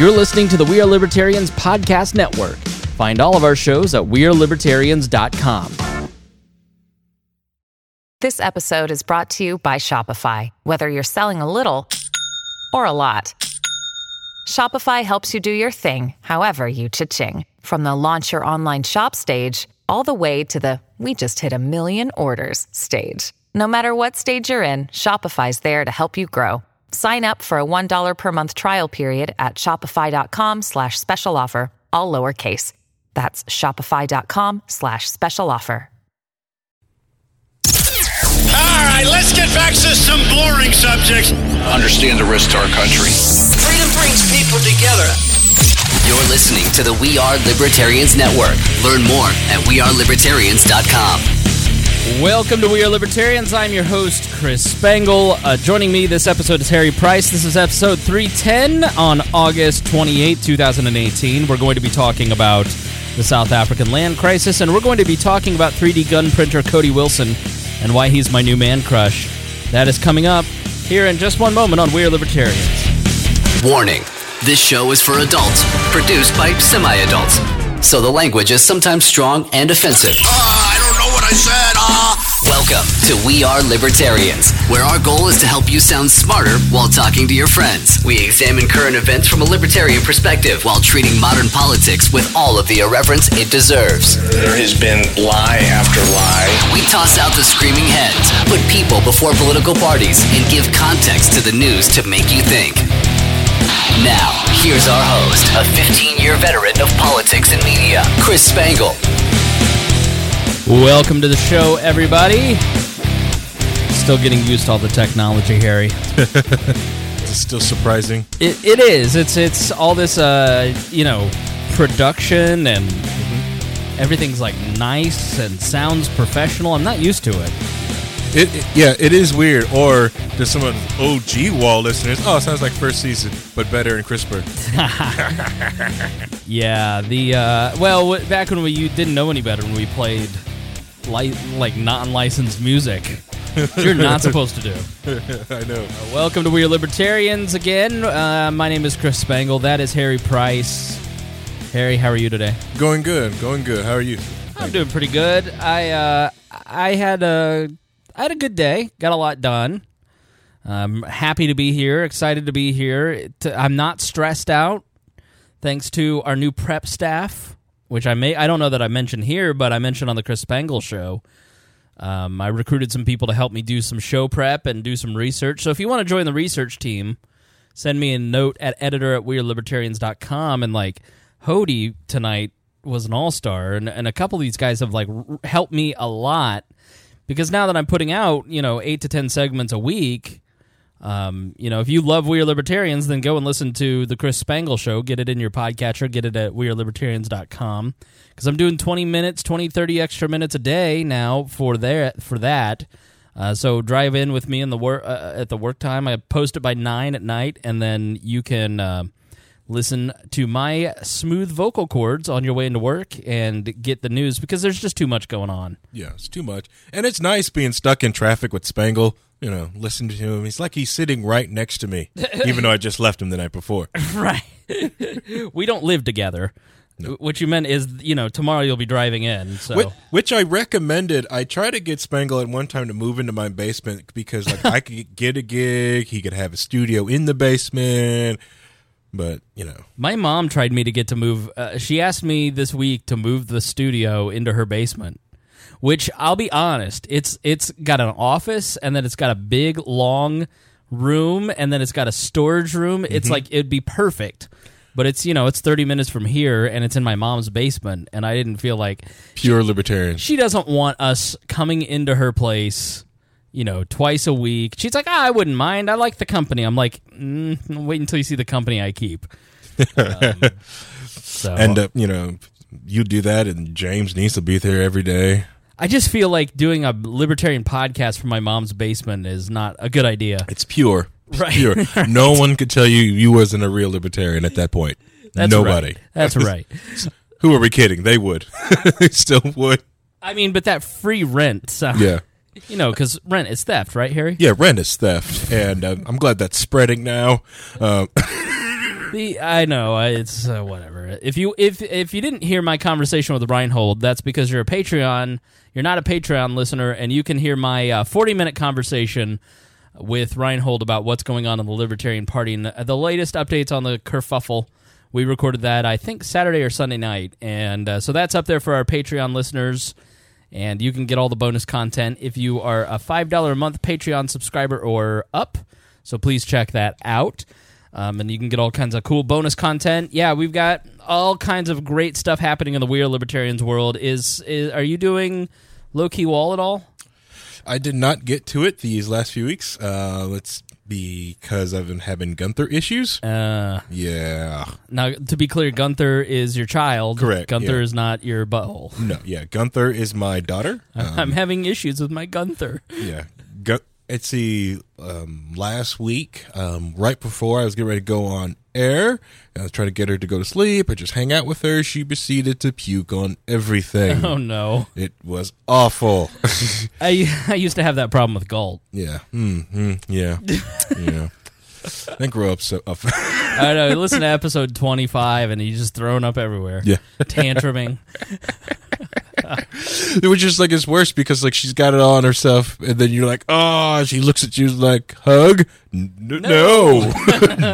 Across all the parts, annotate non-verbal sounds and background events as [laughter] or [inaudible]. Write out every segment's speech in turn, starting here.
You're listening to the We Are Libertarians Podcast Network. Find all of our shows at WeareLibertarians.com. This episode is brought to you by Shopify. Whether you're selling a little or a lot, Shopify helps you do your thing, however you cha-ching. From the launch your online shop stage, all the way to the we just hit a million orders stage. No matter what stage you're in, Shopify's there to help you grow. Sign up for a $1 per month trial period at shopify.com slash special offer, all lowercase. That's shopify.com slash special offer. All right, let's get back to some boring subjects. Understand the risk to our country. Freedom brings people together. You're listening to the We Are Libertarians Network. Learn more at wearelibertarians.com. Welcome to We Are Libertarians. I'm your host, Chris Spangle. Uh, joining me this episode is Harry Price. This is episode 310 on August 28, 2018. We're going to be talking about the South African land crisis, and we're going to be talking about 3D gun printer Cody Wilson and why he's my new man crush. That is coming up here in just one moment on We Are Libertarians. Warning this show is for adults, produced by semi adults. So the language is sometimes strong and offensive. Ah, I don't know what I said. Ah. Welcome to We Are Libertarians, where our goal is to help you sound smarter while talking to your friends. We examine current events from a libertarian perspective while treating modern politics with all of the irreverence it deserves. There has been lie after lie. We toss out the screaming heads, put people before political parties, and give context to the news to make you think. Now, here's our host, a 15 year veteran of politics and media, Chris Spangle. Welcome to the show, everybody. Still getting used to all the technology, Harry. [laughs] It's still surprising. It, it is. It's it's all this, uh, you know, production and everything's like nice and sounds professional. I'm not used to it. It, it- yeah, it is weird. Or there's some of the OG wall listeners. Oh, it sounds like first season, but better and crisper. [laughs] [laughs] Yeah, the uh, well, back when we you didn't know any better when we played li- like non-licensed music. You're not [laughs] supposed to do. [laughs] I know. Welcome to We Are Libertarians again. Uh, my name is Chris Spangle. That is Harry Price. Harry, how are you today? Going good. Going good. How are you? I'm doing pretty good. I uh, I had a I had a good day. Got a lot done. I'm happy to be here. Excited to be here. I'm not stressed out, thanks to our new prep staff, which I may I don't know that I mentioned here, but I mentioned on the Chris Spangle show. Um, I recruited some people to help me do some show prep and do some research. So if you want to join the research team, send me a note at editor at wearelibertarians.com and like Hody tonight was an all-star and, and a couple of these guys have like helped me a lot because now that I'm putting out, you know, 8 to 10 segments a week, um, you know, if you love We Are Libertarians, then go and listen to the Chris Spangle show. Get it in your podcatcher. Get it at wearelibertarians.com because I'm doing 20 minutes, 20, 30 extra minutes a day now for there for that. Uh, so drive in with me in the work uh, at the work time. I post it by nine at night, and then you can uh, listen to my smooth vocal cords on your way into work and get the news because there's just too much going on. Yeah, it's too much. And it's nice being stuck in traffic with Spangle. You know, listen to him. He's like he's sitting right next to me, even though I just left him the night before. [laughs] Right. we don't live together. What you meant is, you know, tomorrow you'll be driving in. So Which, which I recommended. I tried to get Spangle at one time to move into my basement because like I could [laughs] get a gig, he could have a studio in the basement, but you know, my mom tried me to get to move. Uh, she asked me this week to move the studio into her basement. Which I'll be honest, it's it's got an office and then it's got a big long room and then it's got a storage room. It's like it'd be perfect. But it's you know it's thirty minutes from here and it's in my mom's basement and I didn't feel like pure libertarian. she doesn't want us coming into her place, you know, twice a week. She's like, ah, I wouldn't mind. I like the company. I'm like, mm, wait until you see the company I keep. [laughs] Um, so And uh, you know, you do that, and James needs to be there every day. I just feel like doing a libertarian podcast from my mom's basement is not a good idea. It's pure, It's Right. Pure. [laughs] No one could tell you you wasn't a real libertarian at that point. That's Nobody. Right. That's [laughs] right. Who are we kidding? They would. [laughs] they still would. I mean, but that free rent, so, Yeah. you know, because rent is theft, right, Harry? Yeah, rent is theft, and uh, I'm glad that's spreading now. Um, The I know it's uh, whatever. If you if if you didn't hear my conversation with Reinhold, that's because you're a Patreon. You're not a Patreon listener, and you can hear my uh, 40 minute conversation with Reinhold about what's going on in the Libertarian Party and the, the latest updates on the kerfuffle. We recorded that I think Saturday or Sunday night, and uh, so that's up there for our Patreon listeners. And you can get all the bonus content if you are a five dollar a month Patreon subscriber or up. So please check that out. Um, and you can get all kinds of cool bonus content. Yeah, we've got all kinds of great stuff happening in the We Are Libertarians world. Is, is are you doing low key wall at all? I did not get to it these last few weeks. Uh, let's because I've been having Gunther issues. Uh, Yeah. now, to be clear, Gunther is your child. Correct, Gunther yeah. is not your butthole. No, yeah. Gunther is my daughter. Uh, [laughs] I'm having issues with my Gunther. yeah. Gu- it's the um, last week, um, right before I was getting ready to go on air. I was trying to get her to go to sleep. I just hang out with her. She proceeded to puke on everything. Oh no, It was awful. [laughs] I I used to have that problem with Galt. yeah. Mm, mm, yeah. yeah. [laughs] Then grow up so up. I know. Listen to episode 25, and he's just throwing up everywhere. yeah. tantruming. [laughs] It was just like it's worse because like she's got it all on herself, and then you're like, oh, she looks at you like hug. N- no,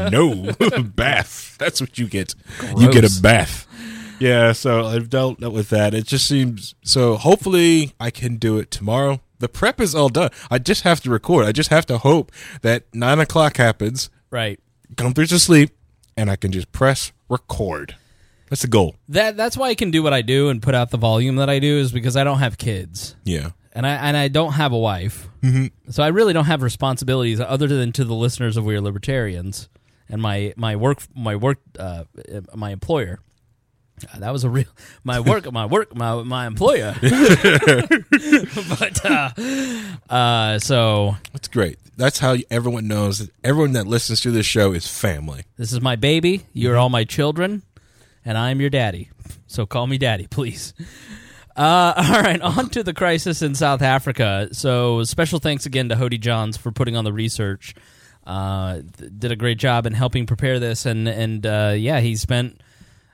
no, [laughs] [laughs] [laughs] bath. That's what you get. You get a bath. Yeah, so I've dealt with that. It just seems so. Hopefully, I can do it tomorrow. The prep is all done. I just have to record. I just have to hope that nine o'clock happens. Right. Gunther's asleep, and I can just press record. That's the goal. That that's why I can do what I do and put out the volume that I do is because I don't have kids Yeah. and I and I don't have a wife, mm-hmm. so I really don't have responsibilities other than to the listeners of We Are Libertarians and my my work my work uh, my employer. Uh, that was a real my work my work my my employer. [laughs] but uh, uh, so That's great. That's how everyone knows everyone that listens to this show is family. This is my baby. You're all my children, and I'm your daddy. So call me daddy, please. Uh, [laughs] all right, on to the crisis in South Africa. So special thanks again to Hody Johns for putting on the research. Uh, did a great job in helping prepare this, and and uh, yeah, he spent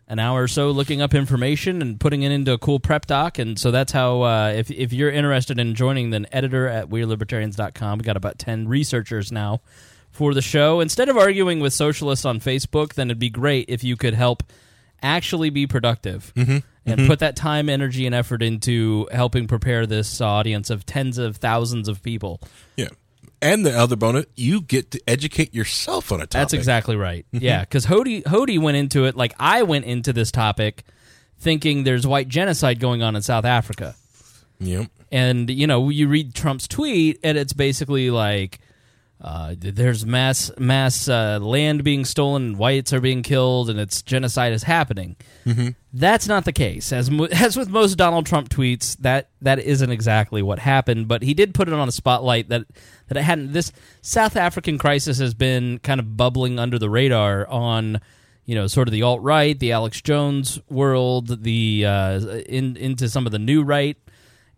an hour or so looking up information and putting it into a cool prep doc. And so that's how, uh, if, if you're interested in joining, then editor at WeareLibertarians.com. We got about 10 researchers now for the show. Instead of arguing with socialists on Facebook, then it'd be great if you could help actually be productive and put that time, energy, and effort into helping prepare this audience of tens of thousands of people. Yeah. And the other bonus, you get to educate yourself on a topic. That's exactly right. Mm-hmm. Yeah, because Hody Hody went into it like I went into this topic, thinking there's white genocide going on in South Africa, Yep. and you know you read Trump's tweet, and it's basically like. Uh, there's mass mass uh, land being stolen, whites are being killed, and it's genocide is happening. Mm-hmm. That's not the case. As mo- as with most Donald Trump tweets, that that isn't exactly what happened. But he did put it on a spotlight that that it hadn't. This South African crisis has been kind of bubbling under the radar on, you know, sort of the alt right, the Alex Jones world, the uh, in into some of the new right,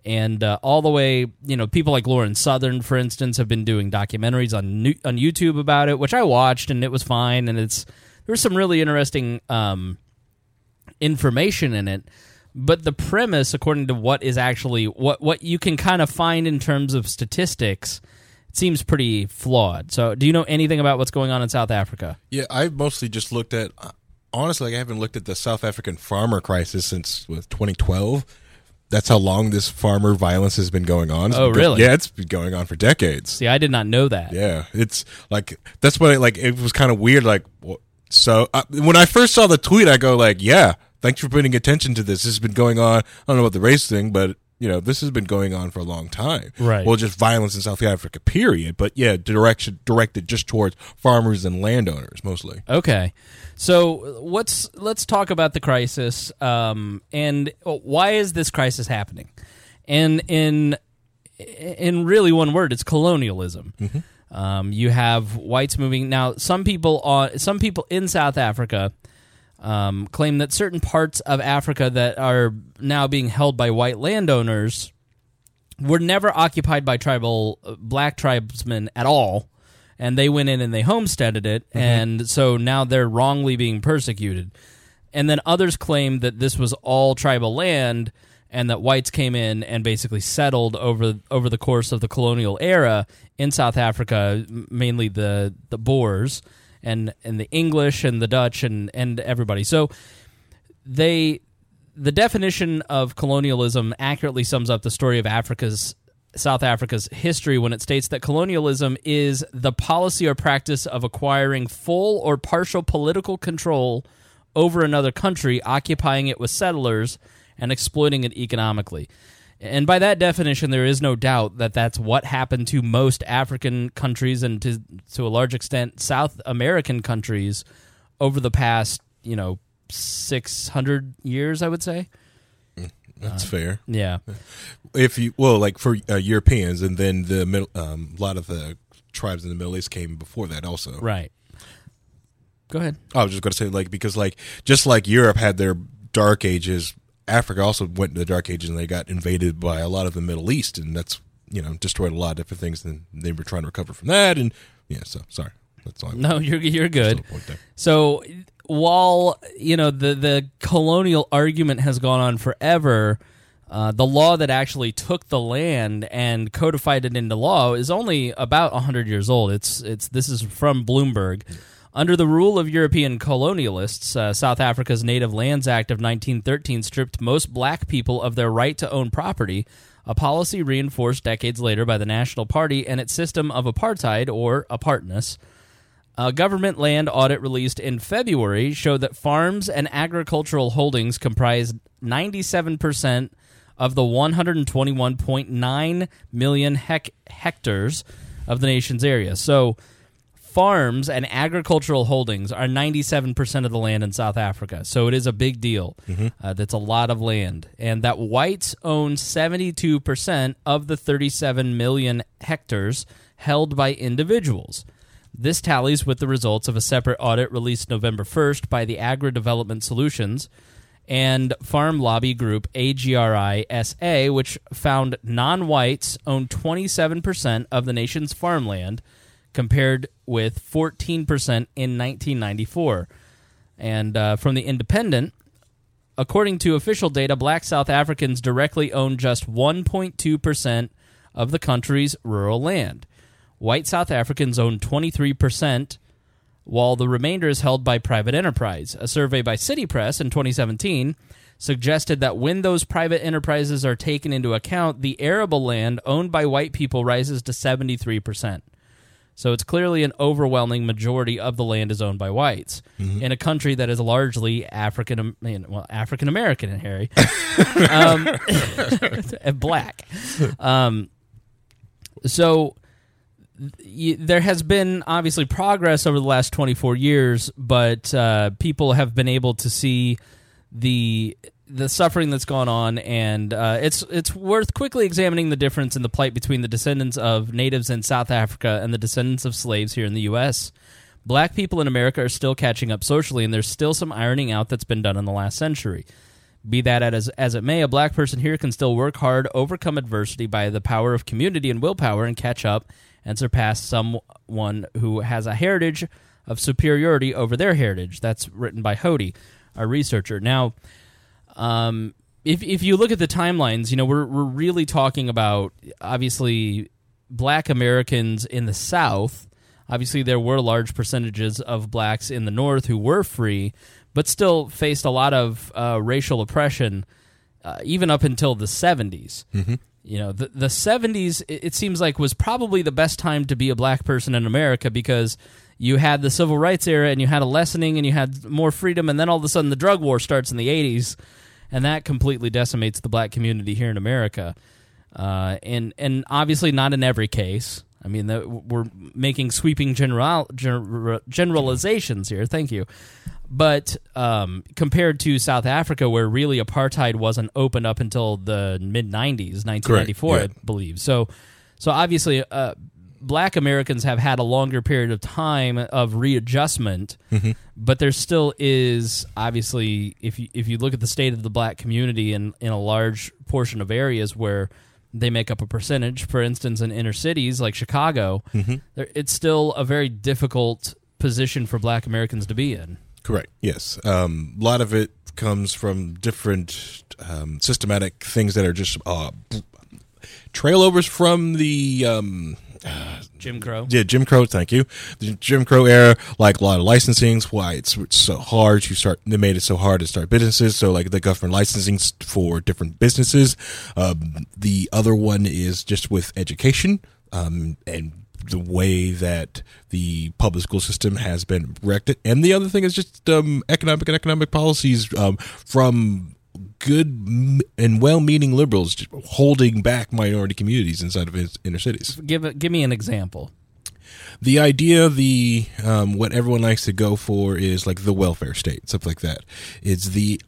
and uh, all the way, you know, people like Lauren Southern, for instance, have been doing documentaries on new, on YouTube about it, which I watched, and it was fine, and it's there's some really interesting. Um, information in it but the premise according to what is actually what what you can kind of find in terms of statistics seems pretty flawed so do you know anything about what's going on in south africa Yeah, I've mostly just looked at. Honestly, I haven't looked at the South African farmer crisis since what, 2012. That's how long this farmer violence has been going on. It's Oh, been really? Yeah, it's been going on for decades. see i did not know that Yeah, it's like that's what it, like it was kind of weird. Like, so uh, when I first saw the tweet, I go like, "Yeah, thanks for putting attention to this. This has been going on. I don't know about the race thing, but you know, this has been going on for a long time. Right. Well, just violence in South Africa, period. But yeah, direction directed just towards farmers and landowners mostly. okay so what's let's talk about the crisis um, and why is this crisis happening and in in really one word it's colonialism um, you have whites moving now some people on some people in south africa um, claim that certain parts of africa that are now being held by white landowners were never occupied by tribal uh, black tribesmen at all. And they went in and they homesteaded it, and so now they're wrongly being persecuted. And then others claim that this was all tribal land, and that whites came in and basically settled over over the course of the colonial era in South Africa, mainly the the Boers and and the English and the Dutch and and everybody. So they the definition of colonialism accurately sums up the story of Africa's South Africa's history when it states that colonialism is the policy or practice of acquiring full or partial political control over another country, occupying it with settlers and exploiting it economically. And by that definition, there is no doubt that that's what happened to most African countries and to to a large extent South American countries over the past, you know, 600 years, I would say. That's fair. Yeah. If you well, like for uh, Europeans, and then the middle, um, a lot of the tribes in the Middle East came before that, also. Right. Go ahead. I was just going to say, like, because like just like Europe had their dark ages, Africa also went into the dark ages, and they got invaded by a lot of the Middle East, and that's you know destroyed a lot of different things. And they were trying to recover from that, and yeah. So sorry, that's all. I No, you're you're good. Just a point there. So while you know the the colonial argument has gone on forever, uh, the law that actually took the land and codified it into law is only about hundred years old. It's it's this is from Bloomberg. Under the rule of European colonialists, uh, South Africa's Native Lands Act of 1913 stripped most black people of their right to own property, a policy reinforced decades later by the National Party and its system of apartheid or apartness. A government land audit released in February showed that farms and agricultural holdings comprised 97% of the 121.9 million hec- hectares of the nation's area. So, farms and agricultural holdings are 97% of the land in South Africa. So, it is a big deal. Uh, that's a lot of land. And that whites own 72% of the 37 million hectares held by individuals. This tallies with the results of a separate audit released November 1st by the Agri Development Solutions and farm lobby group AGRI SA, which found non whites own 27% of the nation's farmland, compared with 14% in 1994. And uh, from the Independent, according to official data, black South Africans directly own just 1.2% of the country's rural land. White South Africans own 23%, while the remainder is held by private enterprise. A survey by City Press in 2017 suggested that when those private enterprises are taken into account, the arable land owned by white people rises to 73%. So it's clearly an overwhelming majority of the land is owned by whites. In a country that is largely African, well, African American, in Harry, [laughs] um, and [laughs] black. Um, so y- there has been obviously progress over the last 24 years, but uh, people have been able to see the the suffering that's gone on, and uh, it's it's worth quickly examining the difference in the plight between the descendants of natives in South Africa and the descendants of slaves here in the U.S. Black people in America are still catching up socially, and there's still some ironing out that's been done in the last century. Be that as as it may, a black person here can still work hard, overcome adversity by the power of community and willpower, and catch up and surpass someone who has a heritage of superiority over their heritage. That's written by Hody, our researcher. Now, um, if if you look at the timelines, you know we're we're really talking about obviously black Americans in the South. Obviously, there were large percentages of blacks in the North who were free, but still faced a lot of uh, racial oppression, uh, even up until the 70s. Mm-hmm. You know, the the seventies it, it seems like was probably the best time to be a black person in America because you had the civil rights era and you had a lessening and you had more freedom, and then all of a sudden the drug war starts in the eighties, and that completely decimates the black community here in America. Uh, and and obviously not in every case. I mean, the, we're making sweeping general, general generalizations here. Thank you, but um, compared to South Africa, where really apartheid wasn't open up until the mid '90s, 1994, Correct, I believe. So, so obviously, uh, Black Americans have had a longer period of time of readjustment, but there still is obviously, if you if you look at the state of the Black community in in a large portion of areas where they make up a percentage. For instance, in inner cities like Chicago, Mm-hmm. there- it's still a very difficult position for Black Americans to be in. Correct. Yes. Um, a lot of it comes from different um, systematic things that are just uh, trailovers from the um, Jim Crow. yeah Jim Crow. Thank you. The Jim Crow era, like a lot of licensings. Why it's, it's so hard to start. They made it so hard to start businesses. So like the government licensing for different businesses. Um, the other one is just with education um, and the way that the public school system has been wrecked. And the other thing is just um, economic and economic policies um, from good and well-meaning liberals holding back minority communities inside of inner cities. Give give me an example. The idea, the um, what everyone likes to go for is like the welfare state, stuff like that. It's the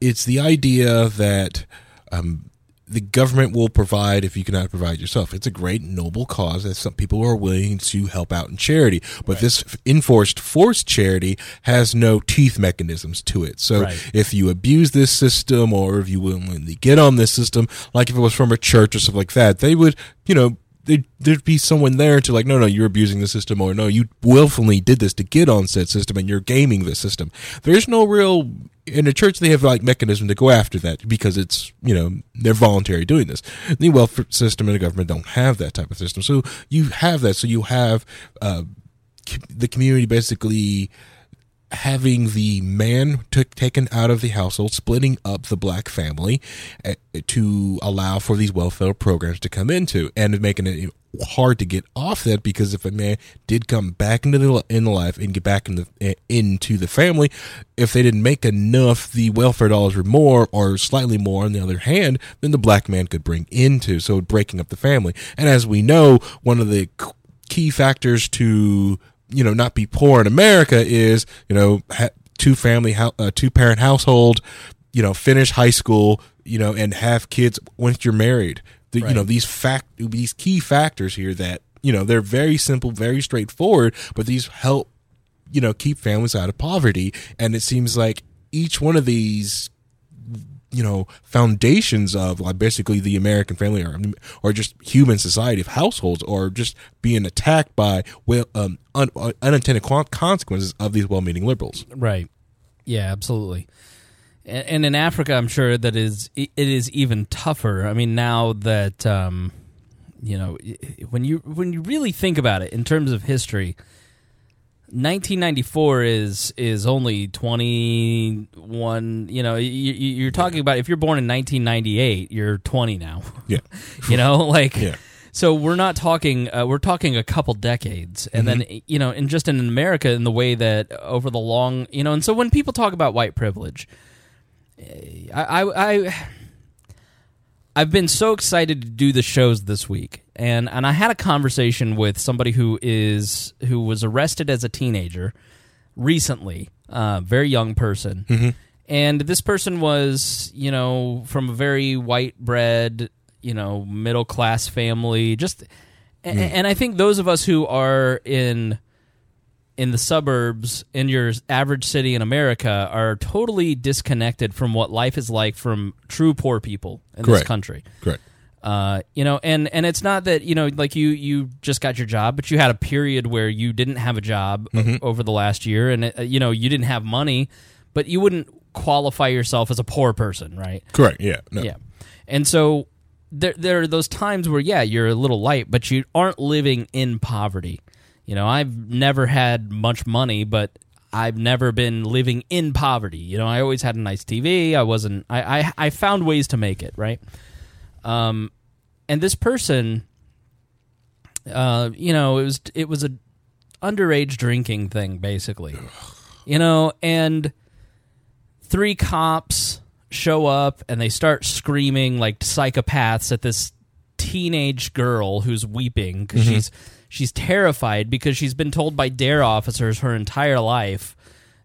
it's the idea that um, the government will provide if you cannot provide yourself. It's a great noble cause that some people are willing to help out in charity, but this enforced forced charity has no teeth mechanisms to it. So Right. if you abuse this system or if you willingly get on this system, like if it was from a church or stuff like that, they would, you know, there'd, there'd be someone there to like, no, no, you're abusing the system, or no, you willfully did this to get on said system, and you're gaming the system. There's no real in the church. They have like mechanism to go after that because it's you know they're voluntary doing this. The welfare system and the government don't have that type of system, so you have that. So you have uh, the community basically having the man took taken out of the household, splitting up the black family uh, to allow for these welfare programs to come into, and making it hard to get off that because if a man did come back into the in life and get back in the into the family, if they didn't make enough, the welfare dollars were more or slightly more. On the other hand, then the black man could bring into so breaking up the family. And as we know, one of the key factors to you know not be poor in America is you know two family uh, two parent household you know finish high school you know and have kids once you're married the, you know these fact these key factors here that you know they're very simple very straightforward but these help you know keep families out of poverty and it seems like each one of these you know foundations of like basically the American family or or just human society of households or just being attacked by well um, un, unintended consequences of these well-meaning liberals. Right. Yeah, absolutely. And, in Africa, I'm sure that is it is even tougher. I mean, now that um, you know, when you when you really think about it in terms of history, 1994 is is only 21. You know, you, you're talking about if you're born in 1998, you're 20 now. Yeah, [laughs] you know, like Yeah. so we're not talking uh, we're talking a couple decades and then you know and just in america in the way that over the long you know and so when people talk about white privilege i i, I I've been so excited to do the shows this week, and and I had a conversation with somebody who is who was arrested as a teenager recently, uh, very young person, and this person was you know from a very white bread you know middle class family, just a- and I think those of us who are in in the suburbs in your average city in America are totally disconnected from what life is like from true poor people in this country. correct. Uh, you know, and and it's not that you know, like you you just got your job, but you had a period where you didn't have a job Mm-hmm. over the last year, and uh, you know you didn't have money, but you wouldn't qualify yourself as a poor person, right? Correct. Yeah. No. Yeah. And so there there are those times where yeah, you're a little light, but you aren't living in poverty. You know, I've never had much money, but I've never been living in poverty. You know, I always had a nice TV. I wasn't I I, I found ways to make it, right? Um and this person uh you know, it was it was a underage drinking thing basically. You know, and three cops show up and they start screaming like psychopaths at this teenage girl who's weeping because she's she's terrified because she's been told by DARE officers her entire life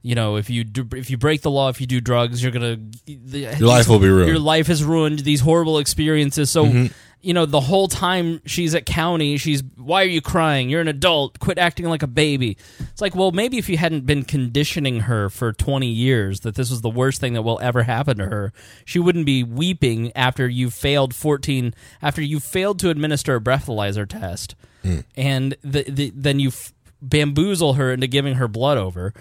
you know, if you do, if you break the law, if you do drugs, you're gonna your life will be ruined. Your life is ruined. These horrible experiences. So, Mm-hmm. you know, the whole time she's at county, she's why are you crying? You're an adult. Quit acting like a baby. It's like, well, maybe if you hadn't been conditioning her for 20 years that this was the worst thing that will ever happen to her, she wouldn't be weeping after you failed 14 after you failed to administer a breathalyzer test, Hmm. and the, the, then you f- bamboozle her into giving her blood over.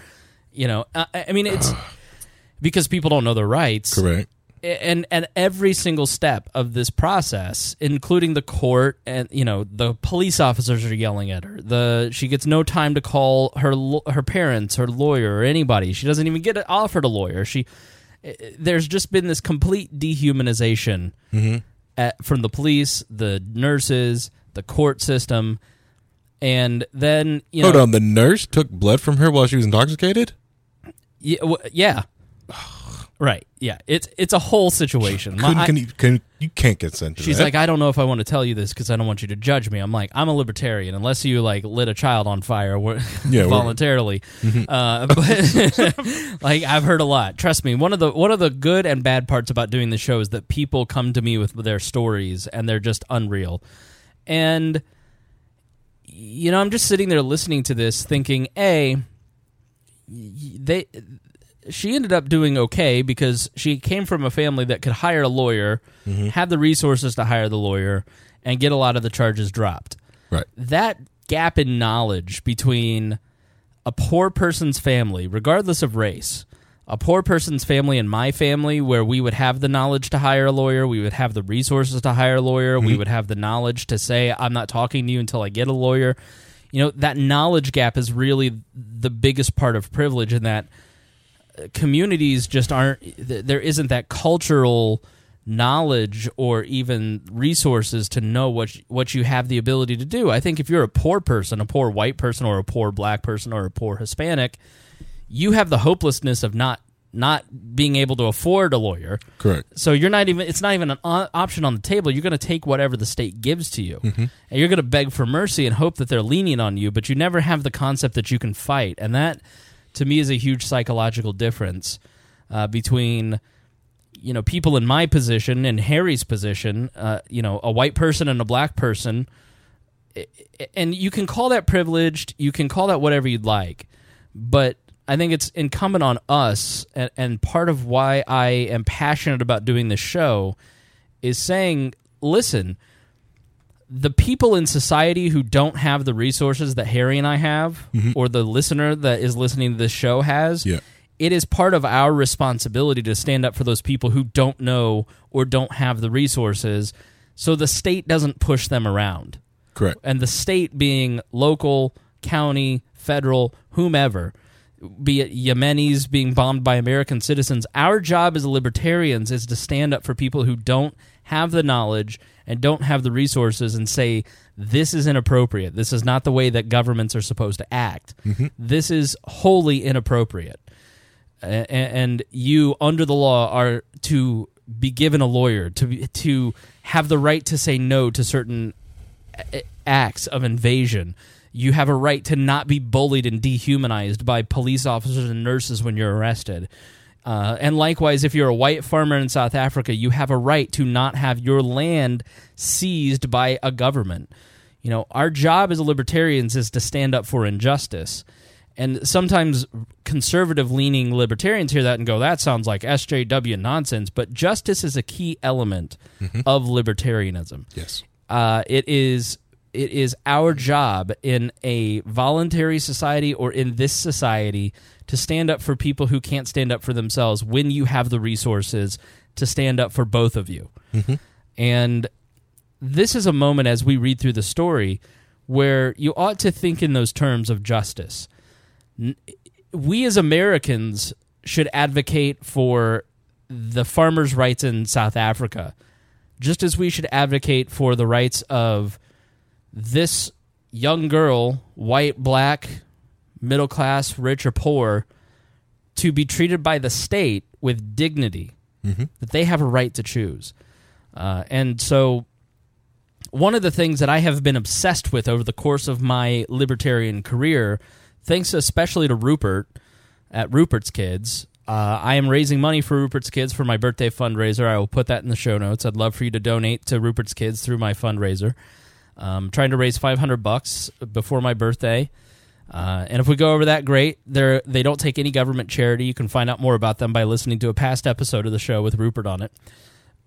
You know, I, I mean, it's [sighs] because people don't know their rights Correct. and and every single step of this process including the court and you know the police officers are yelling at her the she gets no time to call her her parents her lawyer or anybody she doesn't even get offered a lawyer she eh, there's just been this complete dehumanization at, from the police the nurses the court system and then you Hold know on. The nurse took blood from her while she was intoxicated. yeah, w- [sighs] yeah. right yeah it's it's a whole situation My- I- can you, can, you can't consent to She's that. like, I don't know if I want to tell you this because I don't want you to judge me. I'm like, I'm a libertarian unless you like lit a child on fire [laughs] Yeah, [laughs] voluntarily. Uh, [laughs] but like, I've heard a lot. Trust me. One of the one of the good and bad parts about doing the show is that people come to me with their stories and they're just unreal. And you know, I'm just sitting there listening to this, thinking, a they she ended up doing okay because she came from a family that could hire a lawyer, mm-hmm. have the resources to hire the lawyer, and get a lot of the charges dropped. right. That gap in knowledge between a poor person's family, regardless of race, a poor person's family and my family, where we would have the knowledge to hire a lawyer, we would have the resources to hire a lawyer, we would have the knowledge to say, I'm not talking to you until I get a lawyer. You know, that knowledge gap is really the biggest part of privilege in that uh, communities just aren't, there isn't that cultural knowledge or even resources to know what what you have the ability to do. I think if you're a poor person, a poor white person or a poor black person or a poor Hispanic, you have the hopelessness of not not being able to afford a lawyer. Correct. So you're not even it's not even an o- option on the table. You're going to take whatever the state gives to you. And you're going to beg for mercy and hope that they're lenient on you, but you never have the concept that you can fight. And that to me is a huge psychological difference uh, between you know people in my position and Harry's position, uh, you know, a white person and a black person and you can call that privileged, you can call that whatever you'd like, but I think it's incumbent on us, and, and part of why I am passionate about doing this show is saying, listen, the people in society who don't have the resources that Harry and I have, mm-hmm. or the listener that is listening to this show has, Yeah. it is part of our responsibility to stand up for those people who don't know or don't have the resources so the state doesn't push them around Correct. and the state being local, county, federal, whomever, be it Yemenis being bombed by American citizens, our job as libertarians is to stand up for people who don't have the knowledge and don't have the resources and say, this is inappropriate. This is not the way that governments are supposed to act. Mm-hmm. This is wholly inappropriate. And you under the law are to be given a lawyer to be, to have the right to say no to certain a- acts of invasion. You have a right to not be bullied and dehumanized by police officers and nurses when you're arrested. Uh, and likewise, if you're a white farmer in South Africa, you have a right to not have your land seized by a government. You know, our job as libertarians is to stand up for injustice. And sometimes conservative leaning libertarians hear that and go, that sounds like SJW nonsense. But justice is a key element of libertarianism Yes. uh, it is it is our job in a voluntary society or in this society to stand up for people who can't stand up for themselves when you have the resources to stand up for both of you. Mm-hmm. And this is a moment as we read through the story where you ought to think in those terms of justice. We as Americans should advocate for the farmers' rights in South Africa just as we should advocate for the rights of this young girl, white, black, middle class, rich or poor, to be treated by the state with dignity, that they have a right to choose. Uh, and so, one of the things that I have been obsessed with over the course of my libertarian career, thanks especially to Rupert, at Rupert's Kids. Uh, I am raising money for Rupert's Kids for my birthday fundraiser. I will put that in the show notes. I'd love for you to donate to Rupert's Kids through my fundraiser. Um, trying to raise 500 bucks before my birthday. Uh, and if we go over that, great. They're, they don't take any government charity. You can find out more about them by listening to a past episode of the show with Rupert on it.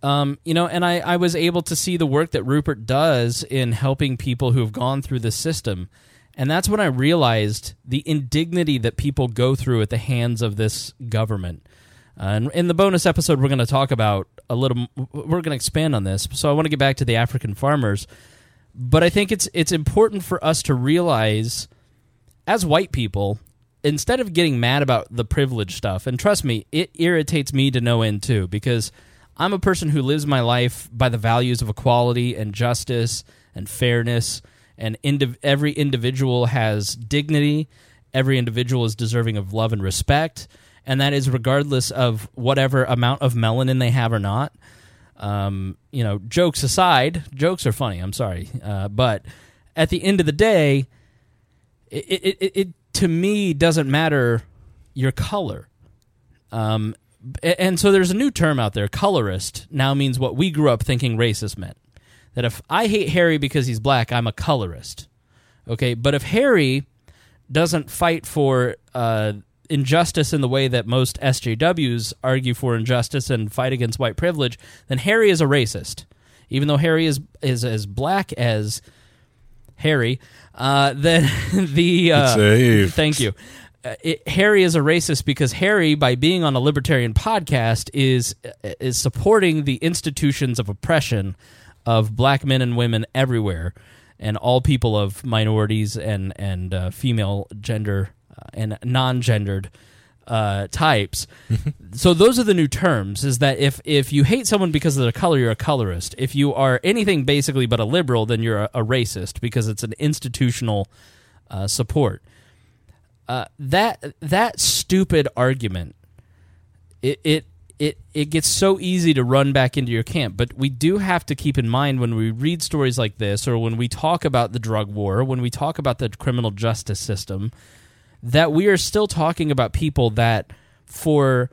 Um, you know, and I, I was able to see the work that Rupert does in helping people who have gone through the system. And that's when I realized the indignity that people go through at the hands of this government. Uh, and in the bonus episode, we're going to talk about a little, we're going to expand on this. So I want to get back to the African farmers. But I think it's it's important for us to realize as white people, instead of getting mad about the privilege stuff, and trust me, it irritates me to no end too, because I'm a person who lives my life by the values of equality and justice and fairness, and indiv- every individual has dignity. Every individual is deserving of love and respect, and that is regardless of whatever amount of melanin they have or not. Um, you know, jokes aside, jokes are funny. I'm sorry, uh, but at the end of the day, it, it, it, it to me doesn't matter your color. Um, and so there's a new term out there, colorist, now means what we grew up thinking racist meant. That if I hate Harry because he's black, I'm a colorist. Okay, but if Harry doesn't fight for uh, injustice in the way that most SJWs argue for injustice and fight against white privilege, then Harry is a racist. Even though Harry is is as black as Harry, uh, [laughs] then the uh, [laughs] thank you. Uh, it, Harry is a racist because Harry, by being on a libertarian podcast, is is supporting the institutions of oppression of black men and women everywhere, and all people of minorities and and uh, female gender uh, and non-gendered uh, types. [laughs] so those are the new terms. Is that if if you hate someone because of their color, you're a colorist. If you are anything basically but a liberal, then you're a, a racist because it's an institutional uh, support. Uh, that that stupid argument, it, it it it gets so easy to run back into your camp. But we do have to keep in mind when we read stories like this, or when we talk about the drug war, when we talk about the criminal justice system, that we are still talking about people that for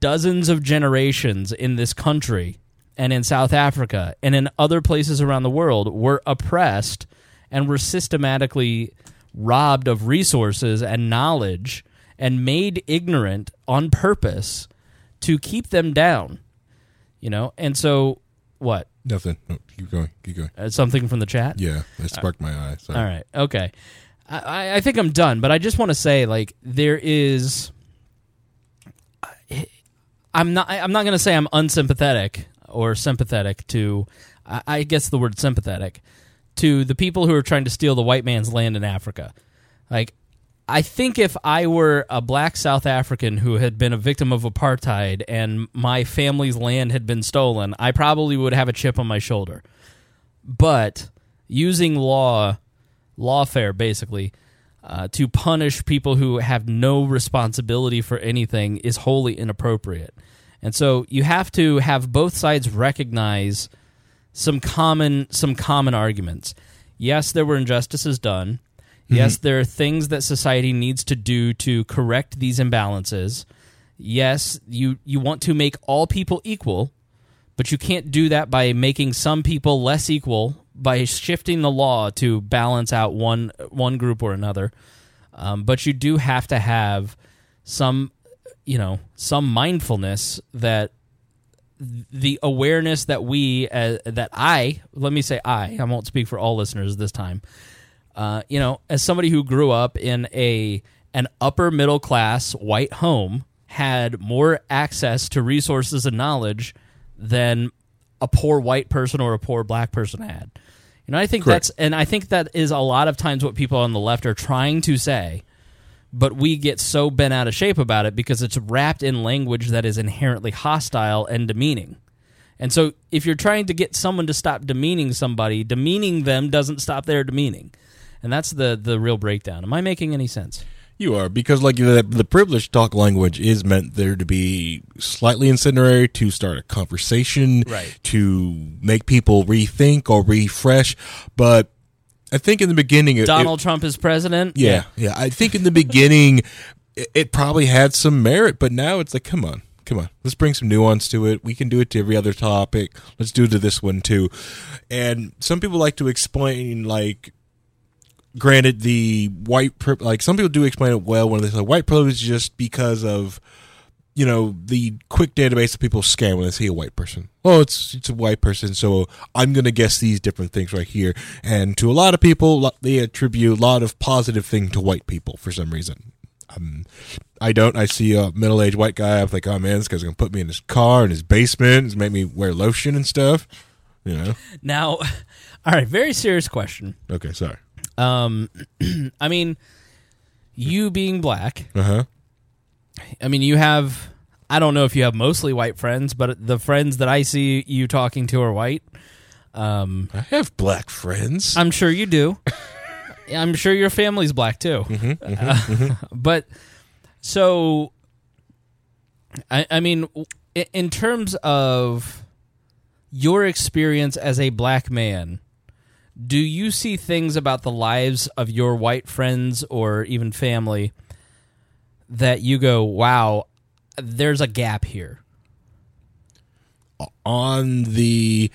dozens of generations in this country and in South Africa and in other places around the world were oppressed and were systematically robbed of resources and knowledge and made ignorant on purpose to keep them down. You know, and so what? Nothing. No, keep going. Keep going. Uh, something from the chat? Yeah, it sparked my eye. Sorry. All right. Okay. I, I think I'm done, but I just want to say, like, there is. I'm not. I'm not going to say I'm unsympathetic or sympathetic to. I, I guess the word sympathetic to the people who are trying to steal the white man's land in Africa. Like, I think if I were a black South African who had been a victim of apartheid and my family's land had been stolen, I probably would have a chip on my shoulder. But using law, lawfare basically, uh, to punish people who have no responsibility for anything is wholly inappropriate. And so you have to have both sides recognize some common some common arguments. Yes, there were injustices done. Yes, there are things that society needs to do to correct these imbalances. Yes, you you want to make all people equal, but you can't do that by making some people less equal by shifting the law to balance out one one group or another. Um, but you do have to have some, you know, some mindfulness that the awareness that we uh, that I let me say I I won't speak for all listeners this time. Uh, you know, as somebody who grew up in a an upper middle class white home, had more access to resources and knowledge than a poor white person or a poor black person had. You know, I think Correct. that's and I think that is a lot of times what people on the left are trying to say, but we get so bent out of shape about it because it's wrapped in language that is inherently hostile and demeaning. And so if you're trying to get someone to stop demeaning somebody, demeaning them doesn't stop their demeaning. And that's the the real breakdown. Am I making any sense? You are because like the the privileged talk language is meant there to be slightly incendiary to start a conversation, Right. To make people rethink or refresh. But I think in the beginning, it- Donald Trump is president? yeah, yeah. I think in the beginning, [laughs] it, it probably had some merit, but now it's like, come on, come on, let's bring some nuance to it. We can do it to every other topic. Let's do it to this one too. And some people like to explain like granted the white pri- like some people do explain it well when they say white privilege is just because of you know the quick database that people scan when they see a white person oh it's it's a white person so i'm going to guess these different things right here and to a lot of people they attribute a lot of positive thing to white people for some reason um, I don't. I see a middle-aged white guy. I'm like, oh man, this guy's gonna put me in his car in his basement, and make me wear lotion and stuff. You know? Now, [laughs] all right, very serious question. Okay, sorry. Um, [clears throat] I mean, you being black, Uh huh. I mean, you have. I don't know if you have mostly white friends, but the friends that I see you talking to are white. Um, I have black friends. I'm sure you do. [laughs] I'm sure your family's black too. Uh, [laughs] but so, I, I mean, in terms of your experience as a black man, do you see things about the lives of your white friends or even family that you go, wow, there's a gap here? on the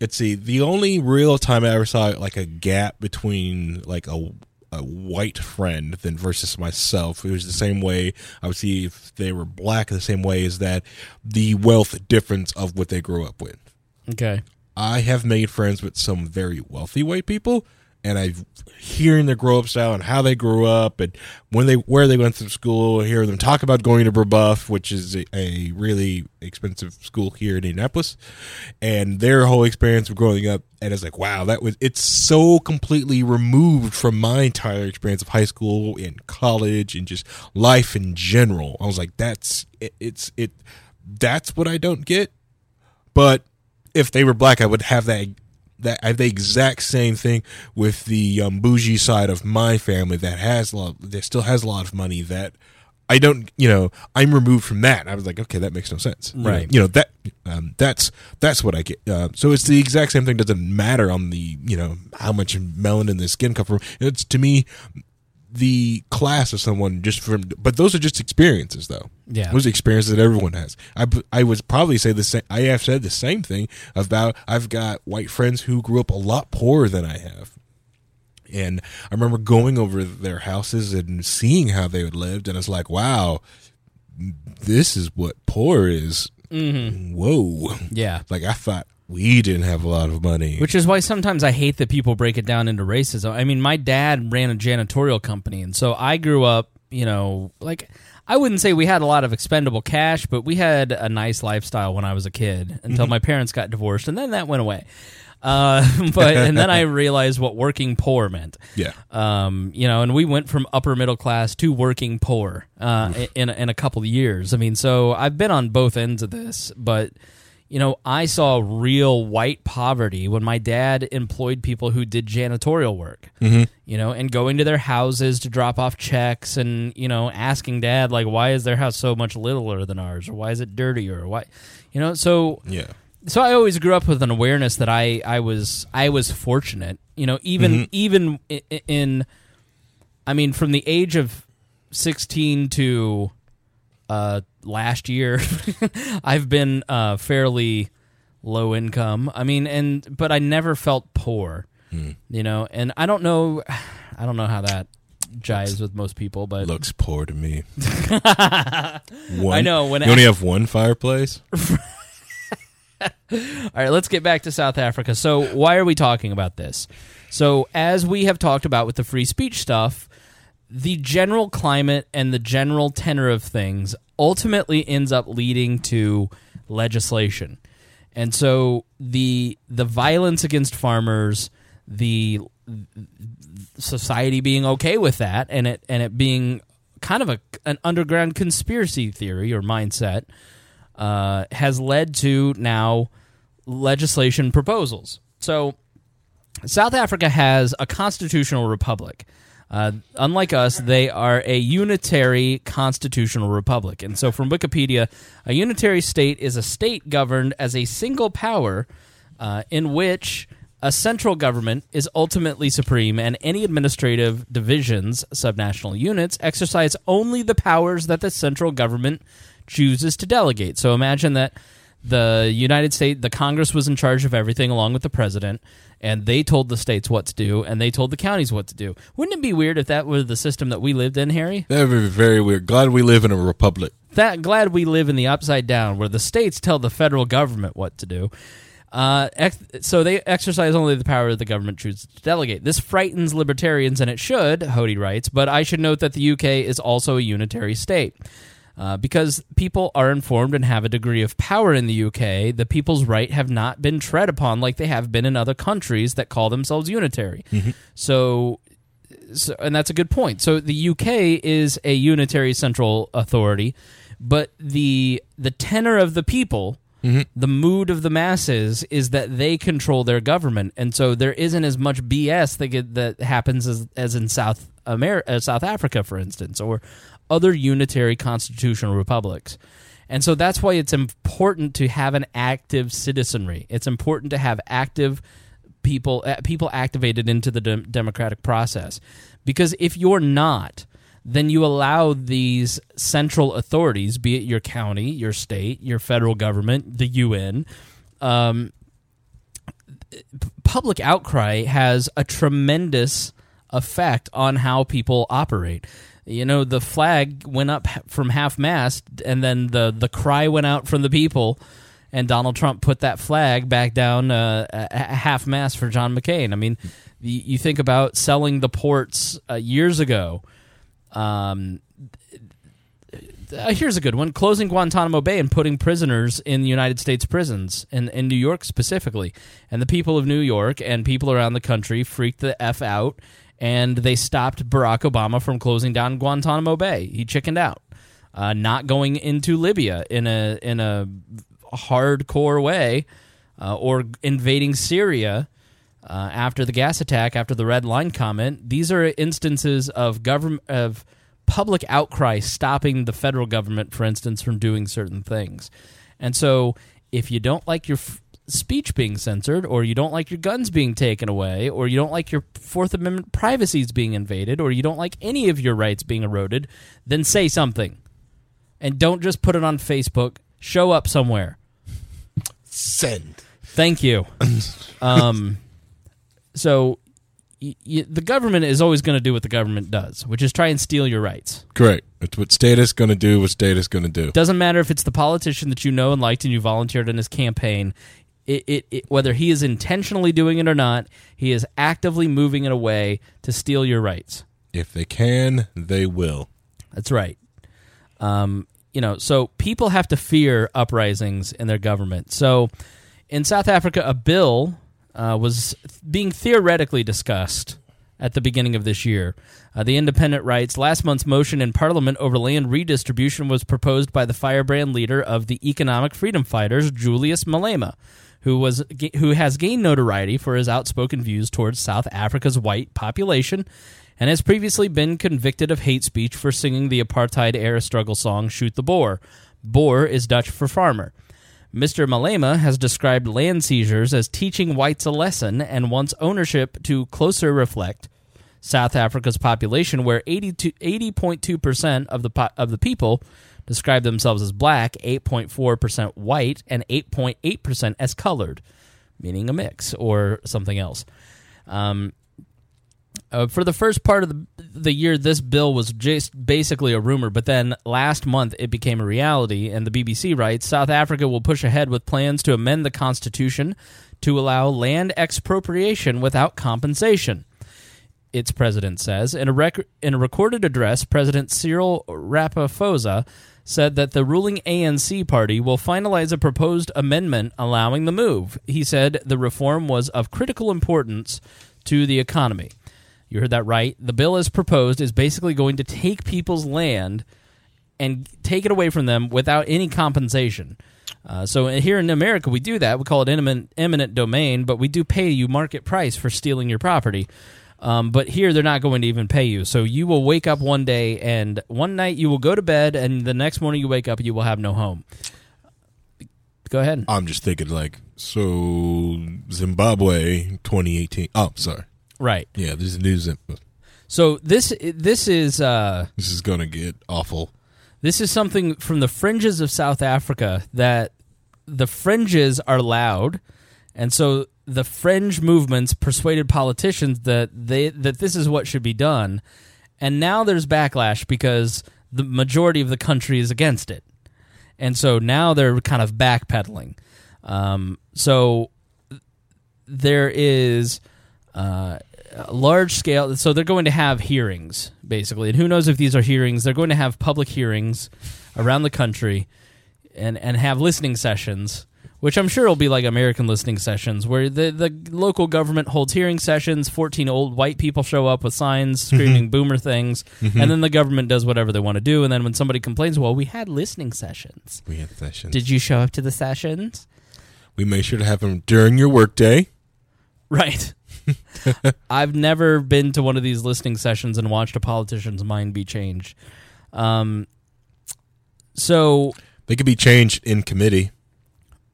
let's see the only real time i ever saw like a gap between like a a white friend than versus myself it was the same way i would see if they were black the same way is that the wealth difference of what they grew up with Okay. I have made friends with some very wealthy white people, and I've hearing their grow up style and how they grew up and when they where they went to school. Hear them talk about going to Brebeuf, which is a, a really expensive school here in Indianapolis, and their whole experience of growing up. And it's like, wow, that was it's so completely removed from my entire experience of high school and college and just life in general. I was like, that's it, it's it. That's what I don't get. But if they were black, I would have that that I have the exact same thing with the um, bougie side of my family that has a lot, that still has a lot of money that I don't, you know, I'm removed from that. I was like, okay, that makes no sense, You know, Right. You know, that um, that's that's what I get. Uh, so it's the exact same thing. Doesn't matter on the you know how much melanin the skin come from. It's to me the class of someone just from but those are just experiences though. Yeah. those are experiences that everyone has. I i would probably say the same i have said the same thing about i've got white friends who grew up a lot poorer than i have. And i remember going over their houses and seeing how they had lived and it's like wow this is what poor is. Mm-hmm. Whoa. Yeah. like i thought we didn't have a lot of money Which is why sometimes I hate that people break it down into racism. I mean, my dad ran a janitorial company, and so I grew up, you know, like I wouldn't say we had a lot of expendable cash, but we had a nice lifestyle when I was a kid until my parents got divorced, and then that went away. Uh, [laughs] but and then I [laughs] realized what working poor meant. yeah Um, you know, and we went from upper middle class to working poor uh, in in a couple of years. I mean, so I've been on both ends of this, but you know, I saw real white poverty when my dad employed people who did janitorial work. Mm-hmm. You know, and going to their houses to drop off checks, and you know, asking dad like, why is their house so much littler than ours, or why is it dirtier, or why, you know, so yeah so I always grew up with an awareness that I I was I was fortunate, you know, even even i- i- in I mean from the age of 16 to uh last year [laughs] I've been uh fairly low income. I mean and but I never felt poor. You know, and I don't know [sighs] I don't know how that jives with most people, but looks poor to me. [laughs] one, I know, when you only have one fireplace. [laughs] All right, let's get back to South Africa. So, why are we talking about this? So, as we have talked about with the free speech stuff, the general climate and the general tenor of things ultimately ends up leading to legislation. And so the the violence against farmers, the society being okay with that and it and it being kind of a an underground conspiracy theory or mindset uh, has led to now legislation proposals. So, South Africa has a constitutional republic. Uh, unlike us, they are a unitary constitutional republic. And so, from Wikipedia, a unitary state is a state governed as a single power uh, in which A central government is ultimately supreme, and any administrative divisions, subnational units, exercise only the powers that the central government chooses to delegate. So imagine that the United States, the Congress was in charge of everything along with the president, and they told the states what to do, and they told the counties what to do. Wouldn't it be weird if that were the system that we lived in, Harry? That would be very weird. Glad we live in a republic. That glad we live in the upside down, where the states tell the federal government what to do. Uh, ex- so they exercise only the power that the government chooses to delegate. This frightens libertarians, and it should, Hody writes, but I should note that the UK is also a unitary state. Uh, because people are informed and have a degree of power in the UK, the people's right have not been tread upon like they have been in other countries that call themselves unitary. So, so, and that's a good point. So the UK is a unitary central authority, but the the tenor of the people, the mood of the masses, is that they control their government, and so there isn't as much BS that get, that happens as as in South America, uh, South Africa, for instance, or other unitary constitutional republics. And so that's why it's important to have an active citizenry. It's important to have active people uh, people activated into the dem- democratic process because if you're not then you allow these central authorities be it your county your state your federal government the UN, um, public outcry has a tremendous effect on how people operate you know the flag went up from half mast and then the the cry went out from the people and Donald Trump put that flag back down uh, half mast for John McCain. I mean, you, you think about selling the ports uh, years ago. Um, uh, here's a good one: closing Guantanamo Bay and putting prisoners in the United States prisons, in in New York specifically. And the people of New York and people around the country freaked the f out, and they stopped Barack Obama from closing down Guantanamo Bay. He chickened out, uh, not going into Libya in a in a hardcore way, uh, or invading Syria. Uh, after the gas attack, after the red line comment, these are instances of government of public outcry stopping the federal government, for instance, from doing certain things. And so, if you don't like your f- speech being censored, or you don't like your guns being taken away, or you don't like your Fourth Amendment privacies being invaded, or you don't like any of your rights being eroded, then say something. And don't just put it on Facebook. Show up somewhere. Send. Thank you. [laughs] um, so y- y- the government is always going to do what the government does, which is try and steal your rights. Correct. It's what status going to do. What status going to do. Doesn't matter if it's the politician that you know and liked and you volunteered in his campaign. It, it, it, whether he is intentionally doing it or not, he is actively moving in a way to steal your rights. If they can, they will. That's right. Um, you know, so people have to fear uprisings in their government. So, in South Africa, a bill uh, was being theoretically discussed at the beginning of this year. Uh, the Independent writes last month's motion in Parliament over land redistribution was proposed by the firebrand leader of the Economic Freedom Fighters, Julius Malema, who was who has gained notoriety for his outspoken views towards South Africa's white population and has previously been convicted of hate speech for singing the apartheid era struggle song Shoot the Boer. Boer is Dutch for farmer. Mr. Malema has described land seizures as teaching whites a lesson and wants ownership to closer reflect South Africa's population, where 82 80.2% of the, po- of the people describe themselves as black, 8.4% white, and 8.8% as colored, meaning a mix or something else. Um, uh, for the first part of the, the year, this bill was just basically a rumor, but then last month it became a reality, and the BBC writes South Africa will push ahead with plans to amend the constitution to allow land expropriation without compensation. Its president says in a rec- in a recorded address, President Cyril Ramaphosa said that the ruling ANC party will finalize a proposed amendment allowing the move. He said the reform was of critical importance to the economy. You heard that right. The bill as proposed is basically going to take people's land and take it away from them without any compensation. Uh, so here in America, we do that. We call it eminent, eminent domain, but we do pay you market price for stealing your property. Um, but here, they're not going to even pay you. So you will wake up one day, and one night you will go to bed, and the next morning you wake up, you will have no home Go ahead. I'm just thinking like so Zimbabwe 2018. Oh, sorry. Right. Yeah, there's a new Zim- So this this is uh, This is gonna get awful. this is something from the fringes of South Africa that the fringes are loud, and so the fringe movements persuaded politicians that they that this is what should be done, and now there's backlash because the majority of the country is against it, and so now they're kind of backpedaling. Um, so there is uh, large scale. So they're going to have hearings, basically, and who knows if these are hearings? They're going to have public hearings around the country, and and have listening sessions. Which I'm sure will be like American listening sessions, where the, the local government holds hearing sessions. Fourteen old white people show up with signs screaming "boomer" things, and then the government does whatever they want to do. And then when somebody complains, well, we had listening sessions. We had sessions. Did you show up to the sessions? we made sure to have them during your workday. Right. [laughs] I've never been to one of these listening sessions and watched a politician's mind be changed. Um, so They could be changed in committee.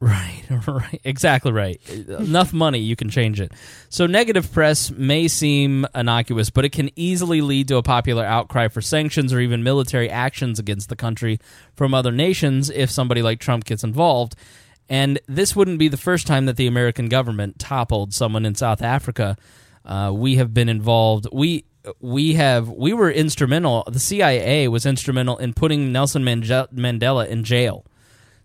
Right, [laughs] right, exactly right. Enough money, you can change it. So, negative press may seem innocuous, but it can easily lead to a popular outcry for sanctions or even military actions against the country from other nations if somebody like Trump gets involved. And this wouldn't be the first time that the American government toppled someone in South Africa. Uh, we have been involved. We we have we were instrumental. The CIA was instrumental in putting Nelson Mandela in jail.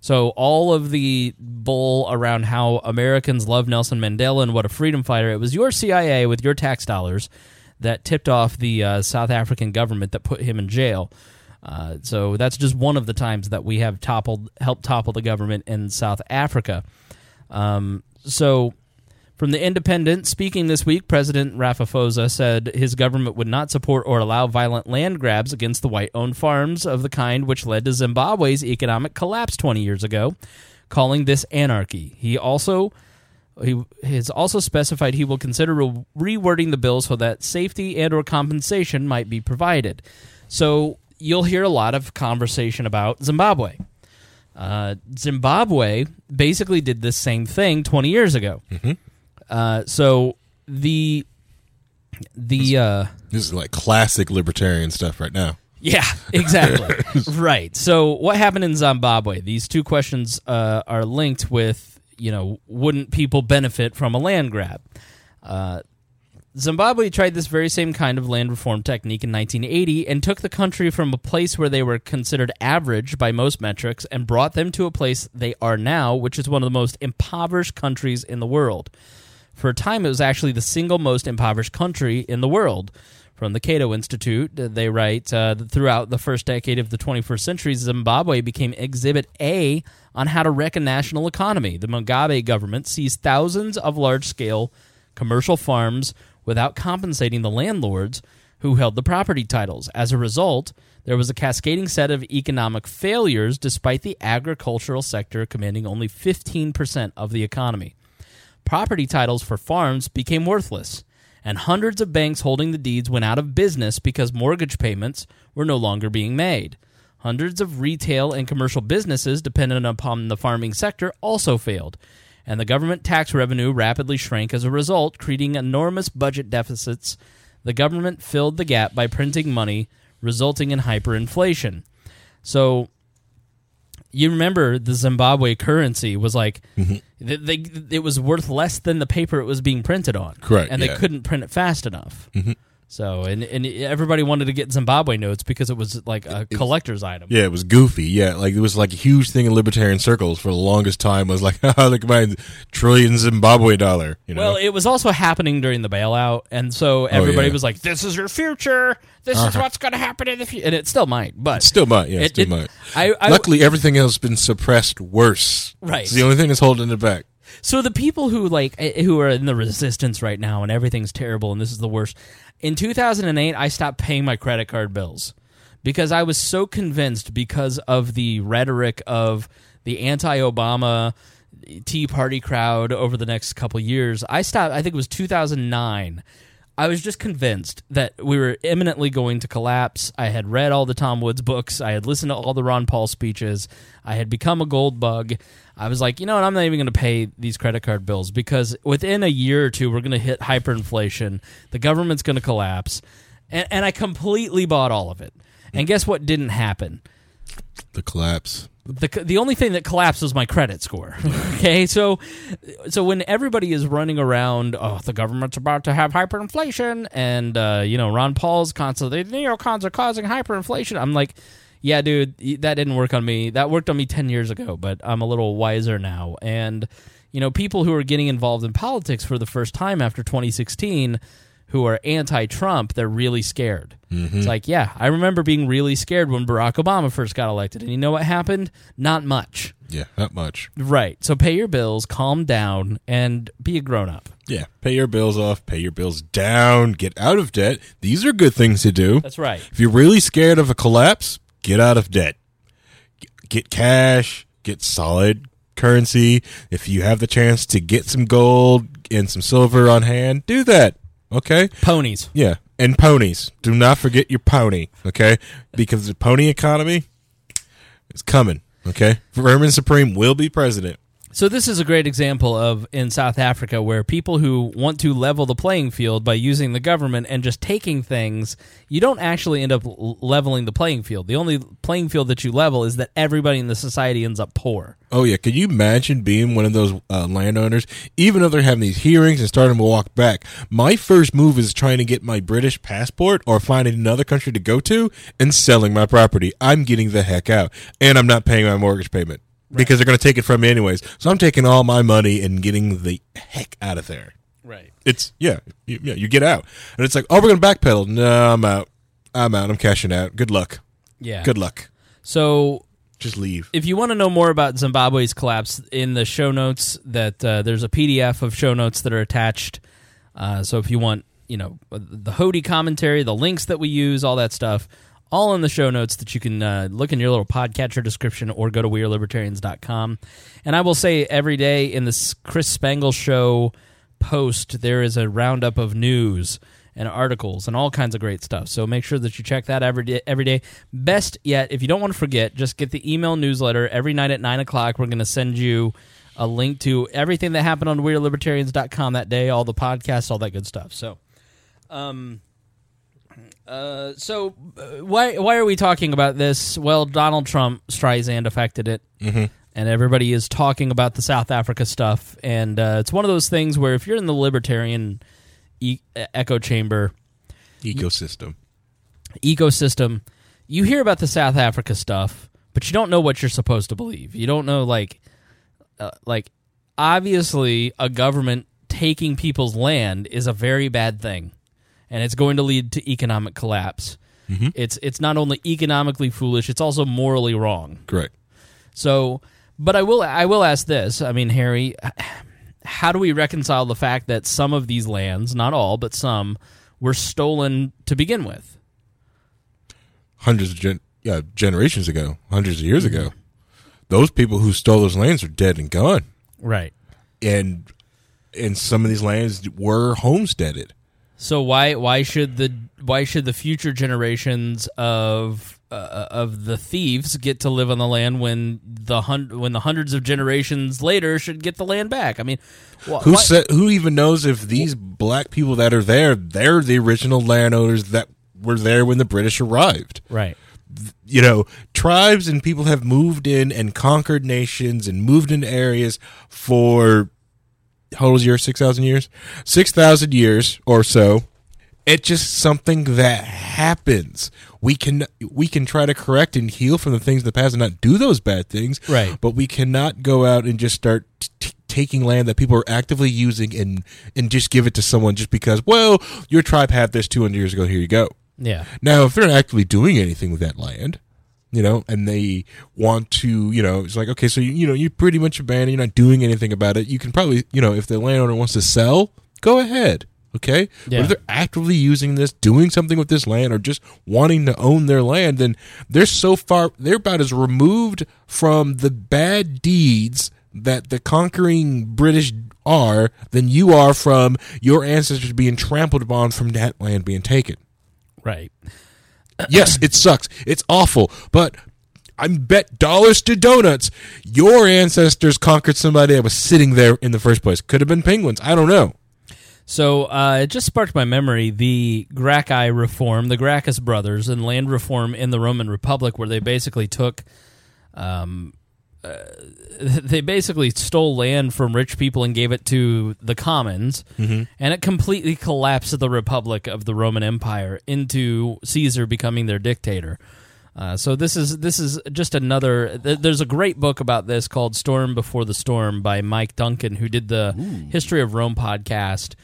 So all of the bull around how Americans love Nelson Mandela and what a freedom fighter, it was your CIA with your tax dollars that tipped off the uh, South African government that put him in jail. Uh, so that's just one of the times that we have toppled, helped topple the government in South Africa. Um, so from the Independent, speaking this week, President Ramaphosa said his government would not support or allow violent land grabs against the white owned farms of the kind which led to Zimbabwe's economic collapse 20 years ago, calling this anarchy. He also he has also specified he will consider re- rewording the bill so that safety and or compensation might be provided. So you'll hear a lot of conversation about Zimbabwe. Uh, Zimbabwe basically did this same thing 20 years ago. Uh, so the the uh, This is like classic libertarian stuff right now. yeah, [laughs] exactly. [laughs] right. So, what happened in Zimbabwe? These two questions uh, are linked with, you know, wouldn't people benefit from a land grab? Uh, Zimbabwe tried this very same kind of land reform technique in 1980 and took the country from a place where they were considered average by most metrics and brought them to a place they are now, which is one of the most impoverished countries in the world. For a time, it was actually the single most impoverished country in the world. From the Cato Institute, uh, they write uh, throughout the first decade of the 21st century, Zimbabwe became Exhibit A on how to wreck a national economy. The Mugabe government seized thousands of large scale commercial farms without compensating the landlords who held the property titles. As a result, there was a cascading set of economic failures despite the agricultural sector commanding only 15% of the economy property titles for farms became worthless, and hundreds of banks holding the deeds went out of business because mortgage payments were no longer being made. Hundreds of retail and commercial businesses dependent upon the farming sector also failed, and the government tax revenue rapidly shrank as a result, creating enormous budget deficits. The government filled the gap by printing money, resulting in hyperinflation. So, you remember the Zimbabwe currency was like Mm-hmm. th- they, it was worth less than the paper it was being printed on. Correct, and they yeah. Mm-hmm. couldn't print it fast enough. So and and everybody wanted to get Zimbabwe notes because it was like a collector's item. Yeah, it was goofy. Yeah, like it was like a huge thing in libertarian circles for the longest time. Was like, [laughs] oh, look at my trillion Zimbabwe dollar. You know, Well, it was also happening during the bailout, and so everybody Oh, yeah. was like, "This is your future. This is uh-huh. what's going to happen in the future," and it still might. But still might. Yeah, it- still it- might. I, I Luckily, everything else has been suppressed worse. Right. It's the only thing that's holding it back. So the people who like eh, who are in the resistance right now and everything's terrible and this is the worst. In 2008, I stopped paying my credit card bills because I was so convinced because of the rhetoric of the anti-Obama Tea Party crowd over the next couple years. I stopped. I think it was 2009. I was just convinced that we were imminently going to collapse. I had read all the Tom Woods books. I had listened to all the Ron Paul speeches. I had become a gold bug. I was like, you know what? I'm not even going to pay these credit card bills because within a year or two, we're going to hit hyperinflation. The government's going to collapse. And, and I completely bought all of it. And guess what didn't happen? The collapse. The the only thing that collapsed was my credit score. [laughs] okay, so so when everybody is running around, oh, the government's about to have hyperinflation, and uh, you know Ron Paul's constantly the neocons are causing hyperinflation. I'm like, yeah, dude, that didn't work on me. That worked on me ten years ago, but I'm a little wiser now. And you know, people who are getting involved in politics for the first time after 2016 who are anti-Trump, they're really scared. It's mm-hmm. like, yeah, I remember being really scared when Barack Obama first got elected, and you know what happened? Not much. Yeah, not much. Right. So pay your bills, calm down, and be a grown up. Yeah, pay your bills off, pay your bills down, get out of debt. These are good things to do. That's right. If you're really scared of a collapse, get out of debt. Get cash, get solid currency. If you have the chance to get some gold and some silver on hand, do that. Okay? Ponies. Yeah. And ponies. Do not forget your pony, okay? Because the pony economy is coming, okay? Vermin Supreme will be president. So this is a great example of in South Africa where people who want to level the playing field by using the government and just taking things, you don't actually end up leveling the playing field. The only playing field that you level is that everybody in the society ends up poor. Oh yeah, could you imagine being one of those uh, landowners? Even though they're having these hearings and starting to walk back, my first move is trying to get my British passport or finding another country to go to and selling my property. I'm getting the heck out, and I'm not paying my mortgage payment because they're going to take it from me anyways. So I'm taking all my money and getting the heck out of there. Right. It's yeah, you, yeah. You get out, and it's like, oh, we're going to backpedal. No, I'm out. I'm out. I'm cashing out. Good luck. Yeah. Good luck. So Just leave. if you want to know more about Zimbabwe's collapse, in the show notes, that uh, there's a PDF of show notes that are attached. Uh, so if you want, you know, the Hody commentary, the links that we use, all that stuff, all in the show notes that you can uh, look in your little podcatcher description or go to wearelibertarians.com. And I will say every day in this Chris Spangle show post, there is a roundup of news and articles and all kinds of great stuff. So make sure that you check that every day. Every day. Best yet, if you don't want to forget, just get the email newsletter every night at nine o'clock. We're going to send you a link to everything that happened on wearelibertarians.com that day, all the podcasts, all that good stuff. So, um, uh, so uh, why why are we talking about this? Well, Donald Trump Streisand affected it, mm-hmm. and everybody is talking about the South Africa stuff. And uh, it's one of those things where if you're in the libertarian e- echo chamber Ecosystem. ecosystem, you hear about the South Africa stuff, but you don't know what you're supposed to believe. You don't know like uh, like obviously a government taking people's land is a very bad thing and it's going to lead to economic collapse. Mm-hmm. It's it's not only economically foolish, it's also morally wrong. Correct. So, but I will I will ask this. I mean, Harry, how do we reconcile the fact that some of these lands, not all, but some, were stolen to begin with? hundreds of gen- yeah, generations ago, hundreds of years mm-hmm. ago. Those people who stole those lands are dead and gone. Right. And and some of these lands were homesteaded. So why why should the why should the future generations of uh, of the thieves get to live on the land when the hun- when the hundreds of generations later should get the land back? I mean, wh- Who said who even knows if these black people that are there, they're the original landowners that were there when the British arrived. right? you know, tribes and people have moved in and conquered nations and moved into areas for how old is yours? Six thousand years? Six thousand years or so. It's just something that happens. We can we can try to correct and heal from the things of the past and not do those bad things. Right. But we cannot go out and just start t- taking land that people are actively using and and just give it to someone just because well your tribe had this two hundred years ago. Here you go. Yeah. Now, if they're not actively doing anything with that land, you know, and they want to, you know, it's like, okay, so you, you know, you're pretty much abandoned, you're not doing anything about it. You can probably, you know, if the landowner wants to sell, go ahead. Okay. But if they're actively using this, doing something with this land, or just wanting to own their land, then they're so far, they're about as removed from the bad deeds that the conquering British are than you are from your ancestors being trampled upon from that land being taken. Right. Yes, it sucks. It's awful, but I bet dollars to donuts your ancestors conquered somebody that was sitting there in the first place. Could have been penguins. I don't know. So uh, it just sparked my memory the Gracchi reform, the Gracchus brothers, and land reform in the Roman Republic, where they basically took, um, uh, they basically stole land from rich people and gave it to the commons, and it completely collapsed the Republic of the Roman Empire into Caesar becoming their dictator. Uh, so this is this is just another. Th- there's a great book about this called "Storm Before the Storm" by Mike Duncan, who did the History of Rome podcast,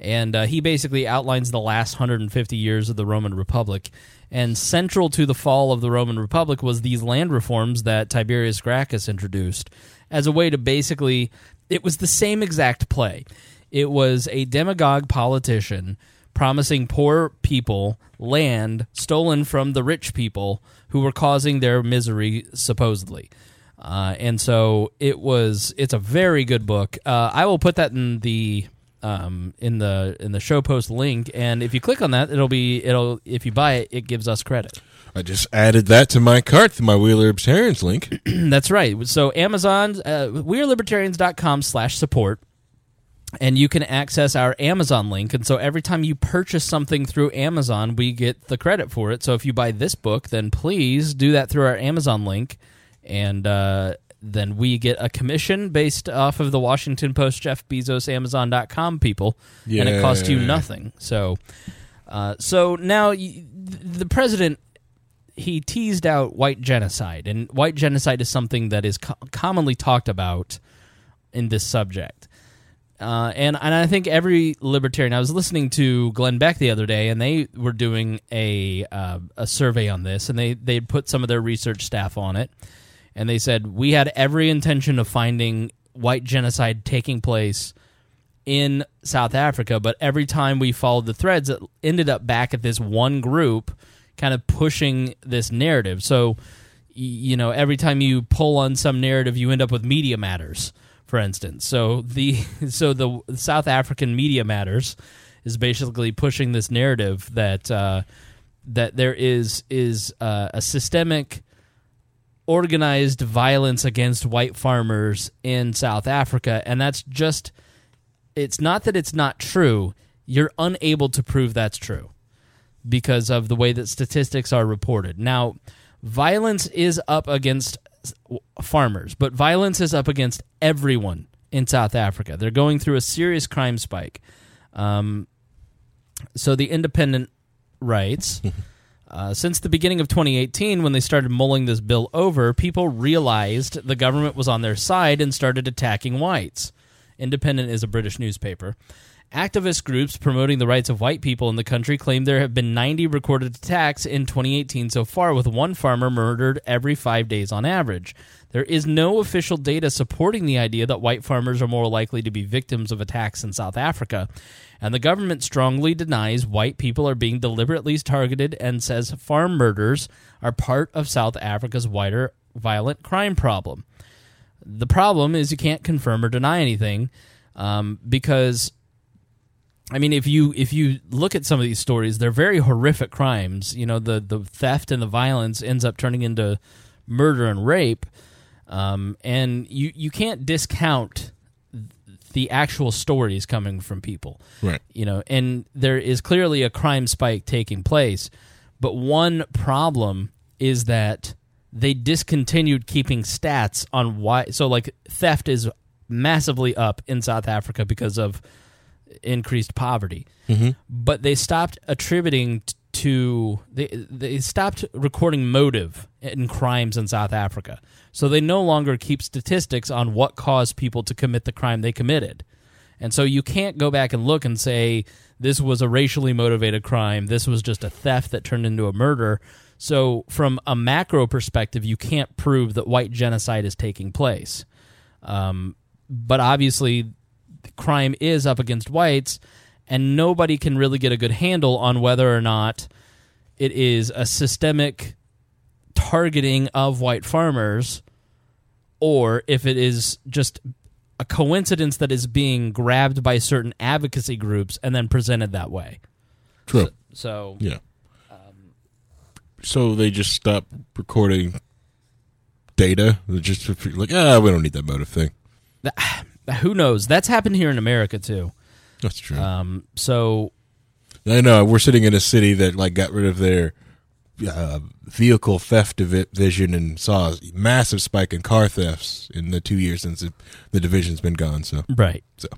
and uh, he basically outlines the last 150 years of the Roman Republic. And central to the fall of the Roman Republic was these land reforms that Tiberius Gracchus introduced as a way to basically. It was the same exact play. It was a demagogue politician promising poor people land stolen from the rich people who were causing their misery supposedly uh, and so it was it's a very good book uh, i will put that in the um, in the in the show post link and if you click on that it'll be it'll if you buy it it gives us credit I just added that to my cart through my We Are Libertarians link. [clears throat] That's right. So Amazon, uh, wearelibertarians.com slash support, and you can access our Amazon link. And so every time you purchase something through Amazon, we get the credit for it. So if you buy this book, then please do that through our Amazon link, and uh, then we get a commission based off of the Washington Post, Jeff Bezos, Amazon.com people, and it costs you nothing. So, uh, so now the president he teased out white genocide, and white genocide is something that is co- commonly talked about in this subject. Uh, and and I think every libertarian. I was listening to Glenn Beck the other day, and they were doing a uh, a survey on this, and they they put some of their research staff on it, and they said we had every intention of finding white genocide taking place in South Africa, but every time we followed the threads, it ended up back at this one group, kind of pushing this narrative. So, you know, every time you pull on some narrative, you end up with Media Matters, for instance. So the [laughs] so the South African Media Matters is basically pushing this narrative that uh, that there is is uh, a systemic organized violence against white farmers in South Africa, and that's just it's not that it's not true. You're unable to prove that's true because of the way that statistics are reported. Now, violence is up against farmers, but violence is up against everyone in South Africa. They're going through a serious crime spike. Um, so the Independent writes. [laughs] Uh, since the beginning of 2018, when they started mulling this bill over, people realized the government was on their side and started attacking whites. Independent is a British newspaper. Activist groups promoting the rights of white people in the country claim there have been 90 recorded attacks in 2018 so far, with one farmer murdered every five days on average. There is no official data supporting the idea that white farmers are more likely to be victims of attacks in South Africa, and the government strongly denies white people are being deliberately targeted and says farm murders are part of South Africa's wider violent crime problem. The problem is you can't confirm or deny anything um, because I mean, if you if you look at some of these stories, they're very horrific crimes. You know, the the theft and the violence ends up turning into murder and rape, um, and you you can't discount the actual stories coming from people. Right. You know, and there is clearly a crime spike taking place, but one problem is that they discontinued keeping stats on why. So, like, theft is massively up in South Africa because of increased poverty. Mm-hmm. But they stopped attributing t- to they they stopped recording motive in crimes in South Africa. So they no longer keep statistics on what caused people to commit the crime they committed. And so you can't go back and look and say this was a racially motivated crime, this was just a theft that turned into a murder. So from a macro perspective, you can't prove that white genocide is taking place. Um, but obviously, crime is up against whites, and nobody can really get a good handle on whether or not it is a systemic targeting of white farmers or if it is just a coincidence that is being grabbed by certain advocacy groups and then presented that way. True. So Yeah. so they just stop recording data. They're just like, ah, we don't need that motive thing. [sighs] who knows? That's happened here in America too. That's true. Um, so I know we're sitting in a city that like got rid of their uh, vehicle theft division and saw a massive spike in car thefts in the two years since it, the division's been gone. So, right, so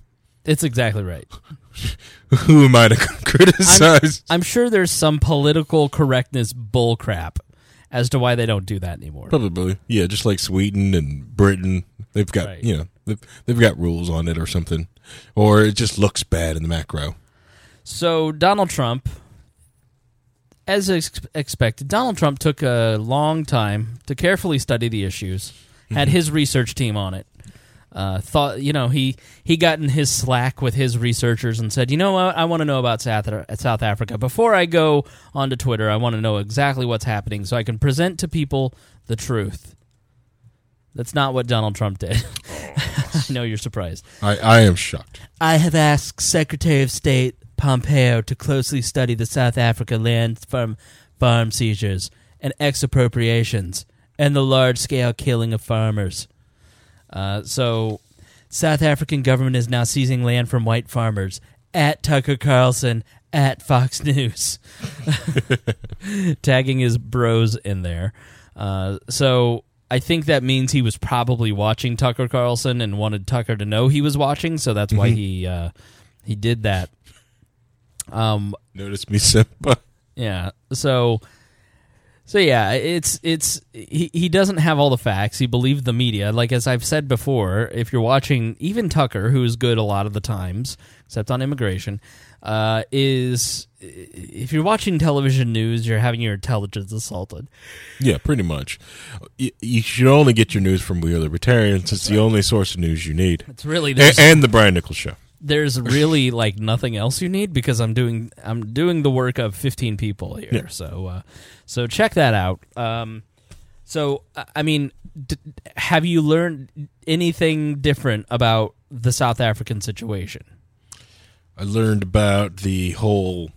it's exactly right. [laughs] who am I to [laughs] criticize? I'm sure there's some political correctness bullcrap as to why they don't do that anymore. Probably, yeah. Just like Sweden and Britain, they've got Right. you know they've, they've got rules on it or something, or it just looks bad in the macro. So Donald Trump, as ex- expected, Donald Trump took a long time to carefully study the issues. Had his research team on it. Uh, thought you know he he got in his slack with his researchers and said, you know what, I want to know about South South Africa before I go onto Twitter. I want to know exactly what's happening so I can present to people the truth. That's not what Donald Trump did. [laughs] [laughs] I know you're surprised. I I am shocked. I have asked Secretary of State Pompeo to closely study the South Africa land farm, farm seizures and expropriations and the large scale killing of farmers. Uh, so, South African government is now seizing land from white farmers at Tucker Carlson at Fox [laughs] News, [laughs] tagging his bros in there. Uh, so I think that means he was probably watching Tucker Carlson and wanted Tucker to know he was watching, so that's why he uh, he did that. Um, Notice me, Simba. yeah. So so yeah, it's it's he he doesn't have all the facts. He believed the media. Like as I've said before, if you're watching even Tucker, who is good a lot of the times, except on immigration, uh, is if you're watching television news, you're having your intelligence assaulted. Yeah, pretty much. You, you should only get your news from We Are Libertarians. It's the only source of news you need. It's really And, and the Brian Nichols Show. there's really like nothing else you need because I'm doing I'm doing the work of 15 people here. Yeah. So uh, so check that out. Um, so I- I mean, d- have you learned anything different about the South African situation? I learned about the whole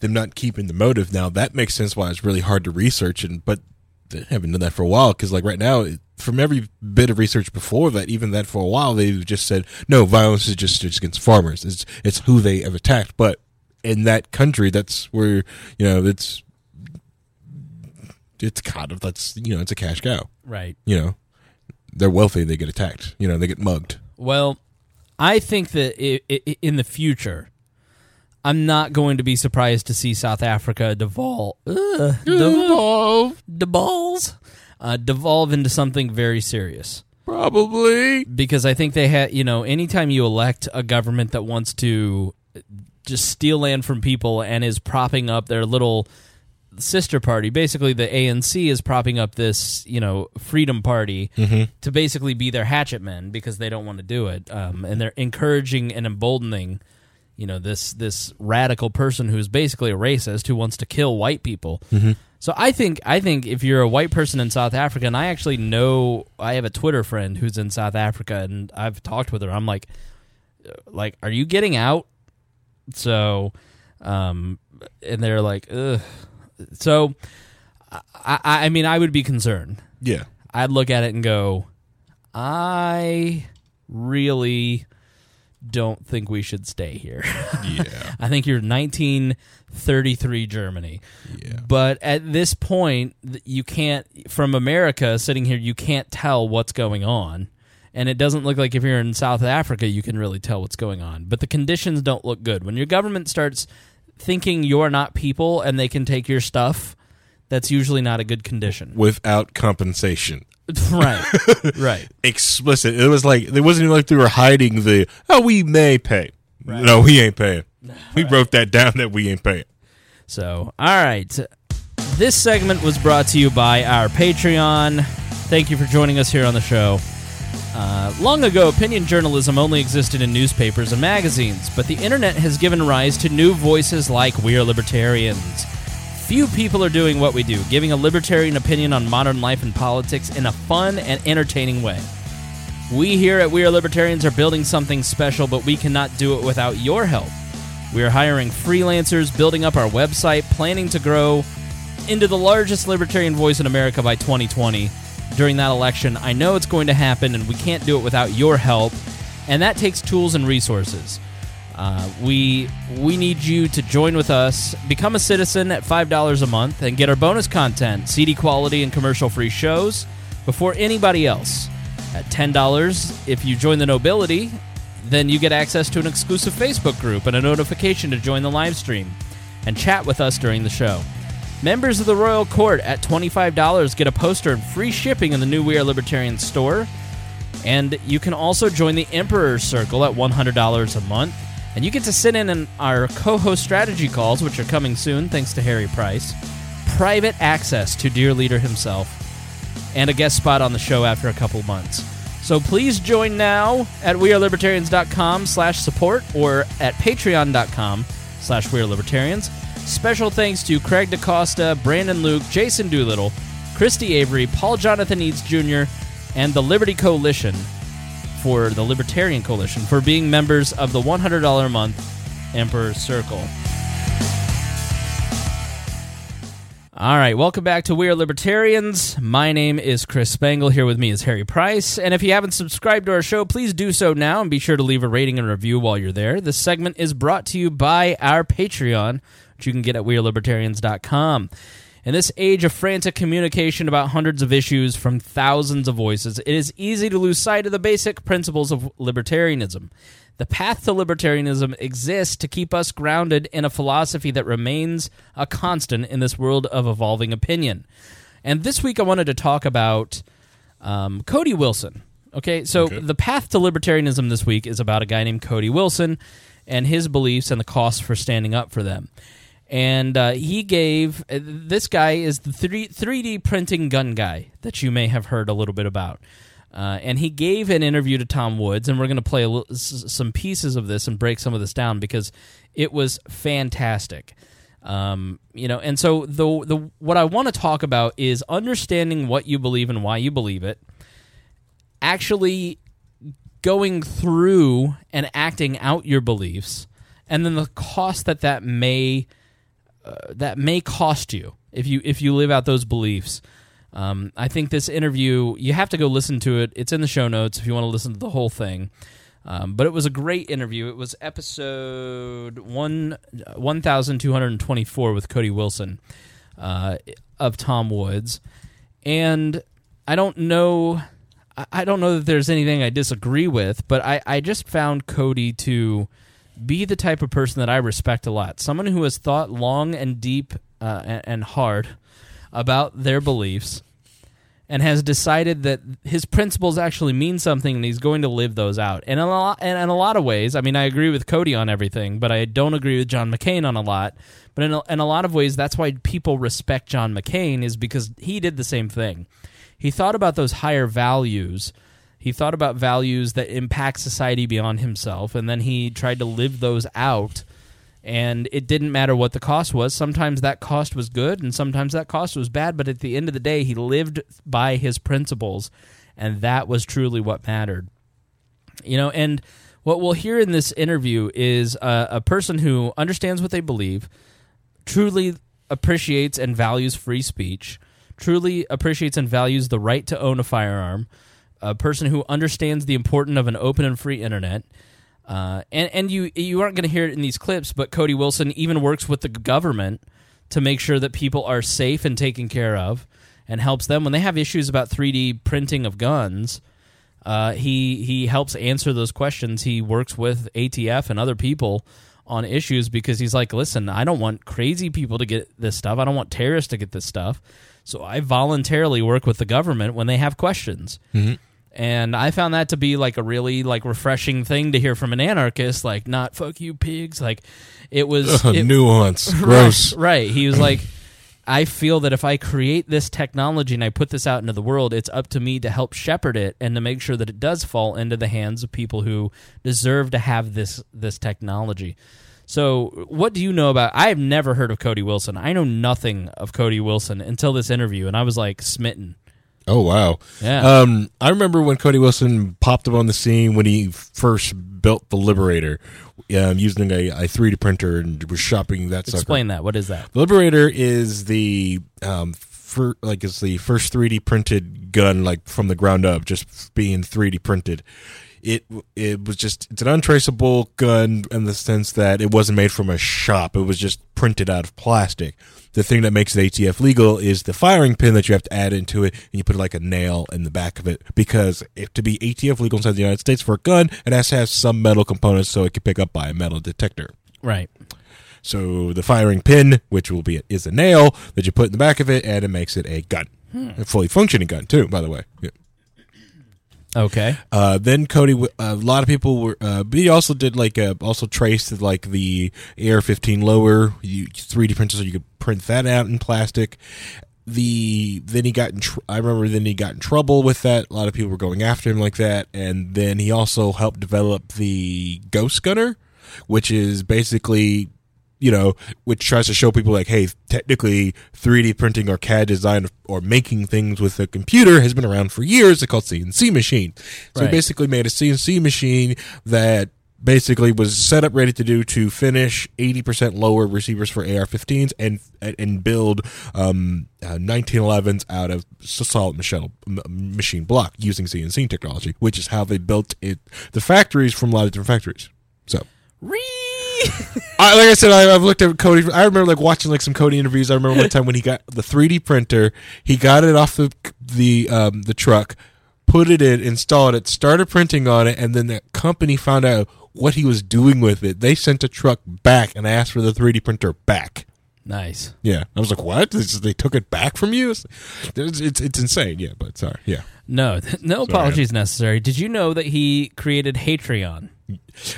them not keeping the motive. Now that makes sense why it's really hard to research, and but they haven't done that for a while because like right now, from every bit of research before that, even that for a while, they've just said no, violence is just, just against farmers. It's it's who they have attacked, but in that country, that's where you know it's it's kind of that's you know it's a cash cow. Right. You know, they're wealthy, they get attacked. You know, they get mugged. Well, I think that i i in the future, I'm not going to be surprised to see South Africa devolve, ugh, devolve, devolve, uh, devolve into something very serious. Probably. Because I think they had, you know, anytime you elect a government that wants to just steal land from people and is propping up their little sister party. Basically, the ANC is propping up this, you know, Freedom Party to basically be their hatchet men because they don't want to do it, um, and they're encouraging and emboldening, you know, this this radical person who's basically a racist who wants to kill white people. So I think I think if you're a white person in South Africa, and I actually know I have a Twitter friend who's in South Africa, and I've talked with her. I'm like, like, are you getting out? So, um, and they're like, ugh. So, I, I, mean, I would be concerned. Yeah. I'd look at it and go, I really don't think we should stay here. [laughs] Yeah. I think you're 1933 Germany. Yeah. But at this point, you can't, from America sitting here, you can't tell what's going on. And it doesn't look like if you're in South Africa, you can really tell what's going on. But the conditions don't look good. When your government starts thinking you're not people and they can take your stuff, that's usually not a good condition. Without compensation. [laughs] right. Right. Explicit. It was like it wasn't even like they were hiding the oh we may pay. No, we ain't paying. [laughs] We wrote that down that we ain't paying. So, all right. This segment was brought to you by our Patreon. Thank you for joining us here on the show. Uh, long ago, opinion journalism only existed in newspapers and magazines, but the internet has given rise to new voices like We're Libertarians. Few people are doing what we do, giving a libertarian opinion on modern life and politics in a fun and entertaining way. We here at We Are Libertarians are building something special, but we cannot do it without your help. We are hiring freelancers, building up our website, planning to grow into the largest libertarian voice in America by 2020 during that election. I know it's going to happen, and we can't do it without your help, and that takes tools and resources. Uh, we we need you to join with us, become a citizen at five dollars a month, and get our bonus content, CD quality and commercial free shows before anybody else. At ten dollars, if you join the nobility, then you get access to an exclusive Facebook group and a notification to join the live stream and chat with us during the show. Members of the Royal Court at $25 get a poster and free shipping in the new We Are Libertarian store. And you can also join the Emperor's Circle at $100 a month. And you get to sit in on our co host strategy calls, which are coming soon thanks to Harry Price, private access to Dear Leader himself, and a guest spot on the show after a couple months. So please join now at wearelibertarians.com slash support or at patreon.com slash wearelibertarians. Special thanks to Craig DaCosta, Brandon Luke, Jason Doolittle, Christy Avery, Paul Jonathan Eads Jr., and the Liberty Coalition for the Libertarian Coalition for being members of the $100 a month Emperor's Circle. All right, welcome back to We Are Libertarians. My name is Chris Spangle. Here with me is Harry Price. And if you haven't subscribed to our show, please do so now and be sure to leave a rating and review while you're there. This segment is brought to you by our Patreon, which you can get at WeareLibertarians.com. In this age of frantic communication about hundreds of issues from thousands of voices, it is easy to lose sight of the basic principles of libertarianism. The path to libertarianism exists to keep us grounded in a philosophy that remains a constant in this world of evolving opinion. And this week I wanted to talk about um, Cody Wilson. Okay, so the path to libertarianism this week is about a guy named Cody Wilson and his beliefs and the costs for standing up for them. And uh, he gave uh, this guy is the three, 3D printing gun guy that you may have heard a little bit about. Uh, and he gave an interview to Tom Woods, and we're going to play some pieces of this and break some of this down because it was fantastic. Um, you know, and so the the what I want to talk about is understanding what you believe and why you believe it. Actually, going through and acting out your beliefs, and then the cost that that may uh, that may cost you if you if you live out those beliefs. Um, I think this interview you have to go listen to it. It's in the show notes if you want to listen to the whole thing. Um, but it was a great interview. It was episode one one thousand two hundred twenty four with Cody Wilson uh, of Tom Woods, and I don't know. I- I don't know that there's anything I disagree with, but I, I just found Cody to be the type of person that I respect a lot. Someone who has thought long and deep uh, and, hard about their beliefs and has decided that his principles actually mean something and he's going to live those out. And in a lot, and in a lot of ways, I mean, I agree with Cody on everything, but I don't agree with John McCain on a lot. But in a, in a lot of ways, that's why people respect John McCain is because he did the same thing. He thought about those higher values. He thought about values that impact society beyond himself, and then he tried to live those out and it didn't matter what the cost was. Sometimes that cost was good, and sometimes that cost was bad. But at the end of the day, he lived by his principles, and that was truly what mattered. You know, and what we'll hear in this interview is a, a person who understands what they believe, truly appreciates and values free speech, truly appreciates and values the right to own a firearm, a person who understands the importance of an open and free internet. Uh, and and you you aren't going to hear it in these clips, but Cody Wilson even works with the government to make sure that people are safe and taken care of, and helps them when they have issues about 3D printing of guns. Uh, he he helps answer those questions. He works with ATF and other people on issues because he's like, listen, I don't want crazy people to get this stuff. I don't want terrorists to get this stuff. So I voluntarily work with the government when they have questions and I found that to be like a really like refreshing thing to hear from an anarchist. Like, not fuck you pigs. Like, it was [laughs] it- Nuance. [laughs] Gross. Right, right. He was [clears throat] like, I feel that if I create this technology and I put this out into the world, it's up to me to help shepherd it and to make sure that it does fall into the hands of people who deserve to have this this technology. So, what do you know about? I have never heard of Cody Wilson. I know nothing of Cody Wilson until this interview, and I was like smitten. Oh wow. Yeah. Um, I remember when Cody Wilson popped up on the scene when he first built the Liberator, um, using a, a 3D printer and was shopping that. sucker. Explain that. What is that? The Liberator is the um, like it's the first 3D printed gun, like from the ground up, just being 3D printed. It it was just it's an untraceable gun in the sense that it wasn't made from a shop. It was just printed out of plastic. The thing that makes it ATF legal is the firing pin that you have to add into it, and you put like a nail in the back of it. Because if, to be ATF legal inside the United States for a gun, it has to have some metal components so it can pick up by a metal detector. Right. So the firing pin, which will be is a nail that you put in the back of it, and it makes it a gun, hmm. a fully functioning gun too. By the way, yeah. Okay. Uh, then Cody, a lot of people were. Uh, but he also did like uh, also traced like the AR-15 lower, you, 3D printer, so you could print that out in plastic. The then he got in. Tr- I remember then he got in trouble with that. A lot of people were going after him like that, and then he also helped develop the Ghost Gunner, which is basically you know, which tries to show people like, hey, technically 3D printing or CAD design or making things with a computer has been around for years. It's called CNC machine. So Right. basically made a CNC machine that basically was set up ready to do to finish 80% lower receivers for AR-15s and and build um, uh, 1911s out of solid machine, machine block using CNC technology, which is how they built it the factories from a lot of different factories. So I, like I said, I, I've looked at Cody. I remember like watching like some Cody interviews. I remember one time when he got the 3D printer, he got it off the the um, the truck, put it in, installed it, started printing on it, and then the company found out what he was doing with it. They sent a truck back and asked for the 3D printer back. Nice. Yeah, I was like, "What? They took it back from you? It's it's, it's, insane." Yeah, but sorry. Yeah, No, [laughs] no apologies necessary. Did you know that he created Hatreon?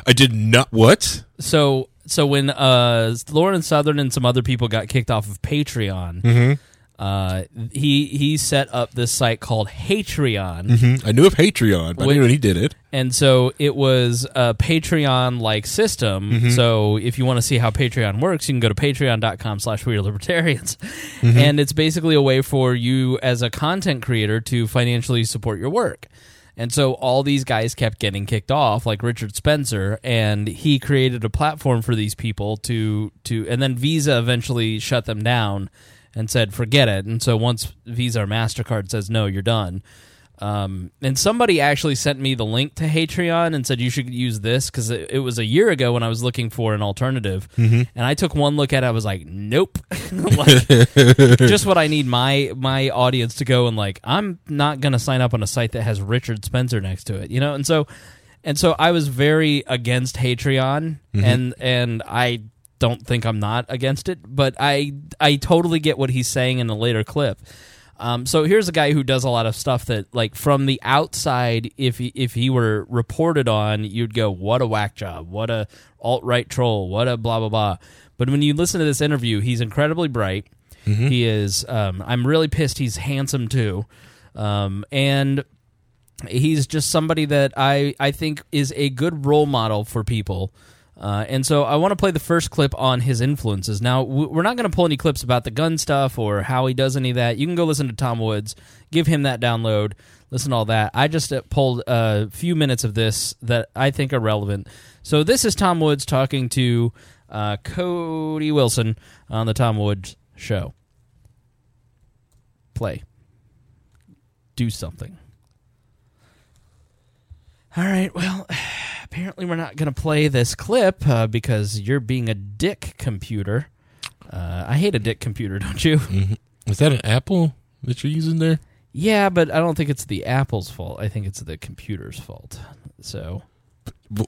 I did not. What? So, so when uh, Lauren Southern and some other people got kicked off of Patreon, Mm-hmm. uh, he he set up this site called Hatreon. Mm-hmm. I knew of Patreon, but I didn't he did it. And so it was a Patreon like system. Mm-hmm. So if you want to see how Patreon works, you can go to patreon.com slash we are libertarians. Mm-hmm. And it's basically a way for you as a content creator to financially support your work. And so all these guys kept getting kicked off, like Richard Spencer, and he created a platform for these people to to and then Visa eventually shut them down and said, forget it. And so once Visa or MasterCard says no, you're done. Um, and somebody actually sent me the link to Hatreon and said you should use this because it, it was a year ago when I was looking for an alternative, and I took one look at it. I was like, nope, [laughs] like, [laughs] just what I need my my audience to go and like. I'm not gonna sign up on a site that has Richard Spencer next to it, you know. And so, and so I was very against Hatreon, and and I don't think I'm not against it, but I I totally get what he's saying in the later clip. Um, so here's a guy who does a lot of stuff that, like, from the outside, if he, if he were reported on, you'd go, "What a whack job! What a alt right troll! What a blah blah blah." But when you listen to this interview, he's incredibly bright. He is. Um, I'm really pissed. He's handsome too, um, and he's just somebody that I I think is a good role model for people. Uh, and so I want to play the first clip on his influences. Now we're not going to pull any clips about the gun stuff or how he does any of that. You can go listen to Tom Woods, give him that download, listen to all that. I just uh, pulled a few minutes of this that I think are relevant. So this is Tom Woods talking to uh, Cody Wilson on the Tom Woods Show. Play. Do something. All right, well, apparently we're not going to play this clip uh, because you're being a dick computer. Uh, I hate a dick computer, [laughs] don't you? Is that an Apple that you're using there? Yeah, but I don't think it's the Apple's fault. I think it's the computer's fault. So,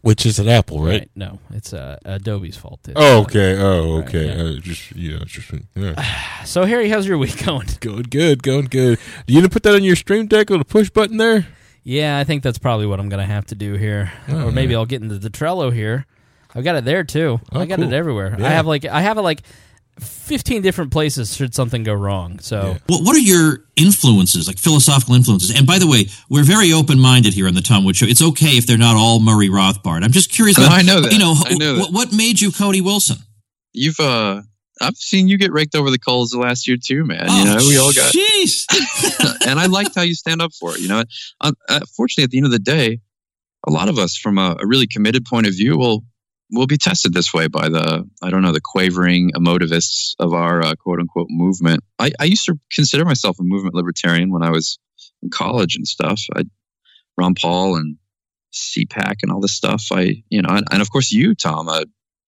Which is an Apple, right? no, it's uh, Adobe's fault. It's, Oh, uh, okay. Oh, okay. yeah. Uh, just yeah, just yeah. [sighs] So, Harry, how's your week [laughs] going? going good, going good. Do you gonna put that on your stream deck with a push button there? Yeah, I think that's probably what I'm going to have to do here. or maybe I'll get into the Trello here. I've got it there too. Oh, I got cool. it everywhere. Yeah. I have like I have it like 15 different places should something go wrong. So, What, what are your influences, like philosophical influences? And by the way, we're very open minded here on the Tom Wood Show. It's okay if they're not all Murray Rothbard. I'm just curious. [laughs] No, about, I know that. You know, I know what, what made you Cody Wilson? You've uh, I've seen you get raked over the coals the last year too, man. Oh, you know, we all got, Jeez. [laughs] [laughs] and I liked how you stand up for it. You know, uh, uh, fortunately, at the end of the day, a lot of us, from a, a really committed point of view, will will be tested this way by the I don't know the quavering emotivists of our uh, quote unquote movement. I, I used to consider myself a movement libertarian when I was in college and stuff. I Ron Paul and CPAC and all this stuff. I you know, and, and of course you, Tom. Uh,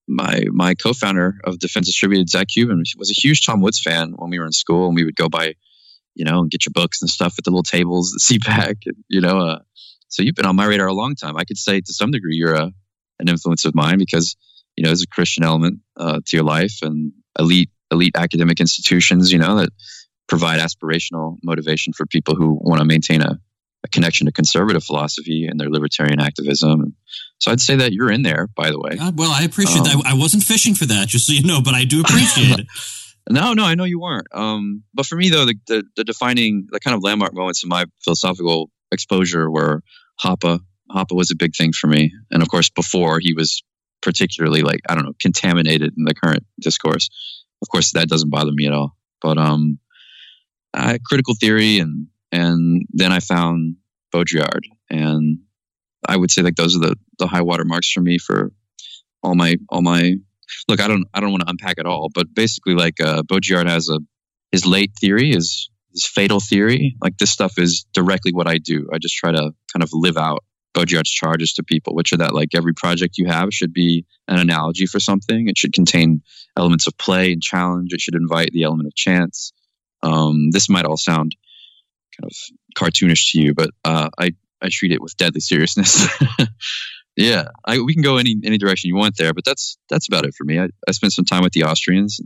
my my co-founder of Defense Distributed, Zach Cuban, was a huge Tom Woods fan when we were in school, and we would go by, you know, and get your books and stuff at the little tables, the [laughs] CPAC, and, you know. Uh, so you've been on my radar a long time. I could say to some degree you're a an influence of mine because you know there's a Christian element uh, to your life and elite elite academic institutions, you know, that provide aspirational motivation for people who want to maintain a, a connection to conservative philosophy and their libertarian activism. And so I'd say that you're in there, by the way. Uh, well, I appreciate Um, that. I wasn't fishing for that, just so you know, but I do appreciate it. [laughs] No, no, I know you weren't. Um, but for me, though, the, the, the defining, the kind of landmark moments in my philosophical exposure were Hoppe. Hoppe was a big thing for me. And of course, before he was particularly like, I don't know, contaminated in the current discourse. Of course, that doesn't bother me at all. But um, I, critical theory, and and then I found Baudrillard, and I would say like those are the the high water marks for me for all my all my look, I don't I don't want to unpack it all, but basically, like uh, Baudrillard has a his late theory is his fatal theory. Like this stuff is directly what I do. I just try to kind of live out Baudrillard's charges to people, which are that like every project you have should be an analogy for something. It should contain elements of play and challenge. It should invite the element of chance. Um, this might all sound kind of cartoonish to you, but uh, I I treat it with deadly seriousness. [laughs] yeah, I, we can go any any direction you want there, but that's that's about it for me. I, I spent some time with the Austrians.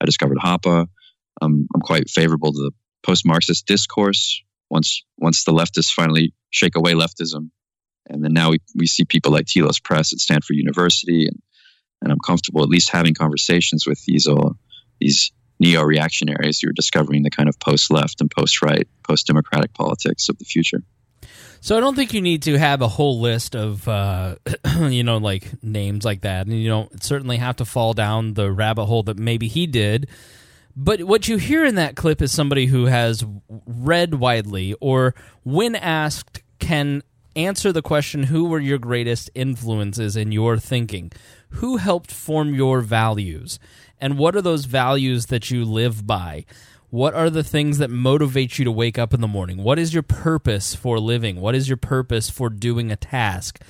I discovered Hoppe. I'm quite favorable to the post-Marxist discourse. Once once the leftists finally shake away leftism, and then now we, we see people like Telos Press at Stanford University, and and I'm comfortable at least having conversations with these uh, these neo-reactionaries who are discovering the kind of post-left and post-right, post-democratic politics of the future. So I don't think you need to have a whole list of uh, [clears throat] you know like names like that, and you don't certainly have to fall down the rabbit hole that maybe he did. But what you hear in that clip is somebody who has read widely, or when asked, can answer the question, "Who were your greatest influences in your thinking? Who helped form your values, and what are those values that you live by?" What are the things that motivate you to wake up in the morning? What is your purpose for living? What is your purpose for doing a task?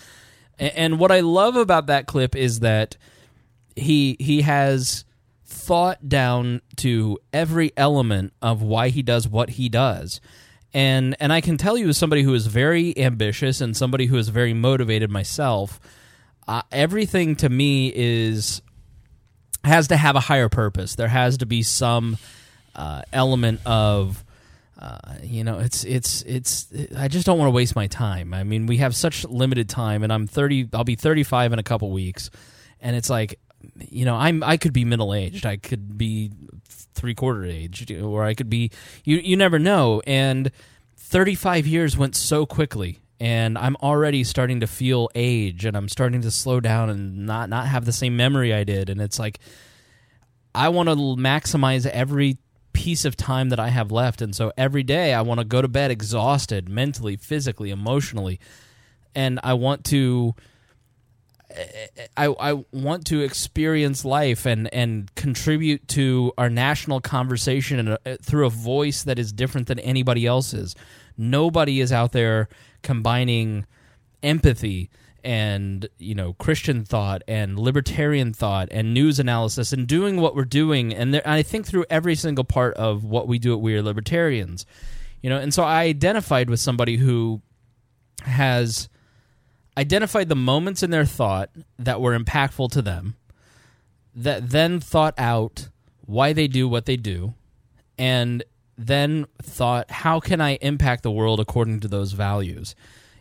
And what I love about that clip is that he he has thought down to every element of why he does what he does. And and I can tell you as somebody who is very ambitious and somebody who is very motivated myself, uh, everything to me is has to have a higher purpose. There has to be some uh, element of uh, you know it's it's it's I just don't want to waste my time. I mean, we have such limited time, and I'm thirty. I'll be thirty five in a couple weeks, and it's like you know I'm I could be middle aged. I could be three quarter age, or I could be you you never know. And thirty five years went so quickly. And I'm already starting to feel age, and I'm starting to slow down and not not have the same memory I did. And it's like I want to maximize every piece of time that I have left. And so every day I want to go to bed exhausted mentally, physically, emotionally. And I want to. I, I want to experience life and, and contribute to our national conversation uh, through a voice that is different than anybody else's. Nobody is out there combining empathy and you know Christian thought and libertarian thought and news analysis and doing what we're doing. And there, I think through every single part of what we do at We Are Libertarians, you know, and so I identified with somebody who has identified the moments in their thought that were impactful to them, that then thought out why they do what they do, and then thought, how can I impact the world according to those values?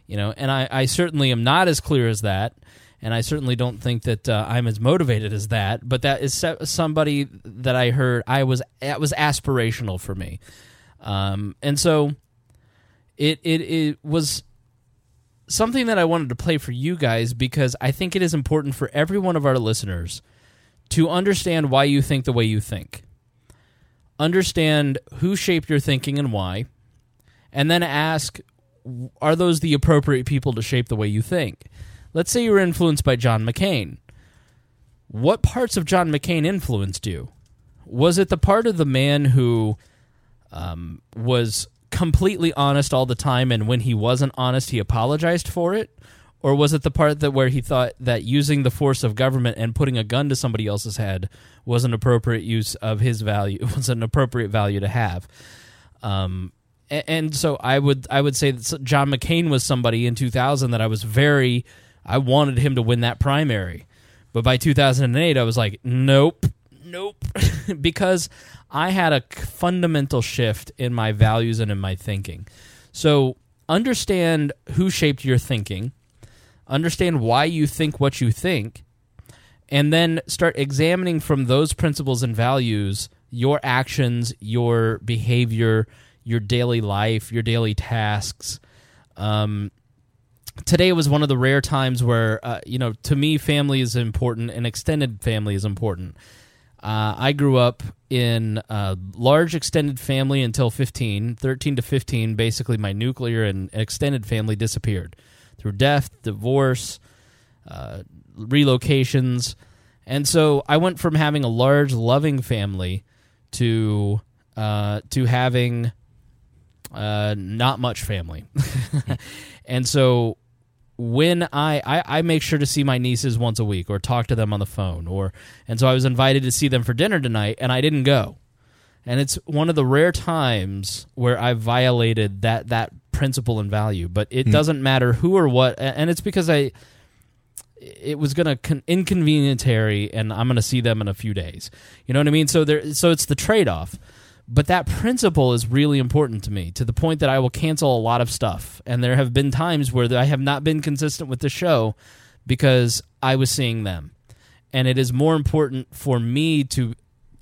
You know, and I, I certainly am not as clear as that. and I certainly don't think that uh, I'm as motivated as that. But that is somebody that I heard I was that was aspirational for me, um, and so it, it it was something that I wanted to play for you guys because I think it is important for every one of our listeners to understand why you think the way you think. Understand who shaped your thinking and why, and then ask are those the appropriate people to shape the way you think? Let's say you were influenced by John McCain. What parts of John McCain influenced you? Was it the part of the man who um, was completely honest all the time, and when he wasn't honest, he apologized for it? Or was it the part that where he thought that using the force of government and putting a gun to somebody else's head was an appropriate use of his value, [laughs] was an appropriate value to have? Um, a- and so I would I would say that John McCain was somebody in 2000 that I was very I wanted him to win that primary, but by 2008 I was like nope nope [laughs] because I had a fundamental shift in my values and in my thinking. So understand who shaped your thinking, understand why you think what you think, and then start examining from those principles and values your actions, your behavior, your daily life, your daily tasks. Um, today was one of the rare times where, uh, you know, to me, family is important and extended family is important. Uh, I grew up in a large extended family until 15. 13 to 15, basically, my nuclear and extended family disappeared through death, divorce, uh, relocations. And so I went from having a large, loving family to uh, to having uh, not much family. [laughs] and so when I, I I make sure to see my nieces once a week or talk to them on the phone or and so I was invited to see them for dinner tonight and I didn't go. And it's one of the rare times where I violated that that principle and value, but it hmm. doesn't matter who or what and it's because I it was going to con- inconvenience Harry and I'm going to see them in a few days. You know what I mean? So there so it's the trade-off. But that principle is really important to me to the point that I will cancel a lot of stuff. And there have been times where I have not been consistent with the show because I was seeing them. And it is more important for me to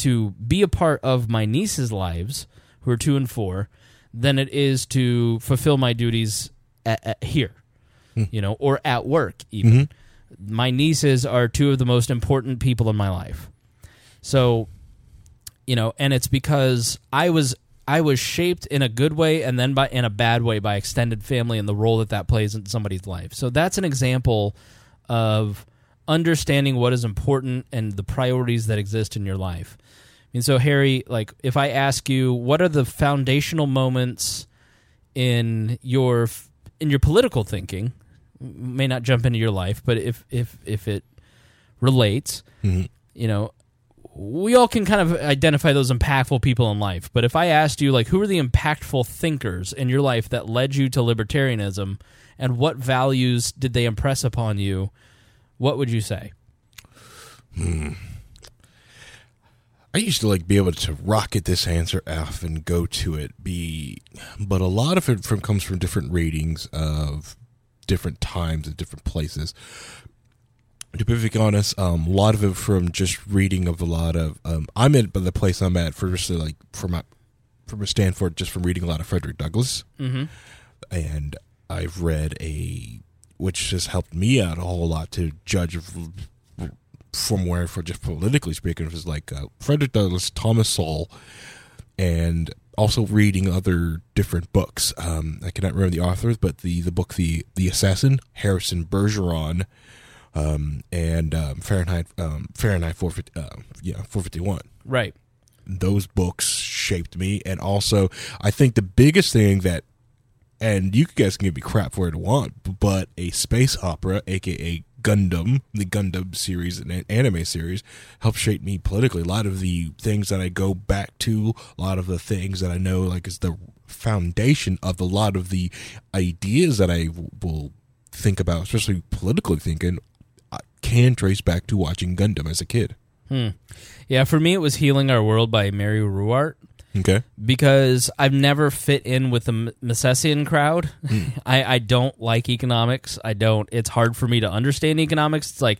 to be a part of my nieces' lives, who are two and four, than it is to fulfill my duties at, at here, hmm. you know, or at work even. Mm-hmm. My nieces are two of the most important people in my life. So you know and it's because i was i was shaped in a good way and then by in a bad way by extended family and the role that that plays in somebody's life so that's an example of understanding what is important and the priorities that exist in your life and so harry like if i ask you what are the foundational moments in your in your political thinking may not jump into your life but if if if it relates mm-hmm. you know we all can kind of identify those impactful people in life. But if I asked you, like, who are the impactful thinkers in your life that led you to libertarianism, and what values did they impress upon you? What would you say? Hmm. I used to like be able to rocket this answer off and go to it. Be, but a lot of it from comes from different readings of different times and different places. To be perfectly honest, um, a lot of it from just reading of a lot of. Um, I'm at the place I'm at first, like from a, from a Stanford, just from reading a lot of Frederick Douglass, Mm-hmm. and I've read a which has helped me out a whole lot to judge of, from where, for just politically speaking, it was like uh, Frederick Douglass, Thomas Sowell, and also reading other different books. Um, I cannot remember the authors, but the the book the the Assassin, Harrison Bergeron, um, and um, Fahrenheit um, Fahrenheit four fifty uh, yeah four fifty one Right. those books shaped me and also i think the biggest thing that and you guys can give me crap for it want but a space opera aka gundam the gundam series and an anime series helped shape me politically. A lot of the things that i go back to a lot of the things that i know like is the foundation of a lot of the ideas that i will think about especially politically thinking I can trace back to watching gundam as a kid. Hmm. Yeah, for me, it was Healing Our World by Mary Ruwart. Okay. because I've never fit in with the Misesian crowd. [laughs] I, I don't like economics. I don't. It's hard for me to understand economics. It's like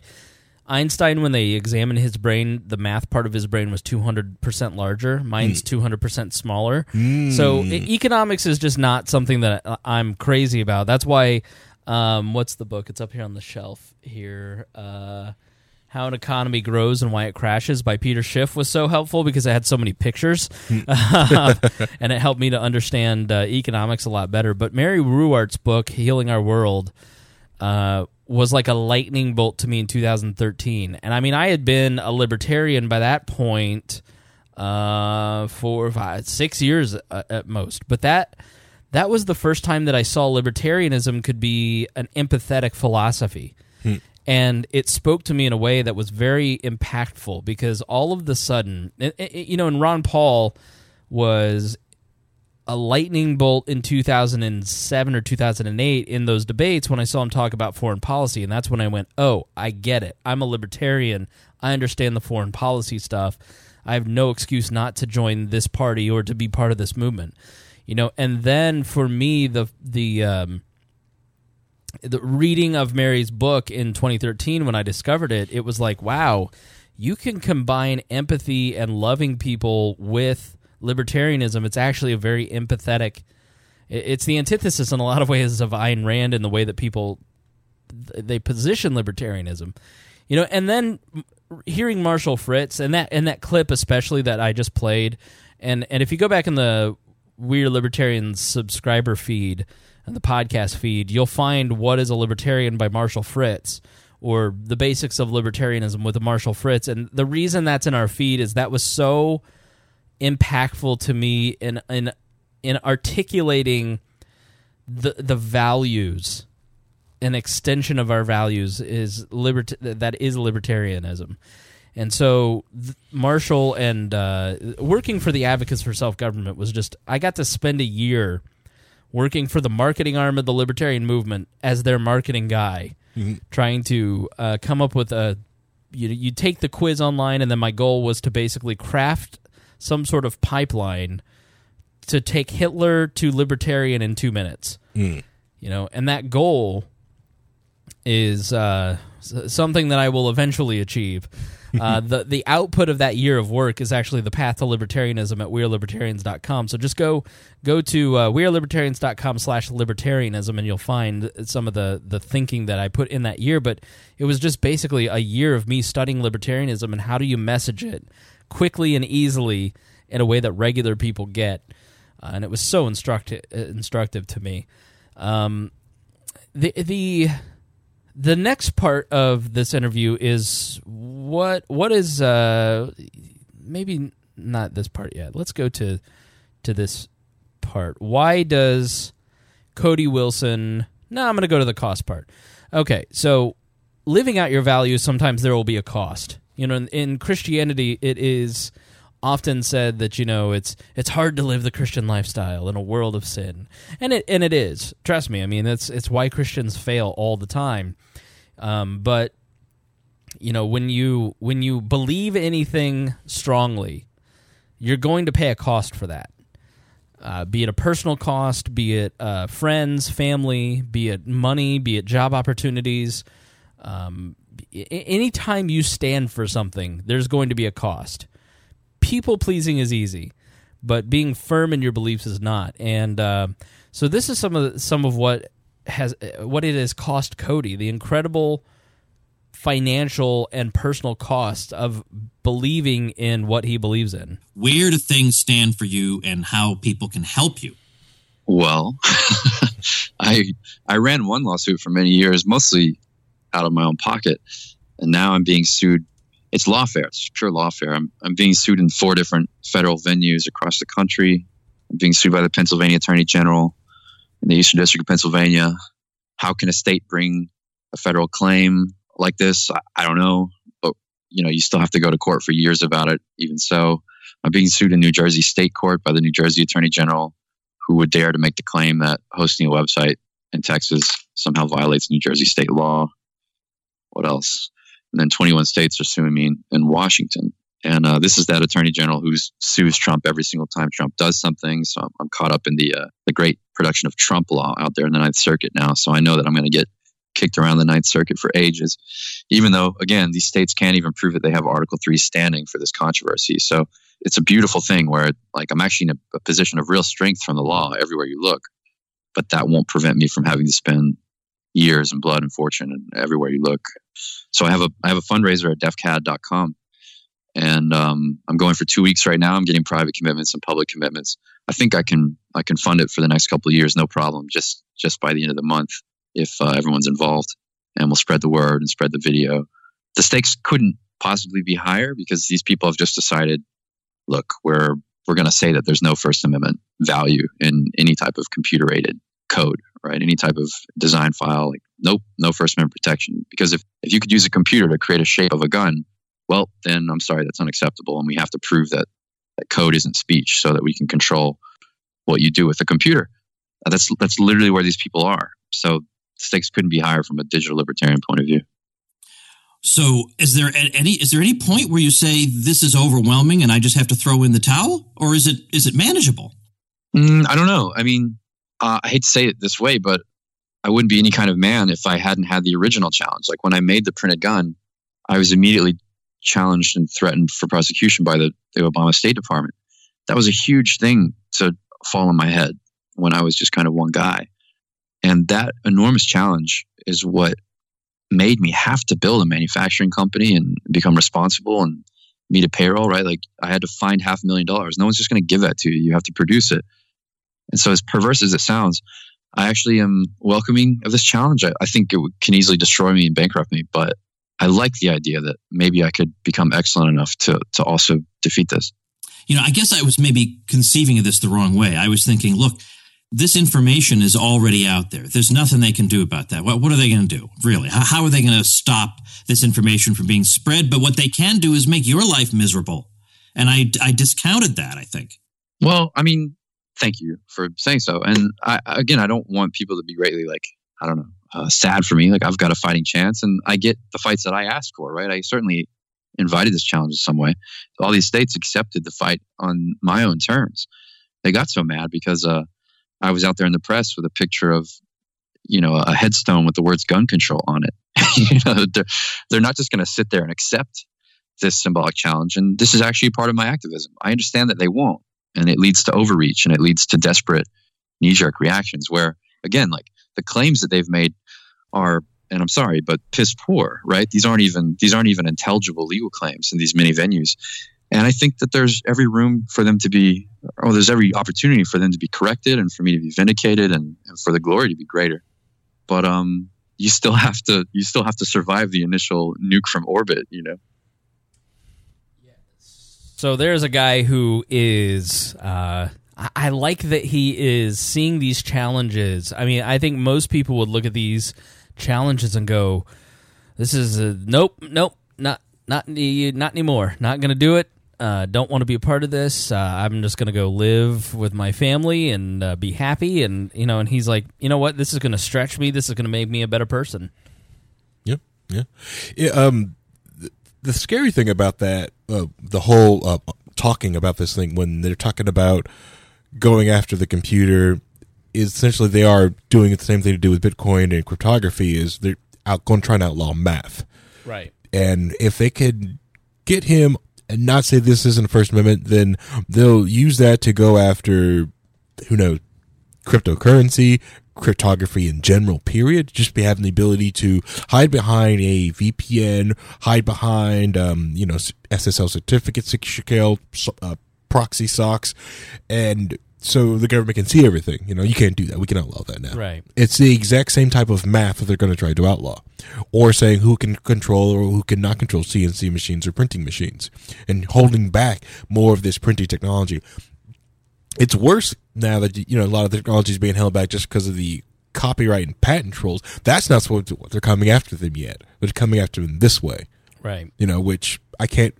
Einstein when they examined his brain, the math part of his brain was two hundred percent larger. Mine's two hundred percent smaller. So e- economics is just not something that I- I'm crazy about. That's why. Um, what's the book? It's up here on the shelf here. Uh, how an Economy Grows and Why It Crashes by Peter Schiff was so helpful because it had so many pictures [laughs] and it helped me to understand uh, economics a lot better. But Mary Ruwart's book, Healing Our World, uh, was like a lightning bolt to me in 2013. And I mean, I had been a libertarian by that point uh, for five, six years uh, at most. But that that was the first time that I saw libertarianism could be an empathetic philosophy. And it spoke to me in a way that was very impactful because all of the sudden, it- it- you know, and Ron Paul was a lightning bolt in 2007 or 2008 in those debates when I saw him talk about foreign policy. And that's when I went, oh, I get it. I'm a libertarian. I understand the foreign policy stuff. I have no excuse not to join this party or to be part of this movement. You know, and then for me, the the um, the reading of Mary's book in 2013 when I discovered it, it was like, wow, you can combine empathy and loving people with libertarianism. It's actually a very empathetic. It's the antithesis in a lot of ways of Ayn Rand and the way that people they position libertarianism. You know, and then hearing Marshall Fritz and that and that clip especially that I just played, and and if you go back in the Weird Libertarian subscriber feed and the podcast feed, you'll find "What Is a Libertarian" by Marshall Fritz, or the basics of libertarianism with Marshall Fritz. And the reason that's in our feed is that was so impactful to me in in in articulating the the values an extension of our values is libert- that is libertarianism. And so Marshall and uh, working for the Advocates for Self Government was just I got to spend a year working for the marketing arm of the libertarian movement as their marketing guy, trying to uh, come up with a you you take the quiz online, and then my goal was to basically craft some sort of pipeline to take Hitler to libertarian in two minutes. You know, and that goal is uh, something that I will eventually achieve. [laughs] Uh, the the output of that year of work is actually the path to libertarianism at wearelibertarians.com. So just go go to uh, wearelibertarians.com slash libertarianism and you'll find some of the, the thinking that I put in that year. But it was just basically a year of me studying libertarianism and how do you message it quickly and easily in a way that regular people get. Uh, and it was so instructive instructive to me. Um, the the the next part of this interview is what what is uh maybe not this part yet. Let's go to to this part. Why does Cody Wilson No, I'm going to go to the cost part. Okay, so living out your values sometimes there will be a cost. You know, in, in Christianity it is often said that you know it's it's hard to live the Christian lifestyle in a world of sin, and it and it is. Trust me. I mean, it's it's why Christians fail all the time. Um, but you know, when you when you believe anything strongly, you're going to pay a cost for that. Uh, be it a personal cost, be it uh, friends, family, be it money, be it job opportunities. Um, anytime you stand for something, there's going to be a cost people pleasing is easy, but being firm in your beliefs is not. And uh, so this is some of the, some of what has uh, what it has cost Cody the incredible financial and personal cost of believing in what he believes in. Where do things stand for you and how people can help you? Well, [laughs] I I ran one lawsuit for many years, mostly out of my own pocket, and now I'm being sued. It's lawfare. It's pure lawfare. I'm I'm being sued in four different federal venues across the country. I'm being sued by the Pennsylvania Attorney General in the Eastern District of Pennsylvania. How can a state bring a federal claim like this? I, I don't know, but you know, you still have to go to court for years about it. Even so, I'm being sued in New Jersey State Court by the New Jersey Attorney General who would dare to make the claim that hosting a website in Texas somehow violates New Jersey state law. What else? And then 21 states are suing me in, in Washington. And uh, this is that attorney general who sues Trump every single time Trump does something. So I'm, I'm caught up in the uh, the great production of Trump law out there in the Ninth Circuit now. So I know that I'm going to get kicked around the Ninth Circuit for ages, even though again these states can't even prove that they have Article Three standing for this controversy. So it's a beautiful thing where like I'm actually in a, a position of real strength from the law everywhere you look, but that won't prevent me from having to spend years and blood and fortune and everywhere you look. So I have a I have a fundraiser at defcad.com and um, I'm going for two weeks right now. I'm getting private commitments and public commitments. I think I can I can fund it for the next couple of years, no problem. Just just by the end of the month, if uh, everyone's involved, and we'll spread the word and spread the video. The stakes couldn't possibly be higher because these people have just decided, look, we're we're going to say that there's no First Amendment value in any type of computer aided code, right? Any type of design file, like nope, no First Amendment protection. Because if if you could use a computer to create a shape of a gun well, then I'm sorry, that's unacceptable. And we have to prove that, that code isn't speech so that we can control what you do with the computer. Uh, that's, that's literally where these people are. So stakes couldn't be higher from a digital libertarian point of view. So, is there any is there any point where you say this is overwhelming and I just have to throw in the towel, or is it is it manageable? Mm, I don't know. I mean, uh, I hate to say it this way, but I wouldn't be any kind of man if I hadn't had the original challenge. Like when I made the printed gun, I was immediately challenged and threatened for prosecution by the, the Obama State Department. That was a huge thing to fall on my head when I was just kind of one guy. And that enormous challenge is what made me have to build a manufacturing company and become responsible and meet a payroll, right? Like I had to find half a million dollars. No one's just going to give that to you. You have to produce it. And so, as perverse as it sounds, I actually am welcoming of this challenge. I, I think it can easily destroy me and bankrupt me, but I like the idea that maybe I could become excellent enough to to also defeat this. You know, I guess I was maybe conceiving of this the wrong way. I was thinking, look, this information is already out there. There's nothing they can do about that. What, what are they going to do, really? How, how are they going to stop this information from being spread? But what they can do is make your life miserable. And I, I discounted that, I think. Well, I mean, thank you for saying so. And I, again, I don't want people to be greatly like, I don't know, uh, sad for me. Like I've got a fighting chance, and I get the fights that I asked for. Right? I certainly invited this challenge in some way. All these states accepted the fight on my own terms. They got so mad because uh, I was out there in the press with a picture of, you know, a headstone with the words "gun control" on it. [laughs] you know, they're they're not just going to sit there and accept this symbolic challenge. And this is actually part of my activism. I understand that they won't, and it leads to overreach and it leads to desperate knee jerk reactions. Where again, like the claims that they've made are and I'm sorry, but piss poor, right? These aren't even these aren't even intelligible legal claims in these many venues. And I think that there's every room for them to be, or there's every opportunity for them to be corrected and for me to be vindicated and, and for the glory to be greater. But um, you still have to you still have to survive the initial nuke from orbit, you know. So there's a guy who is uh, I like that he is seeing these challenges. I mean, I think most people would look at these challenges and go, "This is a nope, nope, not not not anymore. Not going to do it. Uh, don't want to be a part of this. Uh, I'm just going to go live with my family and uh, be happy." And you know, and he's like, "You know what? This is going to stretch me. This is going to make me a better person." Yep. Yeah. yeah um, the, the scary thing about that, uh, the whole uh, talking about this thing when they're talking about going after the computer is essentially they are doing the same thing to do with Bitcoin and cryptography is they're out going trying to outlaw math. Right. And if they could get him and not say this isn't a First Amendment, then they'll use that to go after who knows cryptocurrency, cryptography in general. Period. Just be having the ability to hide behind a VPN, hide behind um, you know SSL certificate, secure uh, proxy socks, and so the government can see everything. You know, you can't do that. We can outlaw that now. Right. It's the exact same type of math that they're going to try to outlaw, or saying who can control or who cannot control CNC machines or printing machines, and holding back more of this printing technology. It's worse now that you know a lot of the technology is being held back just because of the copyright and patent trolls. That's not what they're coming after them yet. They're coming after them this way. Right. You know, which I can't.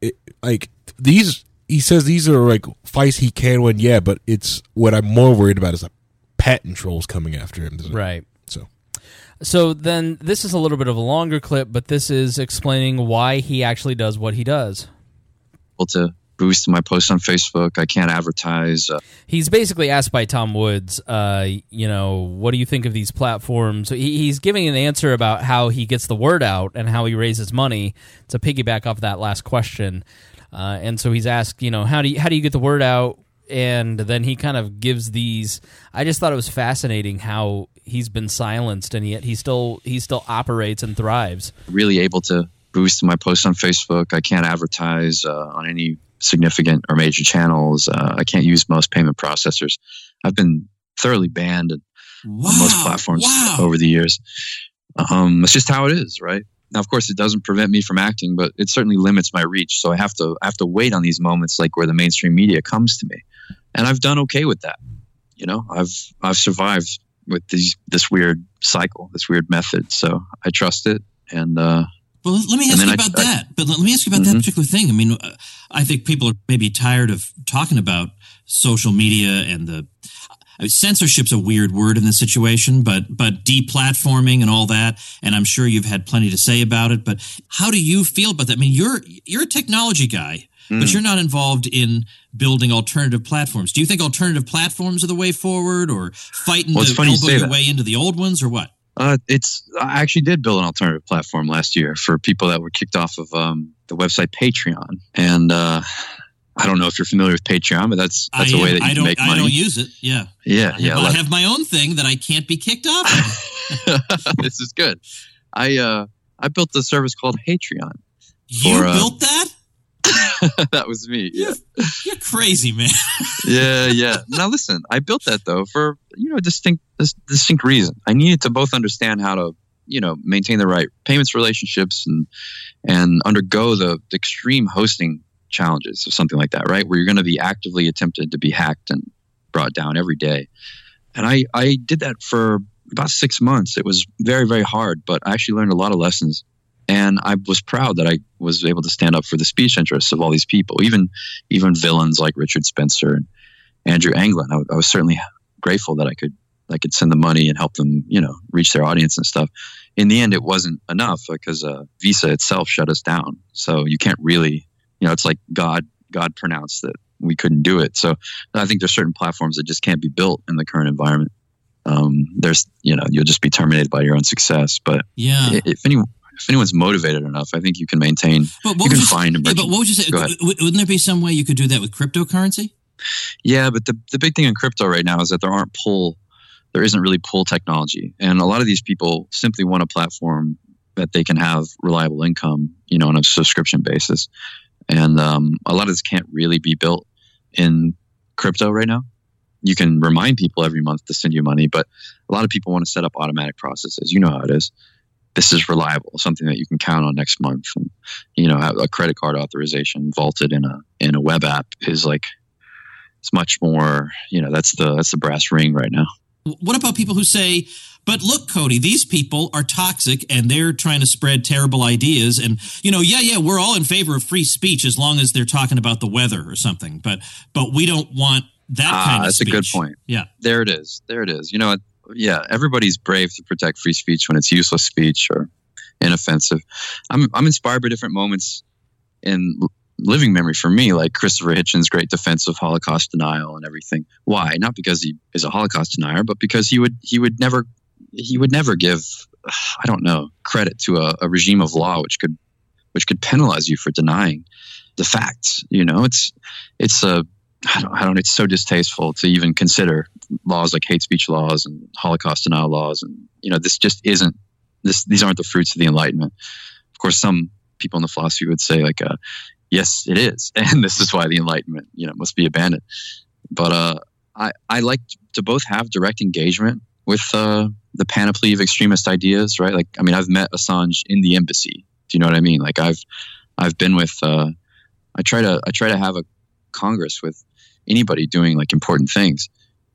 It, like these he says these are like fights he can win, yeah, but it's what I'm more worried about is the patent trolls coming after him. Right. So So then this is a little bit of a longer clip, but this is explaining why he actually does what he does. able to boost my posts on Facebook. I can't advertise. Uh, He's basically asked by Tom Woods, uh, you know, what do you think of these platforms? He, he's giving an answer about how he gets the word out and how he raises money to piggyback off that last question. Uh, and so he's asked, you know, how do you, how do you get the word out? And then he kind of gives these. I just thought it was fascinating how he's been silenced and yet he still he still operates and thrives. really able to boost my posts on Facebook. I can't advertise uh, on any significant or major channels. Uh, I can't use most payment processors. I've been thoroughly banned on most platforms Wow. over the years. Um, it's just how it is, right? Now, of course, it doesn't prevent me from acting, but it certainly limits my reach. So I have to I have to wait on these moments, like where the mainstream media comes to me, and I've done okay with that. You know, I've I've survived with these this weird cycle, this weird method. So I trust it, and uh, Well, let me ask you about I- that. But let me ask you about that Mhm. particular thing. I mean, uh, I think people are maybe tired of talking about social media and the I mean, censorship's a weird word in this situation, but but deplatforming and all that. And I'm sure you've had plenty to say about it. But how do you feel about that? I mean, you're you're a technology guy, but Mm. you're not involved in building alternative platforms. Do you think alternative platforms are the way forward, or fighting Well, to elbow your that. way into the old ones, or what? Uh, it's I actually did build an alternative platform last year for people that were kicked off of um, the website Patreon, and uh, I don't know if you're familiar with Patreon, but that's that's I a way am. that you I can don't. make I don't use it. Yeah. yeah, I yeah. have, I have my own thing that I can't be kicked off. of. [laughs] this is good. I uh, I built a service called Patreon. You uh, built that? [laughs] that was me. Yeah, You're crazy, man. [laughs] yeah, yeah. Now listen, I built that though for you know distinct distinct reason. I needed to both understand how to you know maintain the right payments relationships and and undergo the, the extreme hosting challenges or something like that, right? Where you're going to be actively attempted to be hacked and brought down every day. And I I did that for about six months. It was very very hard, but I actually learned a lot of lessons. And I was proud that I was able to stand up for the speech interests of all these people, even even villains like Richard Spencer and Andrew Anglin. I, I was certainly grateful that I could I could send the money and help them, you know, reach their audience and stuff. In the end, it wasn't enough because uh, Visa itself shut us down. So you can't really, you know, it's like God God pronounced that we couldn't do it. So I think there's certain platforms that just can't be built in the current environment. Um, there's, you know, you'll just be terminated by your own success. But Yeah. if anyone if anyone's motivated enough, I think you can maintain. But you what can would you, find yeah, but what would you say? Wouldn't there be some way you could do that with cryptocurrency? Yeah, but the, the big thing in crypto right now is that there aren't pull, there isn't really pull technology. And a lot of these people simply want a platform that they can have reliable income, you know, on a subscription basis. And um, a lot of this can't really be built in crypto right now. You can remind people every month to send you money, but a lot of people want to set up automatic processes. You know how it is. This is reliable, something that you can count on next month. And, you know, a credit card authorization vaulted in a in a web app is like it's much more you know that's the that's the brass ring right now What about people who say, but look, Cody, these people are toxic and they're trying to spread terrible ideas. And, you know, yeah, yeah, we're all in favor of free speech as long as they're talking about the weather or something. But, but we don't want that Ah, kind of that's speech. a good point Yeah. there it is there it is you know what? yeah everybody's brave to protect free speech when it's useless speech or inoffensive i'm i'm inspired by different moments in living memory for me like christopher hitchens great defense of holocaust denial and everything why not because he is a holocaust denier but because he would he would never he would never give i don't know credit to a, a regime of law which could which could penalize you for denying the facts you know? It's it's a I don't, I don't it's so distasteful to even consider laws like hate speech laws and holocaust denial laws and you know this just isn't this these aren't the fruits of the enlightenment. Of course some people in the philosophy would say like uh, yes it is [laughs] and this is why the enlightenment you know must be abandoned. But uh i i like to both have direct engagement with uh the panoply of extremist ideas right? Like i mean i've met assange in the embassy. Do you know what i mean? Like i've i've been with uh i try to i try to have a congress with anybody doing like important things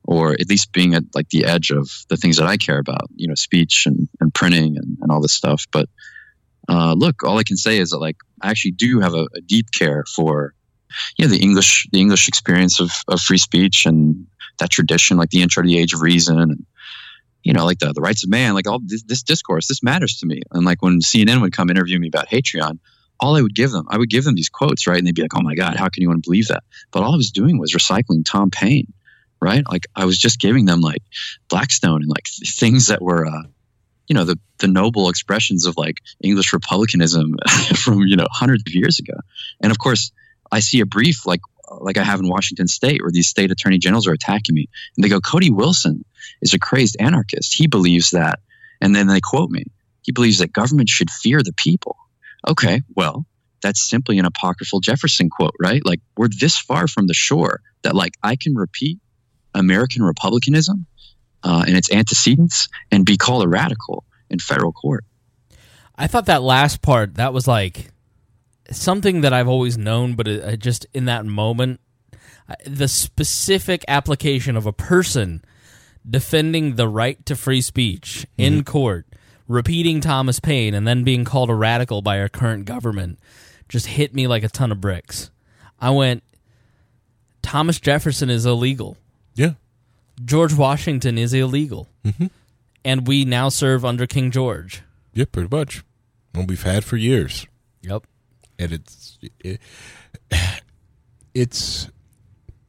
or at least being at like the edge of the things that I care about, you know, speech and, and printing and, and all this stuff. But uh, look, all I can say is that like I actually do have a, a deep care for you know the English the English experience of, of free speech and that tradition, like the intro to the age of reason and you know, like the, the rights of man, like all this, this discourse, this matters to me. And like when CNN would come interview me about Hatreon, all I would give them, I would give them these quotes, right? And they'd be like, "Oh my God, how can you want to believe that?" But all I was doing was recycling Tom Paine, right? Like I was just giving them like Blackstone and like th- things that were, uh, you know, the the noble expressions of like English republicanism [laughs] from you know hundreds of years ago. And of course, I see a brief like like I have in Washington State, where these state attorney generals are attacking me, and they go, "Cody Wilson is a crazed anarchist. He believes that," and then they quote me. He believes that government should fear the people. Okay, well, that's simply an apocryphal Jefferson quote, right? Like we're this far from the shore that like I can repeat American republicanism uh, and its antecedents and be called a radical in federal court. I thought that last part that was like something that I've always known, but it, just in that moment, the specific application of a person defending the right to free speech in court, repeating Thomas Paine, and then being called a radical by our current government just hit me like a ton of bricks. I went, Thomas Jefferson is illegal. Yeah. George Washington is illegal. Mhm. And we now serve under King George. Yeah, pretty much. What we've had for years. Yep. and it's it, [sighs] it's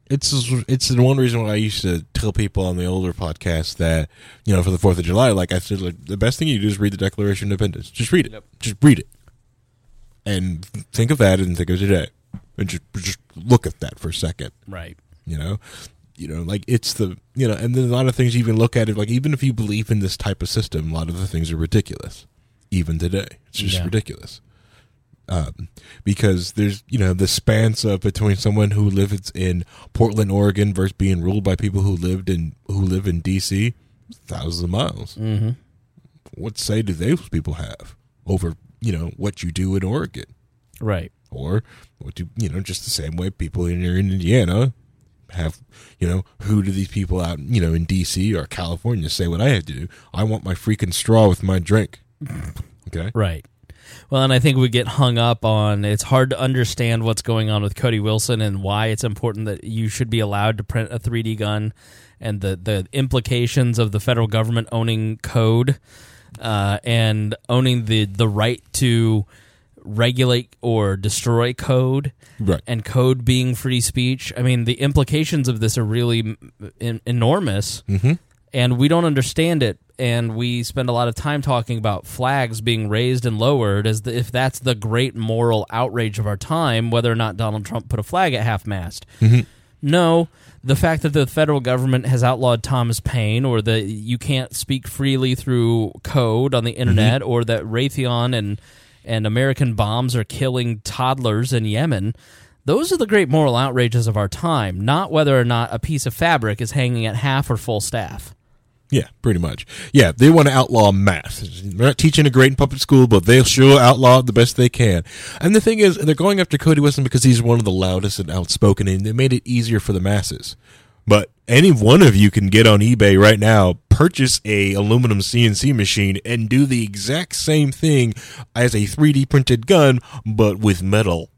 it's it's the one reason why I used to tell people on the older podcast that you know for the Fourth of July, like I said, like the best thing you do is read the Declaration of Independence. Just read it. Just read it, and think of that and think of today, and just just look at that for a second. Right. You know, you know, like it's the you know, and then a lot of things you even look at it like even if you believe in this type of system, a lot of the things are ridiculous, even today. It's just Yeah. ridiculous um, because there's you know the spans of between someone who lives in Portland, Oregon, versus being ruled by people who lived in who live in D.C. thousands of miles. Mm-hmm. What say do those people have over you know what you do in Oregon, Right. or what do you know just the same way people in in Indiana have you know who do these people out you know in D.C. or California say what I have to do? I want my freaking straw with my drink. [laughs] Okay. Right. Well, and I think we get hung up on it's hard to understand what's going on with Cody Wilson and why it's important that you should be allowed to print a 3D gun and the, the implications of the federal government owning code uh, and owning the, the right to regulate or destroy code Right. and code being free speech. I mean, the implications of this are really en- enormous, and we don't understand it. And we spend a lot of time talking about flags being raised and lowered as the, if that's the great moral outrage of our time, whether or not Donald Trump put a flag at half mast. Mm-hmm. No, the fact that the federal government has outlawed Thomas Paine, or that you can't speak freely through code on the mm-hmm. internet, or that Raytheon and and American bombs are killing toddlers in Yemen. Those are the great moral outrages of our time, not whether or not a piece of fabric is hanging at half or full staff. Yeah, pretty much. Yeah, they want to outlaw math. They're not teaching a great in public school, but they'll sure outlaw it the best they can. And the thing is, they're going after Cody Wilson because he's one of the loudest and outspoken, and they made it easier for the masses. But any one of you can get on eBay right now, purchase a aluminum CNC machine, and do the exact same thing as a 3D printed gun, but with metal.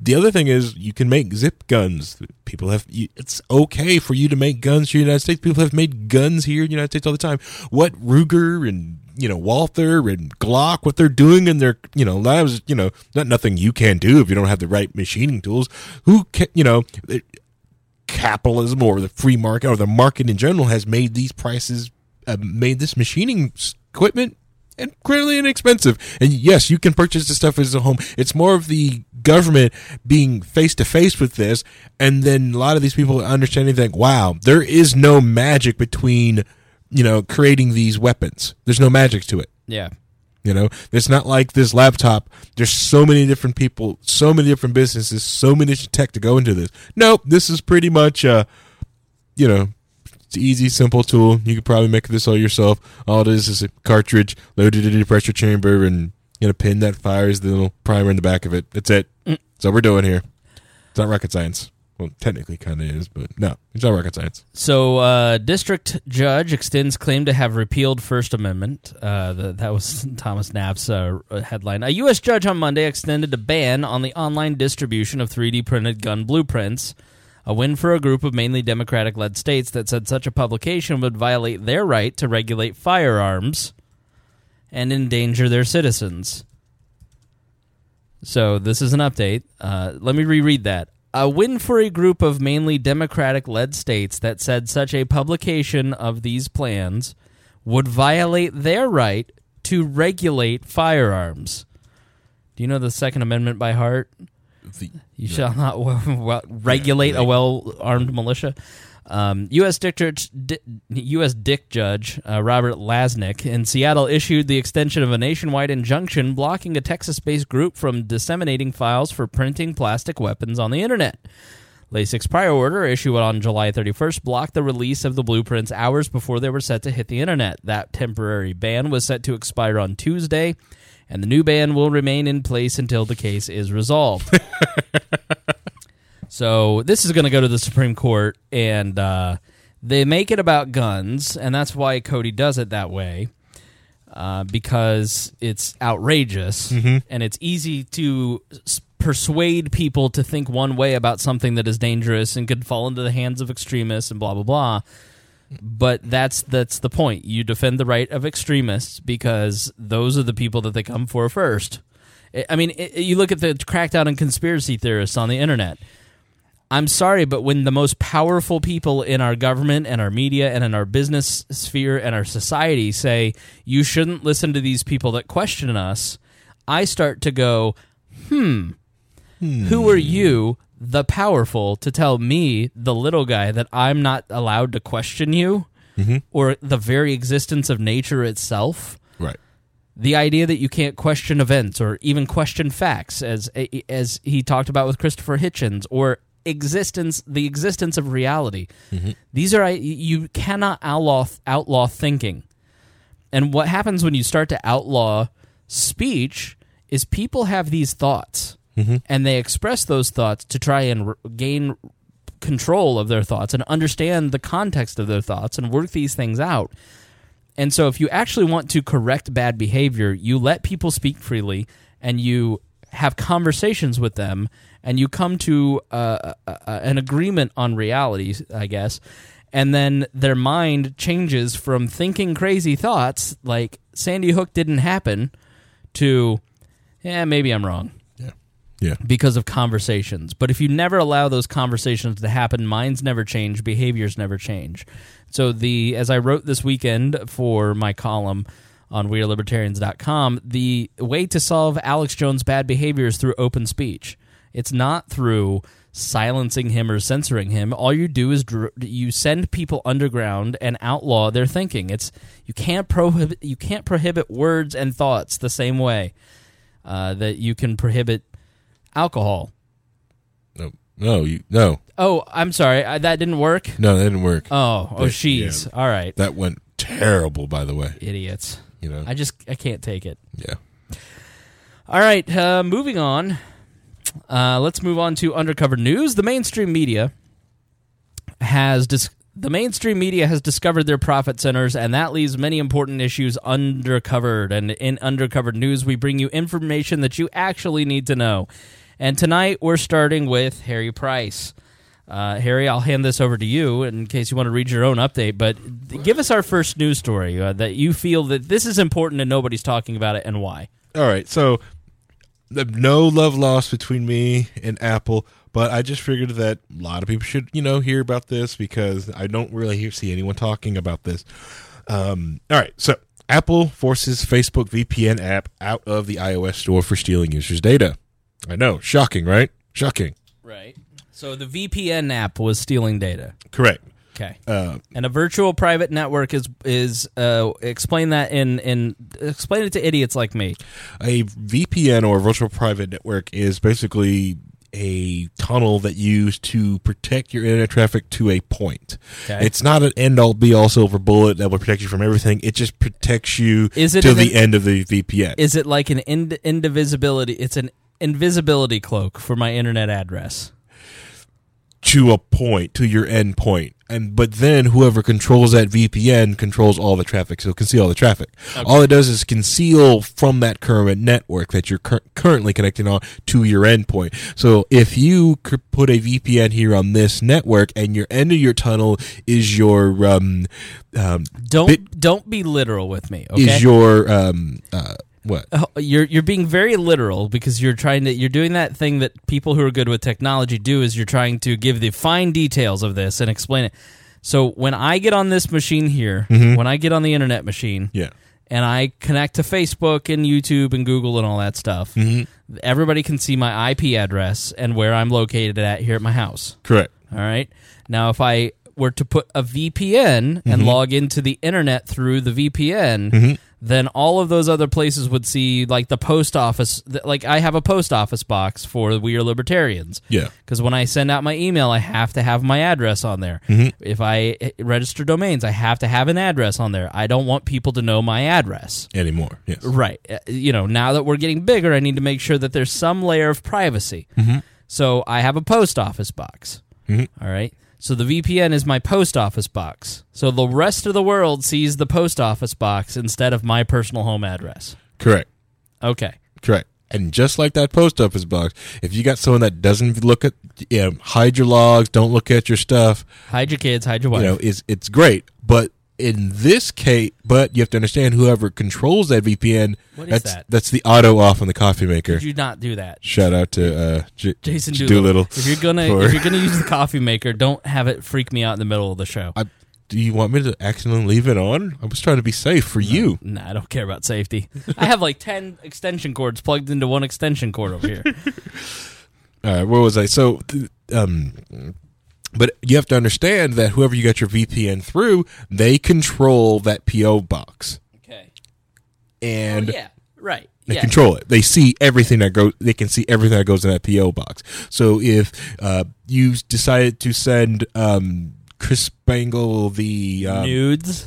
The other thing is you can make zip guns. People have it's okay for you to make guns in the United States. People have made guns here in the United States all the time. What Ruger and you know Walther and Glock, what they're doing in their you know labs, you know, not nothing you can do if you don't have the right machining tools. Who can you know? it- Capitalism or the free market or the market in general has made these prices, uh, made this machining s- equipment incredibly inexpensive. And yes, you can purchase the stuff as a home. It's more of the government being face to face with this, and then a lot of these people understanding that wow, there is no magic between you know creating these weapons. There's no magic to it. Yeah. You know, it's not like this laptop. There's so many different people, so many different businesses, so many tech to go into this. Nope, this is pretty much, uh, you know, it's an easy, simple tool. You could probably make this all yourself. All it is is a cartridge loaded into a pressure chamber and you know, pin that fires the little primer in the back of it. That's it. That's what we're doing here. It's not rocket science. Well, technically, kind of is, but no, it's not rocket science. So, uh, district judge extends claim to have repealed First Amendment. Uh, the, that was [laughs] Thomas Knapp's uh, headline. A U.S. judge on Monday extended a ban on the online distribution of 3D printed gun blueprints. A win for a group of mainly Democratic led states that said such a publication would violate their right to regulate firearms and endanger their citizens. So this is an update. Uh, let me reread that. A win for a group of mainly Democratic led states that said such a publication of these plans would violate their right to regulate firearms. Do you know the Second Amendment by heart? The- You shall not w- [laughs] w- regulate a well armed militia. Um, U.S. District, Di- U.S. Dick Judge uh, Robert Lasnik in Seattle issued the extension of a nationwide injunction blocking a Texas-based group from disseminating files for printing plastic weapons on the internet. Lasnik's prior order, issued on July 31st, blocked the release of the blueprints hours before they were set to hit the internet. That temporary ban was set to expire on Tuesday, and the new ban will remain in place until the case is resolved. [laughs] so this is going to go to the Supreme Court, and uh, they make it about guns, and that's why Cody does it that way. Uh, because it's outrageous and it's easy to s- persuade people to think one way about something that is dangerous and could fall into the hands of extremists and blah blah blah. But that's that's the point. You defend the right of extremists because those are the people that they come for first. I- mean, i you look at the crackdown on conspiracy theorists on the internet. I'm sorry, but when the most powerful people in our government and our media and in our business sphere and our society say you shouldn't listen to these people that question us, I start to go, hmm, who are you, the powerful, to tell me, the little guy, that I'm not allowed to question you mm-hmm. or the very existence of nature itself? Right. the idea that you can't question events or even question facts as as he talked about with Christopher Hitchens or existence the existence of reality. Mm-hmm. These are you cannot outlaw outlaw thinking. And what happens when you start to outlaw speech is people have these thoughts and they express those thoughts to try and r- gain control of their thoughts and understand the context of their thoughts and work these things out. And so, if you actually want to correct bad behavior, you let people speak freely and you have conversations with them and you come to uh, uh, uh, an agreement on reality, I guess. And then their mind changes from thinking crazy thoughts like Sandy Hook didn't happen to, yeah, maybe I'm wrong Yeah. Because of conversations. But if you never allow those conversations to happen, minds never change, behaviors never change. So the as I wrote this weekend for my column on wearelibertarians.com, the way to solve Alex Jones' bad behavior is through open speech. It's not through silencing him or censoring him. All you do is dr- you send people underground and outlaw their thinking. It's you can't prohibit you can't prohibit words and thoughts the same way uh, that you can prohibit alcohol. No. No. You. No. Oh, I'm sorry, I, that didn't work. No. That didn't work. Oh, oh, she's yeah. all right, That went terrible. By the way. idiots. You know. I just I can't take it. yeah. All right, uh, moving on. Uh, let's move on to undercover news. The mainstream media has dis- the mainstream media has discovered their profit centers, and that leaves many important issues undercovered. And in undercover news, we bring you information that you actually need to know. And tonight, we're starting with Harry Price. Uh, Harry, I'll hand this over to you in case you want to read your own update. But give us our first news story uh, that you feel that this is important and nobody's talking about it, and why. All right. So, no love lost between me and Apple, but I just figured that a lot of people should, you know, hear about this because I don't really hear, see anyone talking about this. Um, all right. So, Apple forces Facebook VPN app out of the iOS store for stealing users' data. I know. Shocking, right? Shocking. Right. So the VPN app was stealing data. Correct. Okay. Uh, And a virtual private network is is uh, explain that in in explain it to idiots like me. a VPN or virtual private network is basically a tunnel that you use to protect your internet traffic to a point. Okay. It's not an end all be all silver bullet that will protect you from everything. It just protects you Is it an the in- end of the VPN. Is it like an ind- indivisibility? It's an invisibility cloak for my internet address. to a point, to your end. And but then whoever controls that VPN controls all the traffic, so it can see all the traffic. All it does is conceal from that current network that you're cur- currently connecting on to your endpoint. So if you put a VPN here on this network, and your end of your tunnel is your um, um, Don't bit- don't be literal with me. Okay. is your um, uh, What? Oh, you're you're being very literal because you're trying to you're doing that thing that people who are good with technology do is you're trying to give the fine details of this and explain it. So when I get on this machine here, when I get on the internet machine, Mm-hmm. Yeah. and I connect to Facebook and YouTube and Google and all that stuff, Mm-hmm. everybody can see my IP address and where I'm located at here at my house. Correct. All right. Now, if I were to put a VPN and log into the internet through the VPN, then all of those other places would see, like the post office. Like I have a post office box for We Are Libertarians. Yeah. Because when I send out my email, I have to have my address on there. If I eh, register domains, I have to have an address on there. I don't want people to know my address. Anymore. Yes. Right. Uh, You know, now that we're getting bigger, I need to make sure that there's some layer of privacy. So I have a post office box. All right. So the VPN is my post office box. So the rest of the world sees the post office box instead of my personal home address. Correct. Okay. Correct. And just like that post office box, if you got someone that doesn't look at, you know, hide your logs, don't look at your stuff, Hide your kids, hide your wife. you know, is it's great. But in this case, but you have to understand whoever controls that VPN, What is that's that? that's the auto off on the coffee maker. Did you not do that? Shout out to uh, J- Jason Doolittle. Doolittle. If you're gonna for- if you're gonna use the coffee maker, don't have it freak me out in the middle of the show. I, do you want me to accidentally leave it on? I was trying to be safe for you. Nah, I don't care about safety. I have like ten extension cords plugged into one extension cord over here. [laughs] All right, where was I? So, th- um, but you have to understand that whoever you got your VPN through, they control that PO box, Okay. and Oh, yeah. Right. they yeah. control it. They see everything that goes. They can see everything that goes in that PO box. So if uh, you decided to send um, Chris Spangle the um, nudes.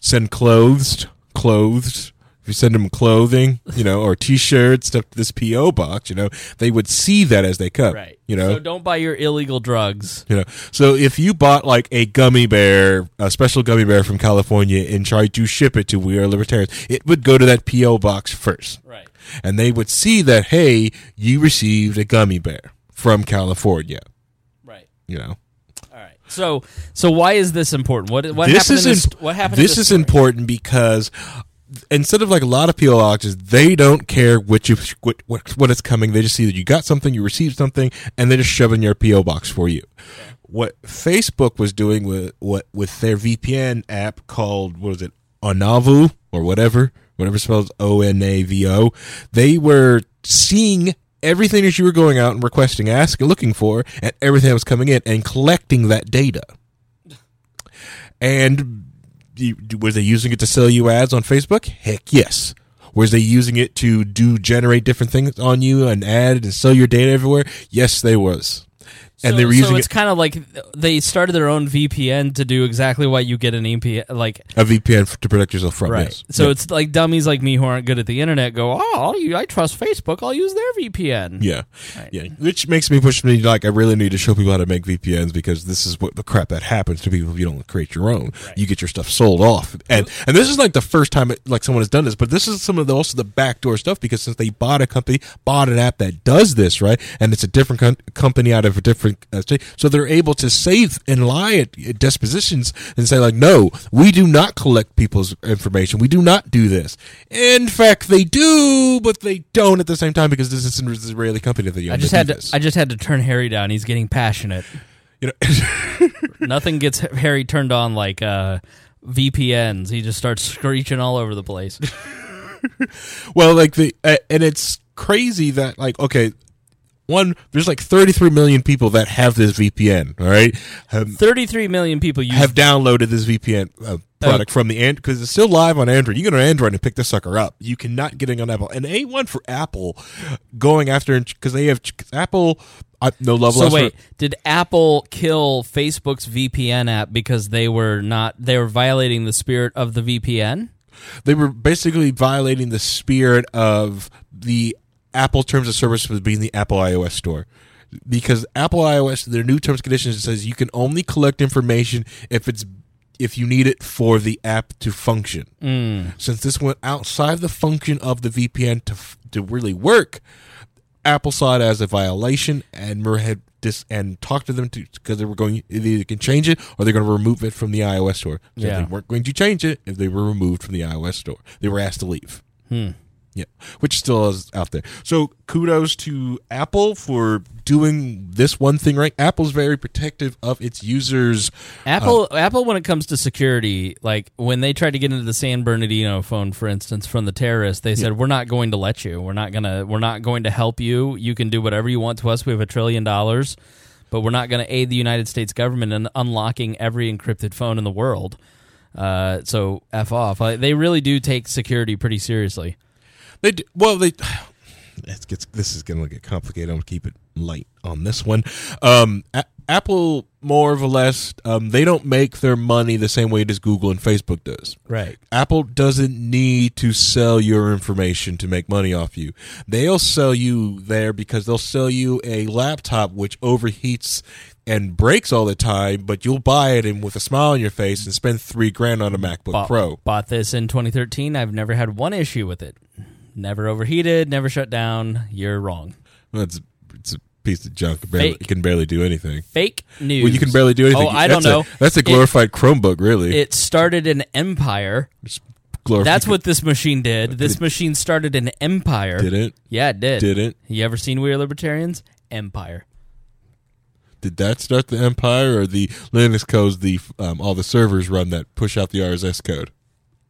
send clothes, clothes. If you send them clothing, you know, or T-shirts, stuff to this PO box, you know, they would see that as they come, Right. You know, So don't buy your illegal drugs. you know. So if you bought like a gummy bear, a special gummy bear from California, and tried to ship it to We Are Libertarians, it would go to that PO box first, Right. and they would see that hey, you received a gummy bear from California, Right. you know. All right. So so why is this important? What what this happened is in this, imp- what happened This this is story? important because instead of like a lot of PO boxes, they don't care what you what, what what is coming. They just see that you got something, you received something, and they just shove in your PO box for you. What Facebook was doing with what with their VPN app called what is it Onavu or whatever whatever spells O N A V O, they were seeing everything that you were going out and requesting, asking, looking for, and everything that was coming in, and collecting that data. And was they using it to sell you ads on Facebook? Heck yes. Was they using it to do generate different things on you and ad and sell your data everywhere? Yes, they was. And they were using. so it's it, kind of like they started their own VPN to do exactly what you get an EP like a VPN to protect yourself from. right. Yes. So yeah. it's like dummies like me who aren't good at the internet go, "Oh, I trust Facebook. I'll use their VPN." Yeah, yeah. Which makes me push me like I really need to show people how to make VPNs because this is what the crap that happens to people if you don't create your own. You get your stuff sold off, and and this is like the first time it, like someone has done this. But this is some of the also the backdoor stuff because since they bought a company, bought an app that does this right, and it's a different com- company out of a different uh, state, so they're able to save and lie at, at dispositions and say like, no, we do not collect people's information. We do not do this. In fact, they do, but they don't at the same time because this is an Israeli company that you I just had to I just had to turn Harry down. He's getting passionate. you know, [laughs] Nothing gets Harry turned on like uh, VPNs. He just starts screeching all over the place. [laughs] well, like the uh, and it's crazy that like okay, one there's like 33 million people that have this VPN. All right, um, 33 million people use have downloaded this VPN uh, product from the Android because it's still live on Android. You can go to Android and pick this sucker up. You cannot get it on Apple. And a one for Apple going after because they have Apple. Uh, no love So wait, for- did Apple kill Facebook's VPN app because they were not they were violating the spirit of the VPN? they were basically violating the spirit of the Apple terms of service with being the Apple iOS store. Because Apple iOS, their new terms and conditions says you can only collect information if it's if you need it for the app to function. Mm. Since this went outside the function of the VPN to to really work, Apple saw it as a violation and had dis- and talked to them to because they were going they either can change it or they're going to remove it from the iOS store. So Yeah. they weren't going to change it if they were removed from the iOS store. They were asked to leave. You Yeah, which still is out there. So kudos to Apple for doing this one thing right. Apple's very protective of its users. Apple, Apple, when it comes to security, like when they tried to get into the San Bernardino phone, for instance, from the terrorists, they said, "We're not going to let you. We're not gonna. We're not going to help you. You can do whatever you want to us. We have a trillion dollars, but we're not going to aid the United States government in unlocking every encrypted phone in the world." Uh, so f off. Like, they really do take security pretty seriously. They do, well, they. [sighs] It gets this is going to get complicated. I'm going to keep it light on this one. Um, A- Apple, more or less, um, they don't make their money the same way as Google and Facebook does. Right. Apple doesn't need to sell your information to make money off you. They'll sell you there because they'll sell you a laptop which overheats and breaks all the time, but you'll buy it and with a smile on your face and spend three grand on a MacBook Bought, Pro. bought this in 2013. I've never had one issue with it. Never overheated. Never shut down. You're wrong. It's it's a piece of junk. It barely, Fake. it can barely do anything. Fake news. Well, you can barely do anything. Oh, I don't That's a- know. that's a glorified Chromebook, really. It started an empire. Glorified- That's what this machine did. This machine started an empire. did it. Yeah, it did. Did it? You ever seen We Are Libertarians? Empire. Did that start the empire, or the Linux codes? The um, all the servers run that push out the RSS code.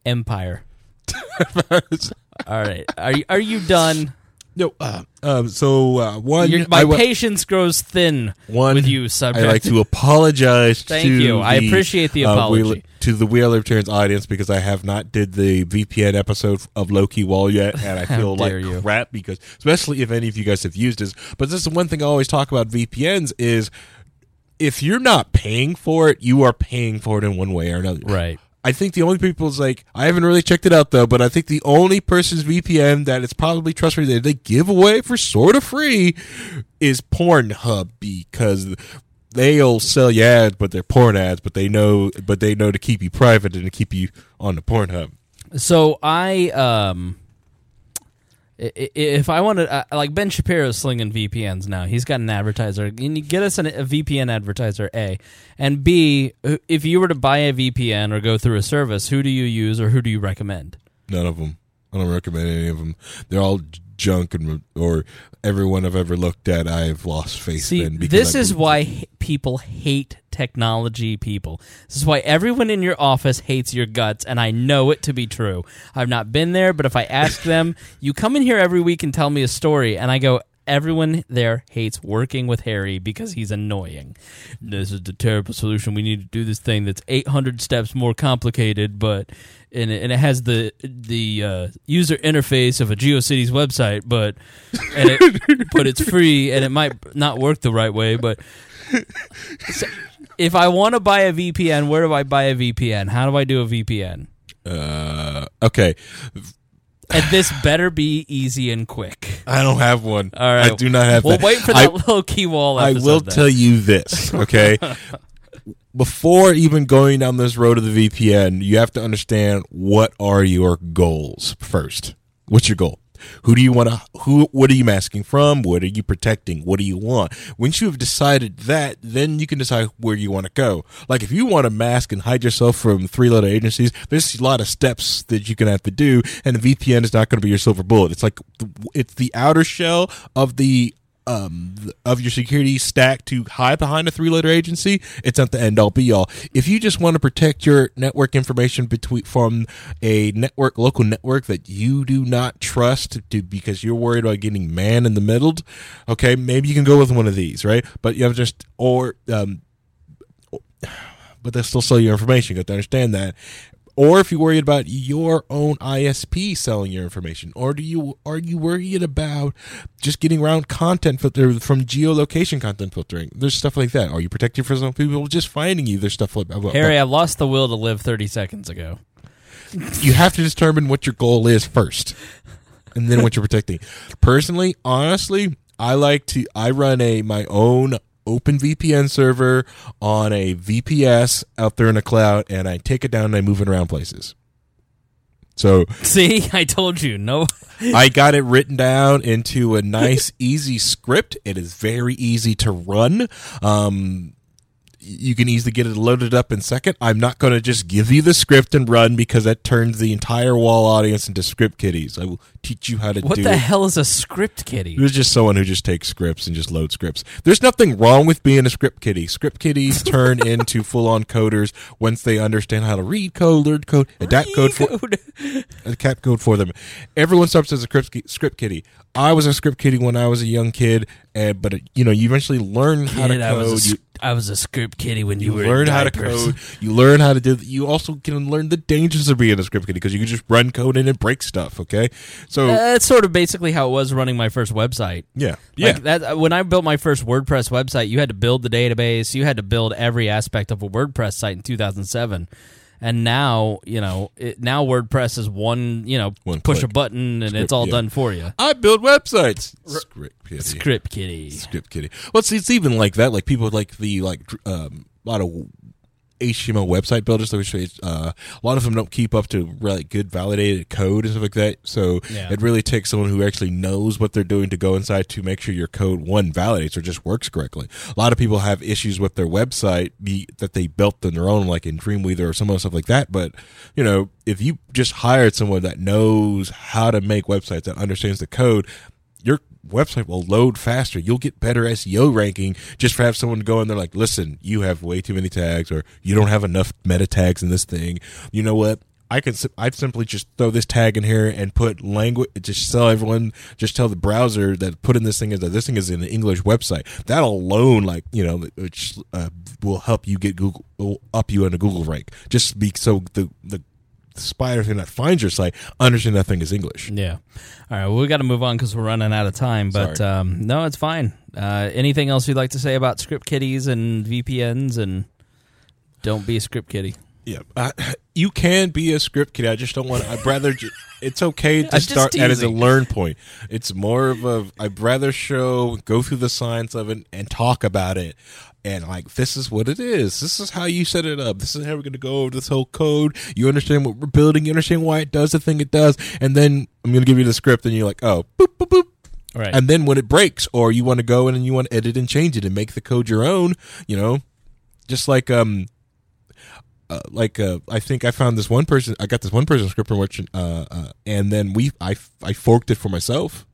Empire. [laughs] [laughs] All right. Are you are you done? No. Uh, um, so uh, one, Your, my I wa- patience grows thin one with you, subject. I like to apologize. Thank to you. I appreciate the uh, apology. we- to the We Are Libertarians audience because I have not did the VPN episode of Loki Wall yet, and I [laughs] feel like you. crap because, especially if any of you guys have used this. But this is one thing I always talk about VPNs is if you're not paying for it, you are paying for it in one way or another. Right. I think the only people's like I haven't really checked it out though, but I think the only person's VPN that it's probably trustworthy that they give away for sort of free is Pornhub because they'll sell you ads, but they're porn ads, but they know but they know to keep you private and to keep you on the Pornhub. So I um if I wanted uh, like Ben Shapiro's slinging VPNs now. He's got an advertiser. Can you get us an, a VPN advertiser? A and B. If you were to buy a VPN or go through a service, who do you use or who do you recommend? None of them. I don't recommend any of them. They're all junk and or everyone I've ever looked at I've lost faith See, in. because this is why h- people hate technology people. This is why everyone in your office hates your guts, and I know it to be true. I've not been there, but if I ask them, [laughs] you come in here every week and tell me a story, and I go, everyone there hates working with Harry because he's annoying. This is the terrible solution. We need to do this thing that's 800 steps more complicated, but and it, and it has the the uh, user interface of a GeoCities website, but and it, [laughs] but it's free and it might not work the right way. But so if I want to buy a VPN, where do I buy a VPN? How do I do a VPN? uh okay. And this better be easy and quick. I don't have one. All right, I do not have We'll that. wait for I- that little key wall. I will then. tell you this, okay? [laughs] Before even going down this road of the VPN, you have to understand what are your goals first. What's your goal? Who do you want to who what are you masking from? What are you protecting? What do you want? Once you have decided that, then you can decide where you want to go. Like if you want to mask and hide yourself from three-letter agencies, there's a lot of steps that you can have to do and the VPN is not going to be your silver bullet. It's like it's the outer shell of the um of your security stack to hide behind a three letter agency it's not the end all be all if you just want to protect your network information between from a network local network that you do not trust to because you're worried about getting man in the middle okay maybe you can go with one of these right but you have just or um but they'll still sell your information. You have to understand that. Or if you're worried about your own ISP selling your information, or do you are you worried about just getting around content filter from geolocation content filtering? There's stuff like that. Are you protecting for some people just finding you? There's stuff like that. Harry, I lost the will to live 30 seconds ago. you have to determine what your goal is first and then what you're protecting personally honestly i like to i run a my own open vpn server on a vps out there in the cloud and i take it down and i move it around places so [laughs] See, I told you. No. I got it written down into a nice, easy script. It is very easy to run. Um, you can easily get it loaded up in second. I'm not going to just give you the script and run because that turns the entire wall audience into script kiddies. I will teach you how to What do What the hell is a script kiddie? There's just someone who just takes scripts and just loads scripts. There's nothing wrong with being a script kiddie. Script kiddies [laughs] turn into full on coders once they understand how to read code, learn code, adapt code for adapt code for them. Everyone starts as a script script kiddie. I was a script kiddie when I was a young kid, and but you know you eventually learn how to Kid, I was, code. a, You, sc- I was a script kiddie when you, you were learn how to diapers. code. [laughs] You learn how to do. You also can learn the dangers of being a script kiddie because you can just run code in and break stuff. Okay, so uh, That's sort of basically how it was running my first website. yeah, yeah. Like that uh, when I built my first WordPress website, you had to build the database, you had to build every aspect of a WordPress site in 2007. And now, you know, it, now WordPress is one, you know, One push a button and Script, it's all yeah. done for you. I build websites. Script kiddie. Script kiddie. Script kiddie. Well, it's, it's even like that. Like people like the like um, a lot of HTML website builders. Which uh, a lot of them don't keep up to really good validated code and stuff like that. So Yeah. it really takes someone who actually knows what they're doing to go inside to make sure your code one validates or just works correctly. A lot of people have issues with their website be, that they built on their own, like in Dreamweaver or some other stuff like that. But you know, if you just hired someone that knows how to make websites that understands the code, website will load faster. You'll get better SEO ranking just for have someone go in there like, listen, you have way too many tags, or you don't have enough meta tags in this thing. You know what? I can I'd simply just throw this tag in here and put language. Just tell everyone, just tell the browser that put in this thing is that this thing is an English website. That alone, like you know, which uh, will help you get Google up you in a Google rank. Just be so the the the spider thing that finds your site understand that thing is English. Yeah. All right. Well, we got to move on because we're running out of time. But um, no, it's fine. Uh, anything else you'd like to say about script kiddies and VPNs and don't be a script kiddie? Yeah, you can be a script kid. I just don't want. I'd rather. Ju- it's okay [laughs] to start at as a learn point. It's more of a. I'd rather show, go through the science of it, and talk about it. And like, this is what it is. This is how you set it up. This is how we're going to go over this whole code. You understand what we're building. You understand why it does the thing it does. And then I'm going to give you the script, and you're like, oh, boop, boop, boop. All right. And then when it breaks, or you want to go in and you want to edit and change it and make the code your own, you know, just like um, uh, like uh, I think I found this one person. I got this one person script from which, uh, uh, and then we I I forked it for myself.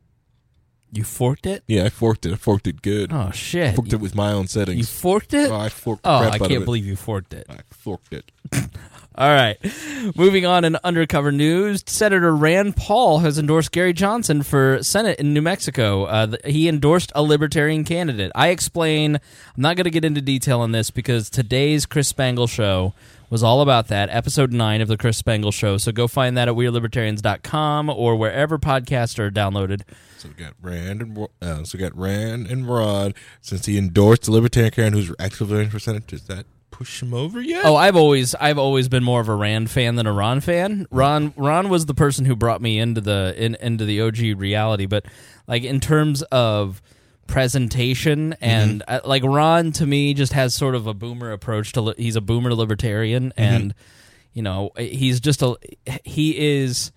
You forked it? Yeah, I forked it. I forked it good. Oh, shit. forked it with my own settings. You forked it? Oh, I forked. Oh, I can't believe you forked it. I forked it. [laughs] All right. Moving on in undercover news, Senator Rand Paul has endorsed Gary Johnson for Senate in New Mexico. Uh, he endorsed a libertarian candidate. I explain, I'm not going to get into detail on this because today's Chris Spangle show was all about that, episode 9 of the Chris Spangle show. So go find that at WeAreLibertarians.com or wherever podcasts are downloaded. So we got Rand and uh, so we got Rand and Rod. Since he endorsed the libertarian Karen, who's actively running for senate, does that push him over yet? Oh, I've always I've always been more of a Rand fan than a Ron fan. Ron Ron was the person who brought me into the in, into the OG reality, but like in terms of presentation. And mm-hmm. uh, like Ron to me just has sort of a boomer approach to li- he's a boomer libertarian. Mm-hmm. And you know uh, he's just a he is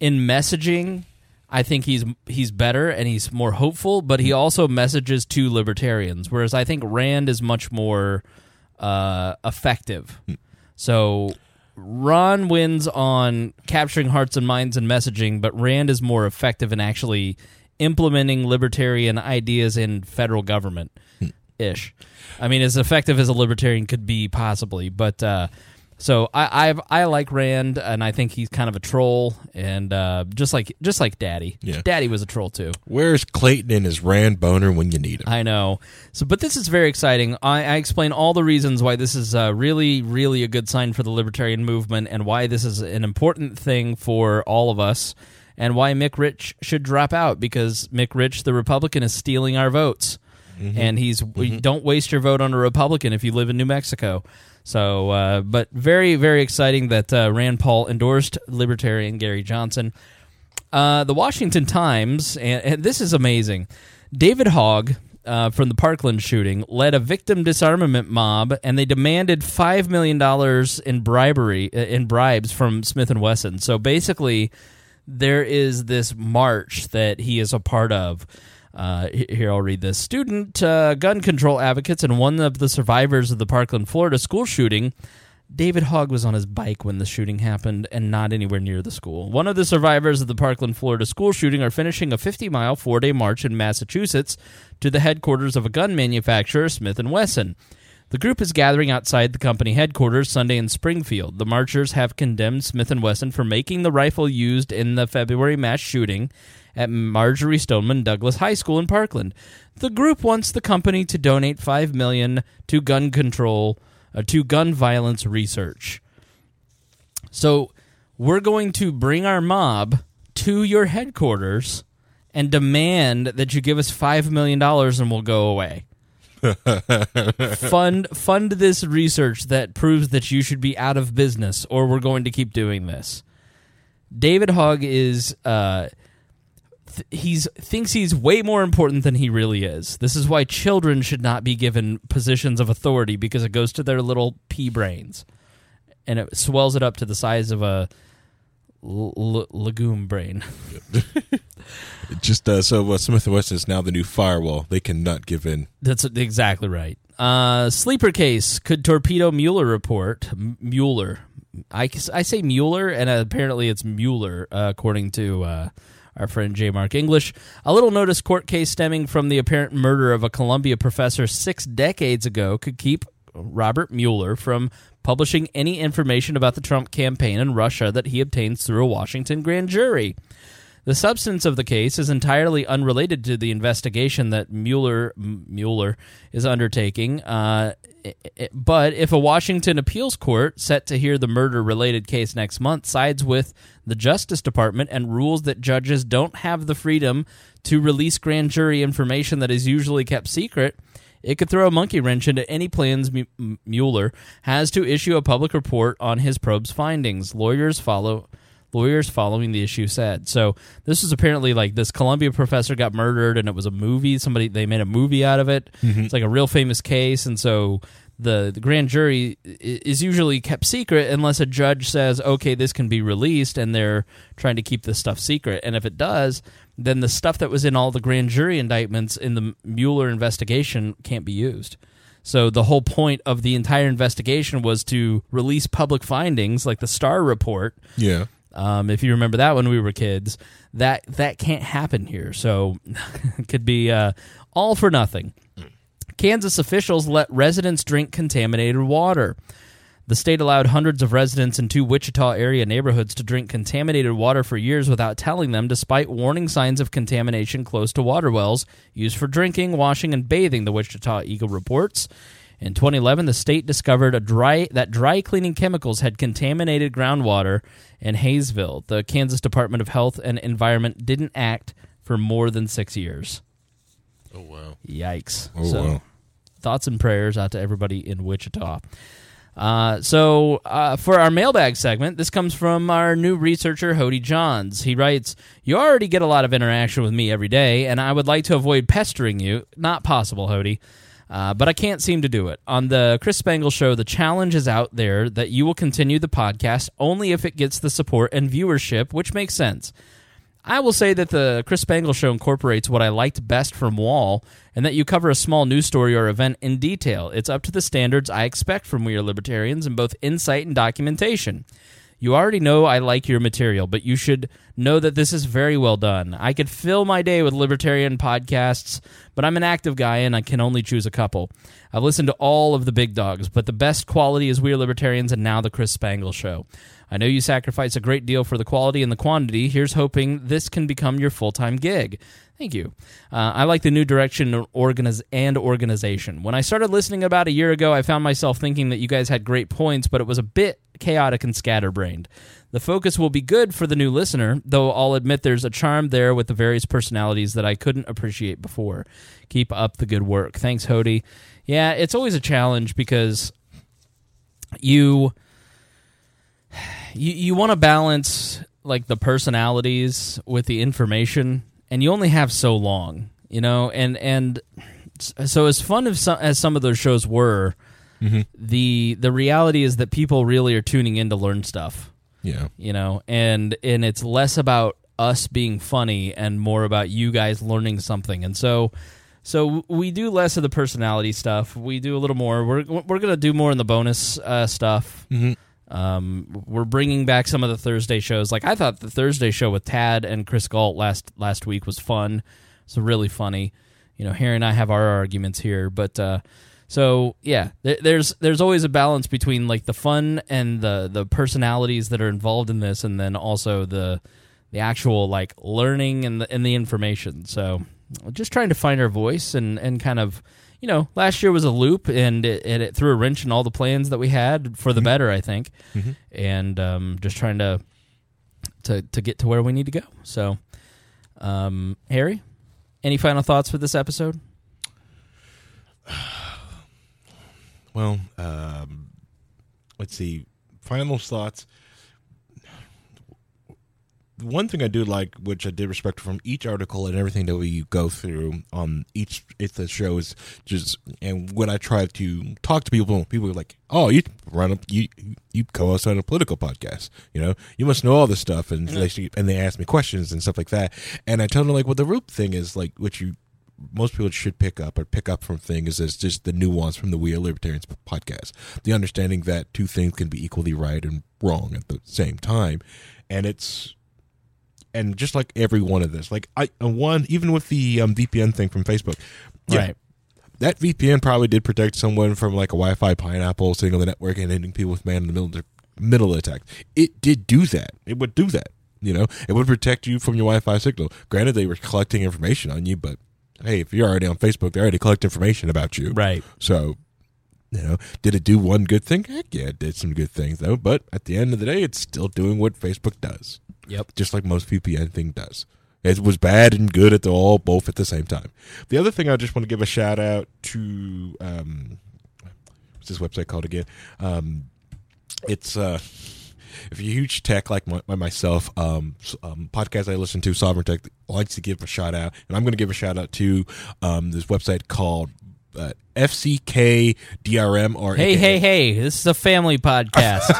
in messaging I think he's he's better and he's more hopeful, but he mm-hmm. also messages to libertarians. Whereas I think Rand is much more uh, effective. Mm. So Ron wins on capturing hearts and minds and messaging, but Rand is more effective in actually implementing libertarian ideas in federal government ish. I mean, as effective as a libertarian could be possibly, but uh, so I I've, I like Rand, and I think he's kind of a troll, and uh, just like just like Daddy, Yeah. Daddy was a troll too. Where's Clayton and his Rand boner when you need him? I know. So, but this is very exciting. I, I explain all the reasons why this is uh, really, really a good sign for the libertarian movement, and why this is an important thing for all of us, and why Mick Rich should drop out because Mick Rich, the Republican, is stealing our votes, and he's we don't waste your vote on a Republican if you live in New Mexico. So, uh, but very, very exciting that uh, Rand Paul endorsed libertarian Gary Johnson. Uh, the Washington Times, and, and this is amazing. David Hogg uh, from the Parkland shooting led a victim disarmament mob, and they demanded five million dollars in bribery uh, in bribes from Smith and Wesson. So basically, there is this march that he is a part of. Uh, here, I'll read this. Student uh, gun control advocates and one of the survivors of the Parkland, Florida school shooting David Hogg was on his bike when the shooting happened and not anywhere near the school. One of the survivors of the Parkland, Florida school shooting are finishing a 50-mile four-day march in Massachusetts to the headquarters of a gun manufacturer, Smith & Wesson. The group is gathering outside the company headquarters Sunday in Springfield. The marchers have condemned Smith & Wesson for making the rifle used in the February mass shooting at Marjory Stoneman Douglas High School in Parkland. The group wants the company to donate 5 million to gun control uh, to gun violence research. So, we're going to bring our mob to your headquarters and demand that you give us 5 million dollars and we'll go away. [laughs] fund fund this research that proves that you should be out of business or we're going to keep doing this. David Hogg is uh th- he's thinks he's way more important than he really is. This is why children should not be given positions of authority because it goes to their little pea brains and it swells it up to the size of a l- l- legume brain. [laughs] Just uh, so uh, Smith and Wesson is now the new firewall. They cannot give in. That's exactly right. Uh, sleeper case could torpedo Mueller report. M- Mueller. I, I say Mueller, and apparently it's Mueller, uh, according to uh, our friend J. Mark English. A little notice court case stemming from the apparent murder of a Columbia professor six decades ago could keep Robert Mueller from publishing any information about the Trump campaign in Russia that he obtains through a Washington grand jury. The substance of the case is entirely unrelated to the investigation that Mueller Mueller is undertaking. Uh, but if a Washington appeals court set to hear the murder related case next month sides with the Justice Department and rules that judges don't have the freedom to release grand jury information that is usually kept secret, it could throw a monkey wrench into any plans Mueller has to issue a public report on his probe's findings. Lawyers follow lawyers following the issue said. So this is apparently like this Columbia professor got murdered, and it was a movie. Somebody they made a movie out of it. Mm-hmm. It's like a real famous case, and so the the grand jury is usually kept secret unless a judge says, okay, this can be released, and they're trying to keep this stuff secret. And if it does, then the stuff that was in all the grand jury indictments in the Mueller investigation can't be used. So the whole point of the entire investigation was to release public findings, like the Starr report, Yeah. Um, if you remember that when we were kids, that that can't happen here. So [laughs] it could be uh, all for nothing. Kansas officials let residents drink contaminated water. The state allowed hundreds of residents in two Wichita area neighborhoods to drink contaminated water for years without telling them, despite warning signs of contamination close to water wells used for drinking, washing, and bathing, the Wichita Eagle reports. In 2011, the state discovered a dry that dry cleaning chemicals had contaminated groundwater in Haysville. The Kansas Department of Health and Environment didn't act for more than six years. Oh wow. Yikes! Oh so, wow. thoughts and prayers out to everybody in Wichita. Uh, so, uh, for our mailbag segment, this comes from our new researcher, Hody Johns. He writes, You already get a lot of interaction with me every day, and I would like to avoid pestering you. Not possible, Hody. Uh, but I can't seem to do it. On the Chris Spangle Show, the challenge is out there that you will continue the podcast only if it gets the support and viewership, which makes sense. I will say that the Chris Spangle Show incorporates what I liked best from Wall, and that you cover a small news story or event in detail. It's up to the standards I expect from We Are Libertarians in both insight and documentation. You already know I like your material, but you should know that this is very well done. I could fill my day with libertarian podcasts, but I'm an active guy and I can only choose a couple. I've listened to all of the big dogs, but the best quality is We Are Libertarians and now The Chris Spangle Show. I know you sacrifice a great deal for the quality and the quantity. Here's hoping this can become your full time gig. Thank you. Uh, I like the new direction and and organization. When I started listening about a year ago, I found myself thinking that you guys had great points, but it was a bit chaotic and scatterbrained. The focus will be good for the new listener, though I'll admit there's a charm there with the various personalities that I couldn't appreciate before. Keep up the good work. Thanks, Hody. Yeah, it's always a challenge because you you you want to balance like the personalities with the information and you only have so long you know and and so as fun as some, as some of those shows were the the reality is that people really are tuning in to learn stuff Yeah. you know and and it's less about us being funny and more about you guys learning something and so so we do less of the personality stuff. We do a little more. We're we're gonna do more in the bonus uh, stuff. Um, we're bringing back some of the Thursday shows. Like I thought the Thursday show with Tad and Chris Galt last last week was fun. It's really funny. You know, Harry and I have our arguments here, but uh, so yeah, there, there's there's always a balance between like the fun and the the personalities that are involved in this, and then also the the actual like learning and the and the information. So just trying to find our voice and and kind of you know last year was a loop and it, and it threw a wrench in all the plans that we had for the better I think. And um, just trying to to to get to where we need to go. So um, Harry any final thoughts for this episode? [sighs] Well, um, let's see. Final thoughts. One thing I do like, which I did respect from each article and everything that we go through on each if the show is just, and when I try to talk to people, people are like, "Oh, you run up, you you co-host on a political podcast, you know, you must know all this stuff," and mm-hmm. they and they ask me questions and stuff like that, and I tell them like, "Well, the root thing is like what you most people should pick up or pick up from things is just the nuance from the We Are Libertarians podcast. The understanding that two things can be equally right and wrong at the same time. And it's and just like every one of this, like I one even with the um, VPN thing from Facebook, yeah, Right. That VPN probably did protect someone from like a Wi-Fi pineapple sitting on the network and hitting people with man in the middle middle attack. It did do that. It would do that. You know, it would protect you from your Wi-Fi signal. Granted, they were collecting information on you, but hey, if you're already on Facebook, they already collect information about you. right So, you know, did it do one good thing? Heck yeah, it did some good things though. But at the end of the day, it's still doing what Facebook does. Yep. Just like most VPN thing does. It was bad and good at the all both at the same time. The other thing I just want to give a shout out to um what's this website called again? Um it's uh if you're a huge tech like my, myself, um, um, podcast I listen to, Sovereign Tech, likes to give a shout out, and I'm going to give a shout out to um, this website called uh, FCK DRM or hey AKA hey hey this is a family [laughs] podcast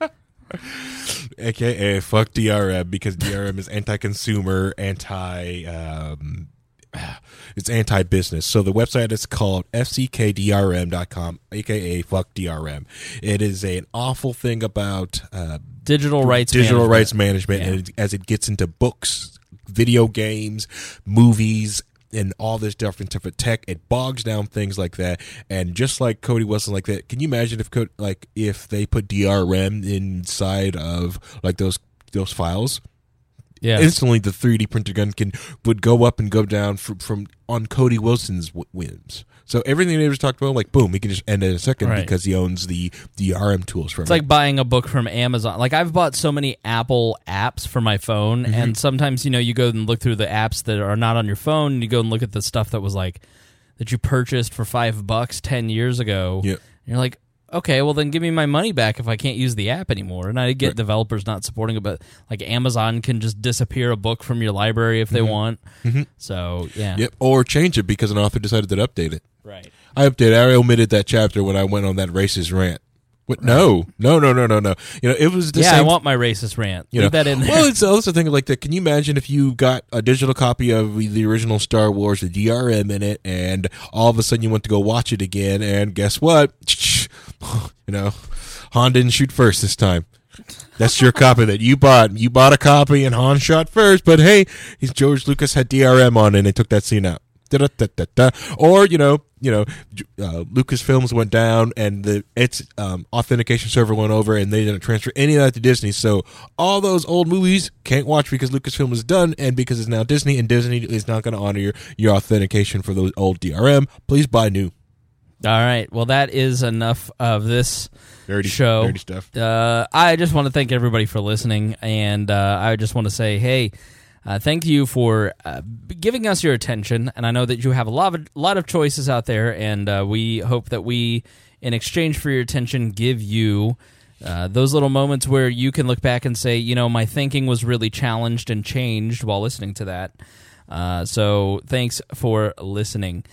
[laughs] aka fuck DRM because DRM is anti-consumer, anti um [sighs] it's anti-business. So the website is called fckdrm.com, aka fuck DRM. It is an awful thing about uh, digital rights digital management. rights management Yeah. and it, as it gets into books, video games, movies, and all this different type of tech, it bogs down things like that. And just like Cody Wilson, like that, can you imagine if Co- like if they put DRM inside of like those those files? yeah Instantly, the 3D printer gun can would go up and go down from, from on Cody Wilson's w- whims. So everything they just talked about, like boom, he can just end it in a second Right. because he owns the the RM tools for it. It's like buying a book from Amazon. Like I've bought so many Apple apps for my phone, Mm-hmm. and sometimes you know you go and look through the apps that are not on your phone, and you go and look at the stuff that was like that you purchased for five bucks ten years ago. Yep. And you're like, okay, well then give me my money back if I can't use the app anymore. And I get developers not supporting it, but like Amazon can just disappear a book from your library if they want. So yeah, Mm-hmm. Yep, or change it because an author decided to update it. Right. I updated. I omitted that chapter when I went on that racist rant. What? No, no, no, no, no, no. You know, it was the yeah, same. I want my racist rant. you Leave know, that in there. Well, it's also thing like that. Can you imagine if you got a digital copy of the original Star Wars, the DRM in it, and all of a sudden you went to go watch it again, and guess what? [laughs] You know, Han didn't shoot first this time. That's your copy that you bought. You bought a copy, and Han shot first. But hey, he's George Lucas had DRM on, it and they took that scene out. Da-da-da-da-da. Or you know, you know, uh, Lucasfilms went down, and the its um, authentication server went over, and they didn't transfer any of that to Disney. So all those old movies can't watch because Lucasfilm is done, and because it's now Disney, and Disney is not going to honor your, your authentication for those old DRM. Please buy new. All right. Well, that is enough of this Dirty show. dirty stuff. Uh, I just want to thank everybody for listening, and uh, I just want to say, hey, uh, thank you for uh, giving us your attention. And I know that you have a lot of lot of choices out there, and uh, we hope that we, in exchange for your attention, give you. Uh, those little moments where you can look back and say, you know, my thinking was really challenged and changed while listening to that. Uh, so thanks for listening.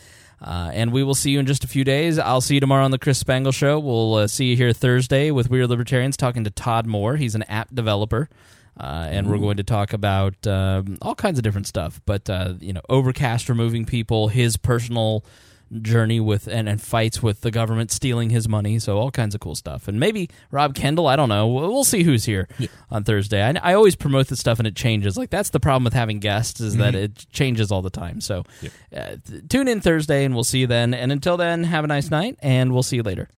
Uh, and we will see you in just a few days. I'll see you tomorrow on the Chris Spangle Show. We'll see you here Thursday with We Are Libertarians talking to Todd Moore. He's an app developer. Uh, and we're going to talk about um, all kinds of different stuff. But uh, you know, Overcast removing people, his personal journey with and, and fights with the government stealing his money. So all kinds of cool stuff. And maybe Rob Kendall. I don't know. We'll, we'll see who's here on Thursday. I, I always promote this stuff and it changes. Like that's the problem with having guests is that it changes all the time. So uh, th- tune in Thursday and we'll see you then. And until then, have a nice night and we'll see you later.